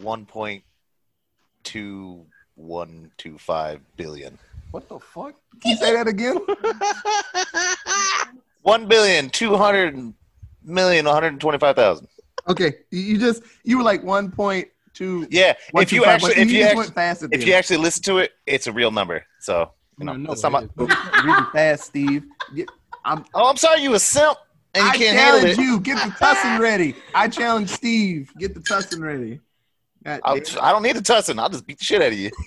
S7: One point two one two five billion.
S1: what the fuck? Can you say that again? <laughs>
S7: One billion two hundred million one hundred twenty-five thousand.
S1: Okay, you- you just you were like one point two.
S7: Yeah,
S1: One,
S7: if
S1: two,
S7: you
S1: five,
S7: actually,
S1: but
S7: if
S1: you
S7: you actually,
S1: fast
S7: if you actually listen to it, it's a real number. So you know,
S13: No, no,
S7: that's not my- <laughs>
S1: really fast, Steve. I'm,
S7: oh, I'm sorry, you a simp and you
S1: I
S7: can't handle
S1: challenge
S7: it.
S1: you. Get the tussin ready. I challenge Steve. Get the tussin ready. God
S7: I'll. I don't need a tussin. I'll just beat the shit out of you. <laughs>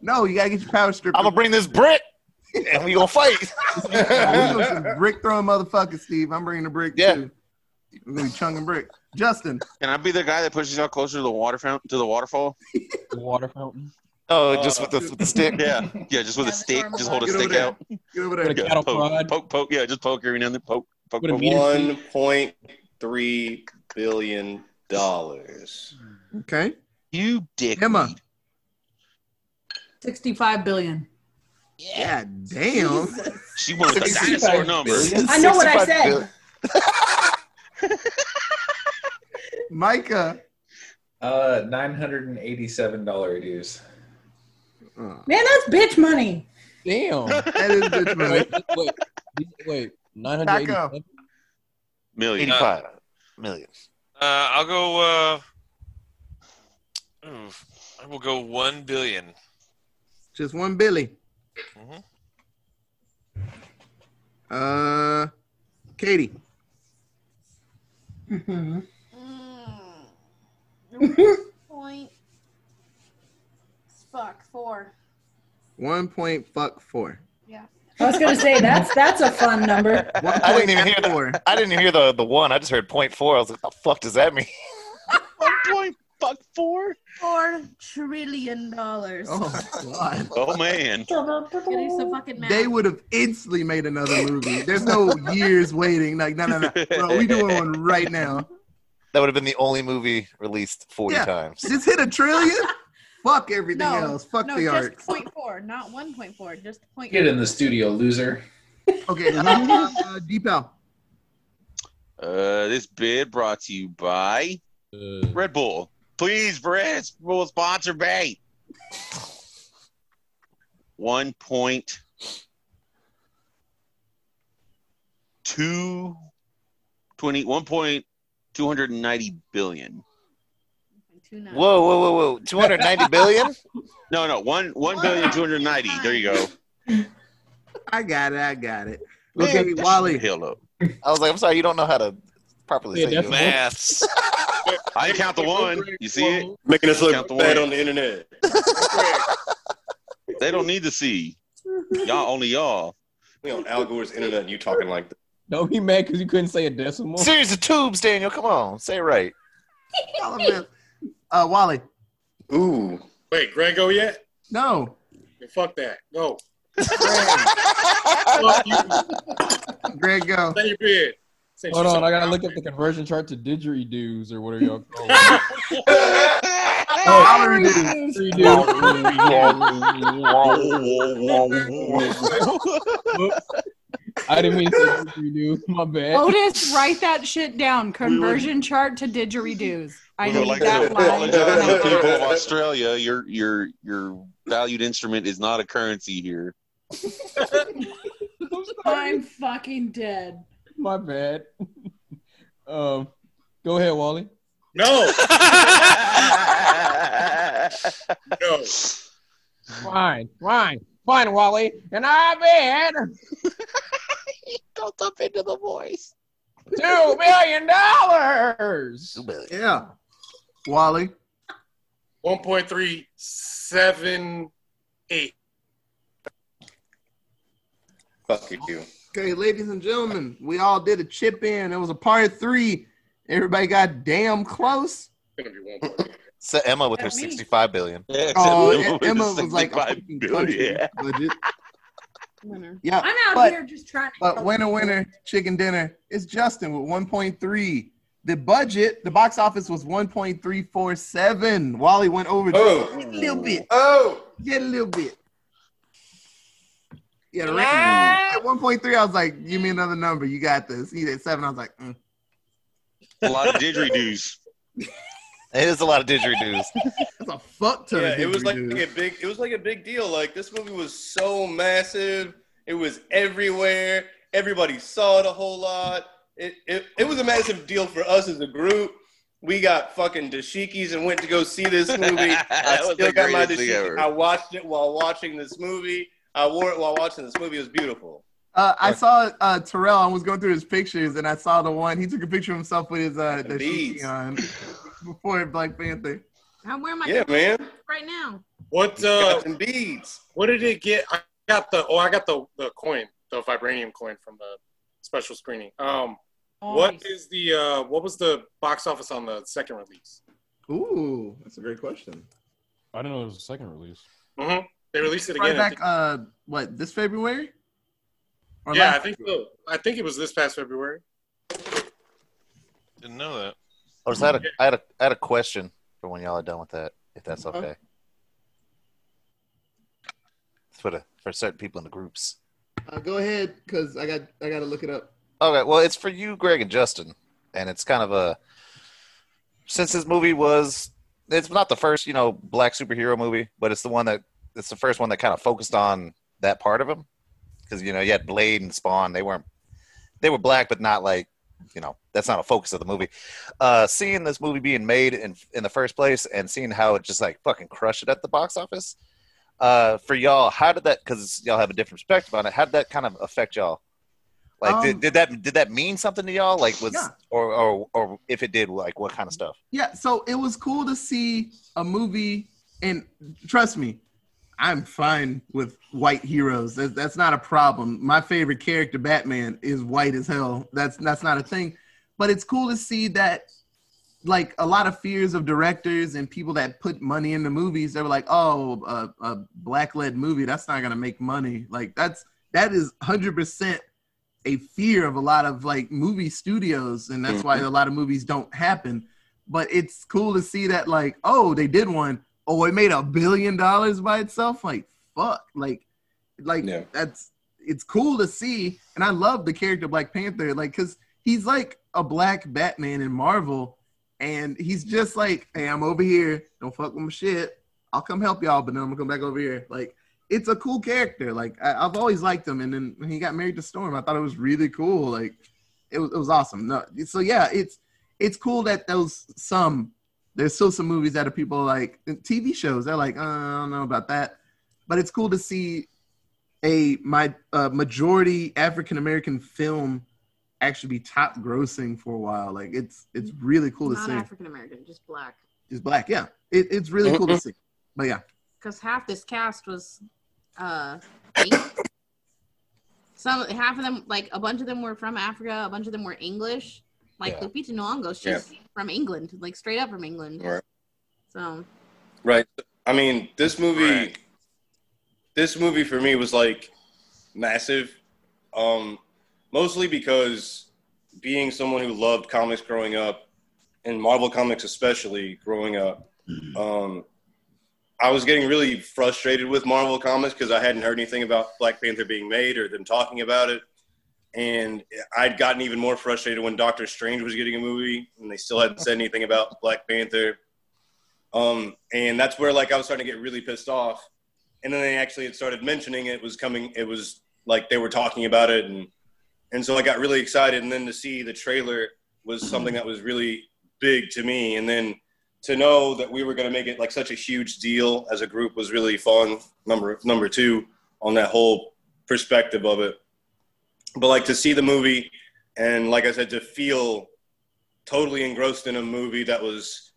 S1: No, you gotta get your power strip.
S7: I'm gonna bring this brick and we gonna fight. <laughs> <laughs>
S1: Brick throwing motherfucker, Steve. I'm bringing the brick
S7: Yeah.
S1: too. We're gonna be chunking brick. Justin,
S6: Can I be the guy that pushes y'all closer to the water fountain to the waterfall?
S13: The water fountain.
S7: Oh, just with the with the stick.
S6: Yeah, yeah, just with
S2: Yeah,
S6: a stick. Just hold a stick
S1: there.
S6: out.
S1: get over
S13: With a
S1: there.
S6: Yeah, poke,
S13: prod.
S6: poke, poke. Yeah, just poke every now and then. Poke, poke, poke.
S14: One point three billion dollars.
S1: Okay.
S6: You dick.
S1: Emma.
S11: 65 billion.
S1: Yeah, damn.
S6: She wanted the dinosaur number.
S11: I know what I said. <laughs>
S1: Micah.
S12: Uh, nine hundred and eighty-seven dollar dues.
S1: Oh,
S11: Man, that's bitch money.
S13: Damn. <laughs>
S1: that is bitch money.
S13: wait, wait, wait. Nine hundred
S1: Taco.
S13: eighty.
S6: Million.
S7: Eighty-five million.
S8: Uh, I'll go. Uh, ooh, I will go one billion.
S1: Just one Billy.
S8: Mhm.
S1: Uh, Katie. <laughs>
S11: hmm
S2: Point. Fuck four.
S1: One point fuck four.
S2: Yeah.
S11: I was gonna say that's that's a fun number.
S7: I didn't even hear the
S1: four.
S7: I didn't even hear the the one. I just heard point four. I was like, the fuck does that mean?
S6: One point fuck four.
S2: Four trillion dollars.
S1: Oh god.
S6: Oh man.
S2: Getting some fucking math.
S1: They would have instantly made another movie. There's no years waiting. Like, no, no, no. Bro, we doing one right now.
S7: That would have been the only movie released forty
S1: Yeah.
S7: times.
S1: Just hit a trillion. Fuck everything
S2: no,
S1: else. Fuck
S2: no,
S1: the
S2: just
S1: arts.
S2: point four, not one point four, just point.
S12: Get in the studio, loser.
S1: Okay, <laughs> uh, uh, Deep L.
S6: Uh, this bid brought to you by
S13: Uh,
S6: Red Bull. Please, Red Bull sponsor me. one point two twenty one point two hundred and ninety billion.
S7: Whoa, whoa, whoa, whoa! Two hundred ninety billion? <laughs>
S6: No, no, one one billion two hundred ninety. There you go.
S1: I got it. I got it.
S6: Man,
S1: Okay,
S6: that
S1: Wally.
S6: shit hell up.
S7: I was like, I'm sorry, you don't know how to properly
S13: Yeah,
S7: say
S13: that's
S7: it.
S8: Maths. <laughs>
S6: I didn't count the one. You see it?
S4: Making us
S6: Count
S4: look
S6: the
S4: bad
S6: one.
S4: on the internet. <laughs>
S6: They don't need to see. Y'all only y'all.
S4: We on Al Gore's internet and you talking like that.
S13: Don't be mad because you couldn't say a decimal.
S7: Series of tubes, Daniel. Come on, say it right.
S1: Uh, Wally.
S4: Ooh.
S10: Wait, Greg go yet?
S1: No.
S10: Then fuck that. Go. <laughs>
S1: Greg, go.
S10: Say your bid. Since
S13: Hold on, I gotta look up the conversion chart to didgeridoos or whatever y'all call
S1: Salary <laughs>
S13: it. I didn't mean to say didgeridoo. My bad.
S11: Otis, write that shit down. Conversion chart to didgeridoos. I
S6: We would
S11: need
S6: like to
S11: that
S6: apologize to the people of Australia. Your your your valued instrument is not a currency here. <laughs>
S11: I'm fucking dead.
S13: My bad. <laughs> Um, go ahead, Wally.
S10: No. <laughs> no.
S13: Fine, fine, fine, Wally. And I bet
S6: Goes up into the voice.
S13: two million dollars.
S1: Yeah. Wally.
S10: 1.378.
S4: Fuck you.
S1: Okay, ladies and gentlemen, we all did a chip in. It was a part three. Everybody got damn close.
S10: Gonna be one.
S7: So Emma with her sixty-five billion.
S1: Oh, E- Emma was like a fucking country
S6: Yeah.
S1: budget. Yeah,
S11: I'm out
S1: but-
S11: here just trying.
S1: But winner, winner, chicken dinner. It's Justin with 1.3. The budget, the box office was 1.347. Wally went over
S4: Oh.
S1: a little bit.
S4: Oh.
S1: Get a little bit. Yeah, the at 1.3, I was like, give me another number. You got this. He at seven. I was like, mm.
S6: A lot of didgeridoos. <laughs>
S7: It is a lot of didgeridoos.
S1: that's a fuck ton
S4: Yeah,
S1: of
S4: it was like a big. It was like a big deal. Like this movie was so massive. It was everywhere. Everybody saw it a whole lot. It it, it was a massive deal for us as a group. We got fucking dashikis and went to go see this <laughs> movie. I
S6: was
S4: still
S6: the
S4: got my dashiki. I watched it while watching this movie. I wore it while watching this movie. It was beautiful.
S1: Uh, I saw uh, Terrell. I was going through his pictures, and I saw the one. He took a picture of himself with his uh, the
S4: beads.
S1: on <laughs> before Black Panther.
S2: I'm wearing my
S4: Yeah, man.
S2: right now.
S10: What
S4: Got
S10: uh
S4: some beads.
S10: what did it get? I got the oh I got the the coin, the vibranium coin from the special screening. Um what is the uh what was the box office on the second release?
S1: Ooh, that's a great question.
S13: I didn't know it was a second release.
S10: Mm-hmm. They released it again. I
S1: back, uh, what this February? Or
S10: yeah, I
S1: last-
S10: think so. I think it was this past February.
S8: Didn't know that.
S7: I just had a, I had a, I had a question for when y'all are done with that, if that's
S1: Uh-huh.
S7: okay. For the for certain people in the groups.
S1: Uh, go ahead, cause I got I got to look it up.
S7: Okay, well, it's for you, Greg and Justin, and it's kind of a since this movie was it's not the first you know black superhero movie, but it's the one that it's the first one that kind of focused on that part of him because you know you had Blade and Spawn, they weren't they were black, but not like you know that's not a focus of the movie. Uh, seeing this movie being made in in the first place and seeing how it just like fucking crushed it at the box office. Uh, for y'all, how did that? Because y'all have a different perspective on it. How did that kind of affect y'all? Like,
S1: Um,
S7: did, did that did that mean something to y'all? Like, was
S1: Yeah.
S7: or or or if it did, like, what kind of stuff?
S1: Yeah, so it was cool to see a movie, and trust me, I'm fine with white heroes. That's, that's not a problem. My favorite character, Batman, is white as hell. That's that's not a thing. But it's cool to see that, like a lot of fears of directors and people that put money into movies, they were like, "Oh, a, a black-led movie, that's not gonna make money." Like that's that is hundred percent a fear of a lot of like movie studios, and that's why mm-hmm. a lot of movies don't happen. But it's cool to see that like, oh, they did one. Oh, it made a billion dollars by itself. Like, fuck. Like, like
S4: Yeah.
S1: that's it's cool to see. And I love the character Black Panther, like, cause he's like a black Batman in Marvel, and he's just like, hey, I'm over here. Don't fuck with my shit. I'll come help y'all, but then I'm gonna come back over here. Like, it's a cool character. Like I, I've always liked him, and then when he got married to Storm, I thought it was really cool. Like it was, it was awesome. No, so yeah, it's it's cool that those some there's still some movies that are people like TV shows. They're like, uh, I don't know about that, but it's cool to see a my uh, majority African American film actually be top grossing for a while. Like it's it's really cool to
S2: Not
S1: see.
S2: African American, just black.
S1: It's black, yeah. It, it's really cool to see. But yeah,
S2: Because half this cast was uh some half of them like a bunch of them were from Africa, a bunch of them were English. Like
S4: Yeah.
S2: Lupita Nyong'o's she's from England, like straight up from England.
S4: Right.
S2: So
S4: Right. I mean, this movie, this movie for me was like massive, um, mostly because being someone who loved comics growing up, and Marvel comics especially growing up, um, I was getting really frustrated with Marvel comics because I hadn't heard anything about Black Panther being made or them talking about it. And I'd gotten even more frustrated when Doctor Strange was getting a movie and they still hadn't said anything about Black Panther. Um, and that's where like I was starting to get really pissed off. And then they actually had started mentioning it was coming. It was like they were talking about it, and and so I got really excited. And then to see the trailer was something that was really big to me. And then to know that we were going to make it like such a huge deal as a group was really fun. Number number two on that whole perspective of it. But like to see the movie and like I said, to feel totally engrossed in a movie that was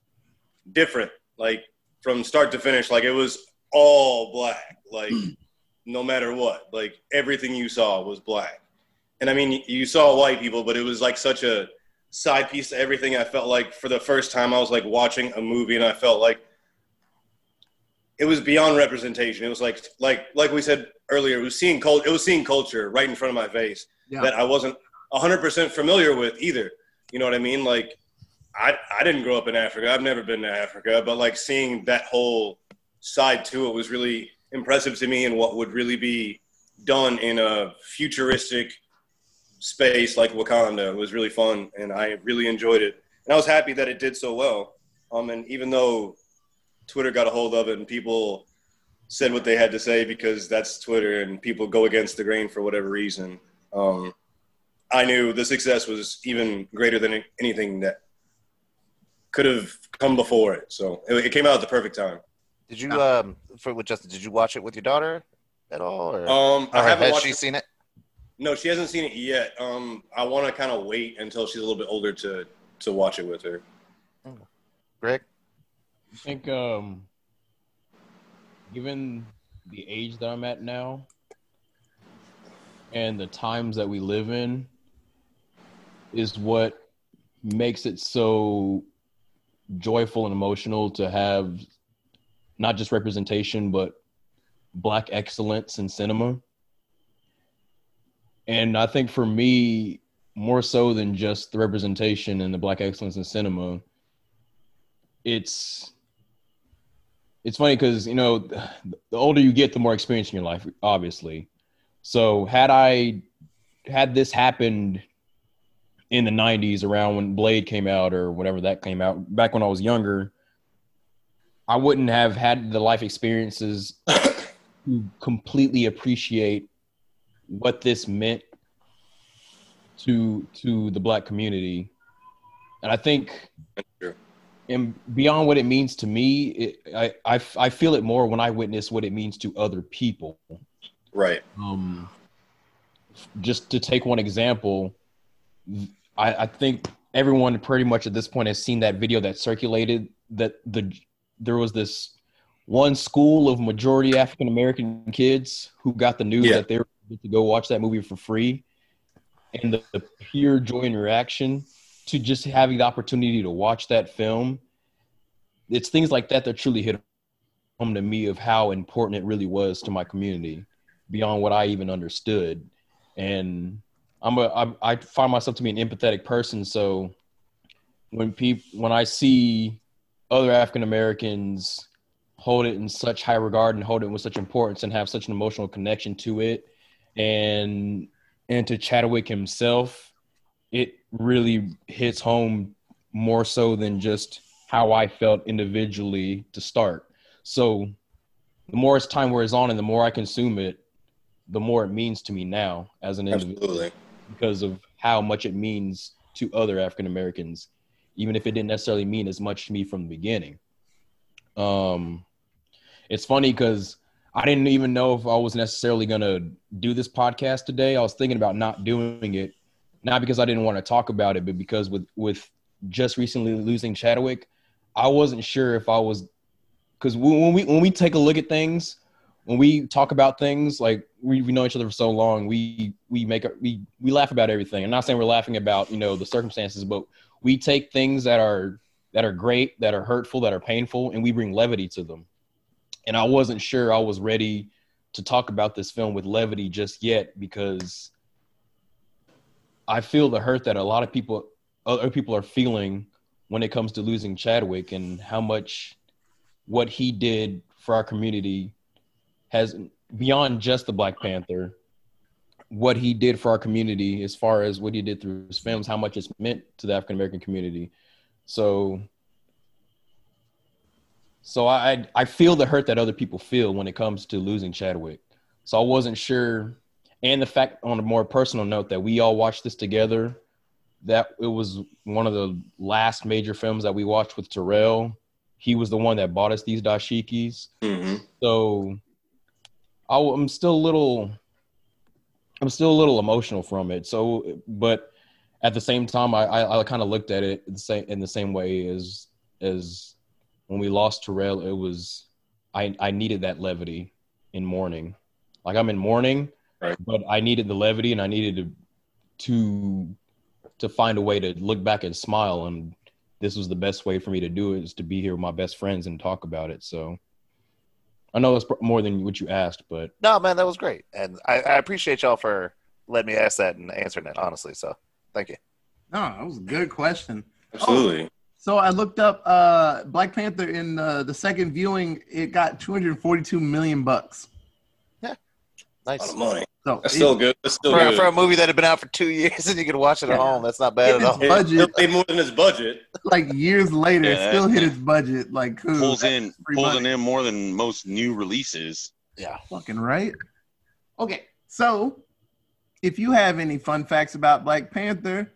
S4: different, like from start to finish. Like it was all black, like hmm. no matter what, like everything you saw was black. And I mean, you saw white people, but it was like such a side piece to everything. I felt like for the first time, I was like watching a movie, and I felt like it was beyond representation. It was like, like, like we said earlier, it was seeing cult, it was seeing culture right in front of my face
S1: Yeah.
S4: that I wasn't hundred percent familiar with either. You know what I mean? Like, I I didn't grow up in Africa. I've never been to Africa, but like seeing that whole side to it was really impressive to me, and what would really be done in a futuristic space like Wakanda was really fun, and I really enjoyed it. And I was happy that it did so well. Um, and even though Twitter got a hold of it and people said what they had to say because that's Twitter and people go against the grain for whatever reason. Um, I knew the success was even greater than anything that could have come before it. So it, it came out at the perfect time.
S7: Did you um for with Justin? Did you watch it with your daughter at all? Or,
S4: Um, I haven't
S7: has
S4: watched
S7: she
S4: it-
S7: seen it?
S4: No, she hasn't seen it yet. Um, I want to kind of wait until she's a little bit older to to watch it with her.
S7: Greg,
S13: I think, um, given the age that I'm at now and the times that we live in, is what makes it so joyful and emotional to have not just representation, but black excellence in cinema. And I think for me, more so than just the representation and the black excellence in cinema, it's it's funny because you know the older you get the more experience in your life obviously. So had i had this happened in the 90s around when blade came out or whatever that came out back when i was younger i wouldn't have had the life experiences <coughs> to completely appreciate what this meant to to the black community and i think and beyond what it means to me, it, I, I I feel it more when I witness what it means to other people.
S4: Right.
S13: Um, just to take one example, I, I think everyone pretty much at this point has seen that video that circulated that the there was this one school of majority African American kids who got the news
S4: Yeah.
S13: that they were able to go watch that movie for free, and the, the pure joy and reaction to just having the opportunity to watch that film. It's things like that that truly hit home to me of how important it really was to my community beyond what I even understood. And I'm a I, I find myself to be an empathetic person, so when people when I see other African Americans hold it in such high regard and hold it with such importance and have such an emotional connection to it and and to Chadwick himself, it really hits home more so than just how I felt individually to start. So the more as time wears on and the more I consume it, the more it means to me now as an individual
S4: Absolutely.
S13: because of how much it means to other African Americans, even if it didn't necessarily mean as much to me from the beginning. Um, it's funny because I didn't even know if I was necessarily gonna do this podcast today. I was thinking about not doing it, not because I didn't want to talk about it, but because with with just recently losing Chadwick, I wasn't sure if I was because when we when we take a look at things, when we talk about things, like we, we know each other for so long, we we make we we laugh about everything. I'm not saying we're laughing about you know the circumstances, but we take things that are that are great, that are hurtful, that are painful, and we bring levity to them. And I wasn't sure I was ready to talk about this film with levity just yet because I feel the hurt that a lot of people other people are feeling when it comes to losing Chadwick and how much what he did for our community has beyond just the Black Panther, what he did for our community as far as what he did through his films, how much it's meant to the African American community. So so I I feel the hurt that other people feel when it comes to losing Chadwick. So I wasn't sure and the fact on a more personal note that we all watched this together that it was one of the last major films that we watched with Terrell. He was the one that bought us these dashikis. Mm-hmm. So I, am still a little, I'm still a little emotional from it. So, but at the same time, I, I, I kind of looked at it the same in the same way as as when we lost Terrell. It was I I needed that levity in mourning. Like I'm in mourning, but I needed the levity and I needed to to to find a way to look back and smile and this was the best way for me to do it is to be here with my best friends and talk about it so i know that's more than what you asked but
S7: No, man, that was great, and I, I appreciate y'all for letting me ask that and answering it honestly. So, thank you.
S1: No, that was a good question.
S4: Absolutely.
S1: Oh, so I looked up uh, Black Panther in uh, the second viewing. It got 242 million bucks.
S7: Yeah, nice.
S4: lot of money.
S1: So
S4: That's
S1: it-
S4: still good. That's still
S7: For,
S4: good.
S7: for a movie that had been out for two <laughs> years and you could watch it at home, that's not bad at all.
S1: budget.
S4: It more than his budget.
S1: Like years later,
S15: Yeah,
S1: still hit its budget. Like cool.
S15: pulls in
S1: free
S15: pulls
S1: money.
S15: in more than most new releases.
S7: Yeah.
S1: Fucking right. Okay, so if you have any fun facts about Black Panther,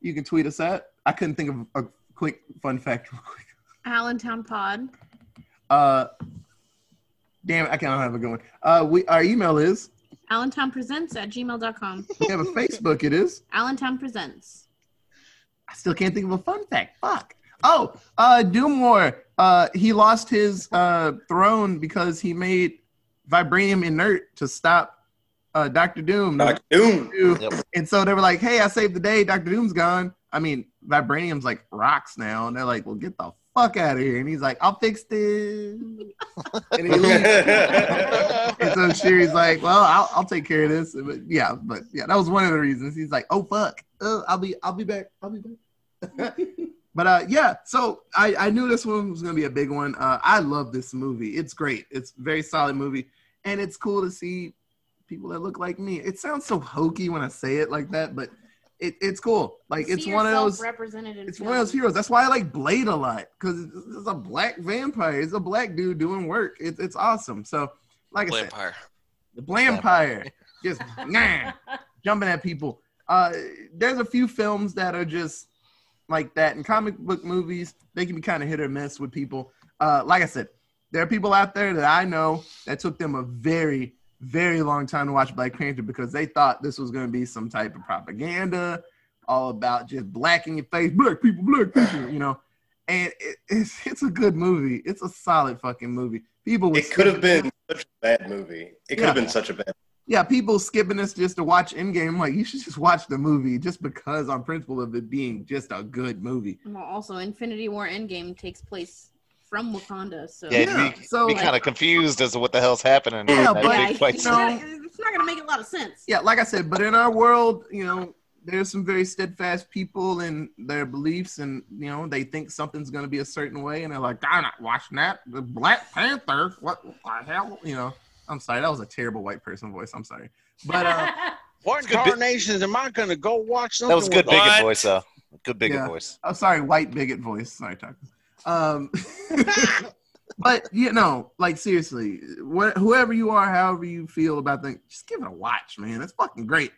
S1: you can tweet us at. I couldn't think of a quick fun fact real quick.
S2: Allentown Pod.
S1: Uh, damn, it, I can't have a good one. Uh, we our email is.
S2: Allentown Presents at gmail.com.
S1: We have a Facebook. It is.
S2: Allentown Presents.
S1: I still can't think of a fun fact. Fuck. Oh, uh, Doomwar. Uh, he lost his uh throne because he made vibranium inert to stop uh Doctor Doom.
S4: Doctor Doom.
S1: And so they were like, "Hey, I saved the day. Doctor Doom's gone." I mean, vibranium's like rocks now, and they're like, "Well, get the fuck out of here." And he's like, "I'll fix this." <laughs> and he leaves. and so Shuri's like, "Well, I'll, I'll take care of this." But yeah, but yeah, that was one of the reasons. He's like, "Oh fuck, uh, I'll be, I'll be back, I'll be back." <laughs> but uh, yeah, so I, I knew this one was gonna be a big one. Uh, I love this movie. It's great. It's a very solid movie, and it's cool to see people that look like me. It sounds so hokey when I say it like that, but it, it's cool. Like it's
S2: See
S1: one of those.
S2: represented in
S1: It's one of those heroes. That's why I like Blade a lot because it's a black vampire. It's a black dude doing work. It's it's awesome. So, like I said,
S8: Vampire.
S1: the Blampire, just <laughs> nah, jumping at people. Uh, there's a few films that are just like that. In comic book movies, they can be kind of hit or miss with people. Uh, like I said, there are people out there that I know that took them a very, very long time to watch Black Panther because they thought this was going to be some type of propaganda, all about just black in your face, black people, black people, you know. And it, it's it's a good movie. It's a solid fucking movie. People,
S4: It could have been such a bad movie. It could
S1: Yeah.
S4: have been such a bad.
S1: yeah, people skipping this just to watch Endgame. Like, you should just watch the movie just because, on principle of it being just a good movie.
S2: Well, also, Infinity War Endgame takes place from Wakanda, so
S7: Yeah, be,
S1: so,
S7: be
S1: like-
S7: kind of confused as to what the hell's happening.
S1: Yeah,
S7: in that
S1: but,
S7: big
S1: you
S7: place.
S1: know,
S2: it's not gonna make a lot of sense.
S1: Yeah, like I said, but in our world, you know, there's some very steadfast people in their beliefs, and you know, they think something's gonna be a certain way, and they're like, "I'm not watching that." The Black Panther, what the hell? You know, I'm sorry, that was a terrible white person voice. I'm sorry, but uh, <laughs>
S15: What
S7: good bit-
S15: carnations am I going to go watch something
S7: That was good
S15: with?
S7: bigot voice, though. Good bigot
S1: yeah.
S7: voice.
S1: I'm sorry, white bigot voice. Sorry, Tucker. Um, <laughs> but you know, like seriously, what, whoever you are, however you feel about things, just give it a watch, man. It's fucking great.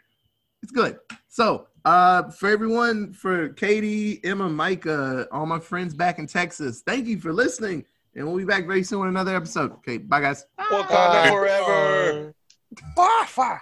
S1: It's good. So, uh, for everyone, for Katie, Emma, Micah, all my friends back in Texas, thank you for listening, and we'll be back very soon with another episode. Okay, bye guys.
S15: Wakanda forever.
S7: Bye.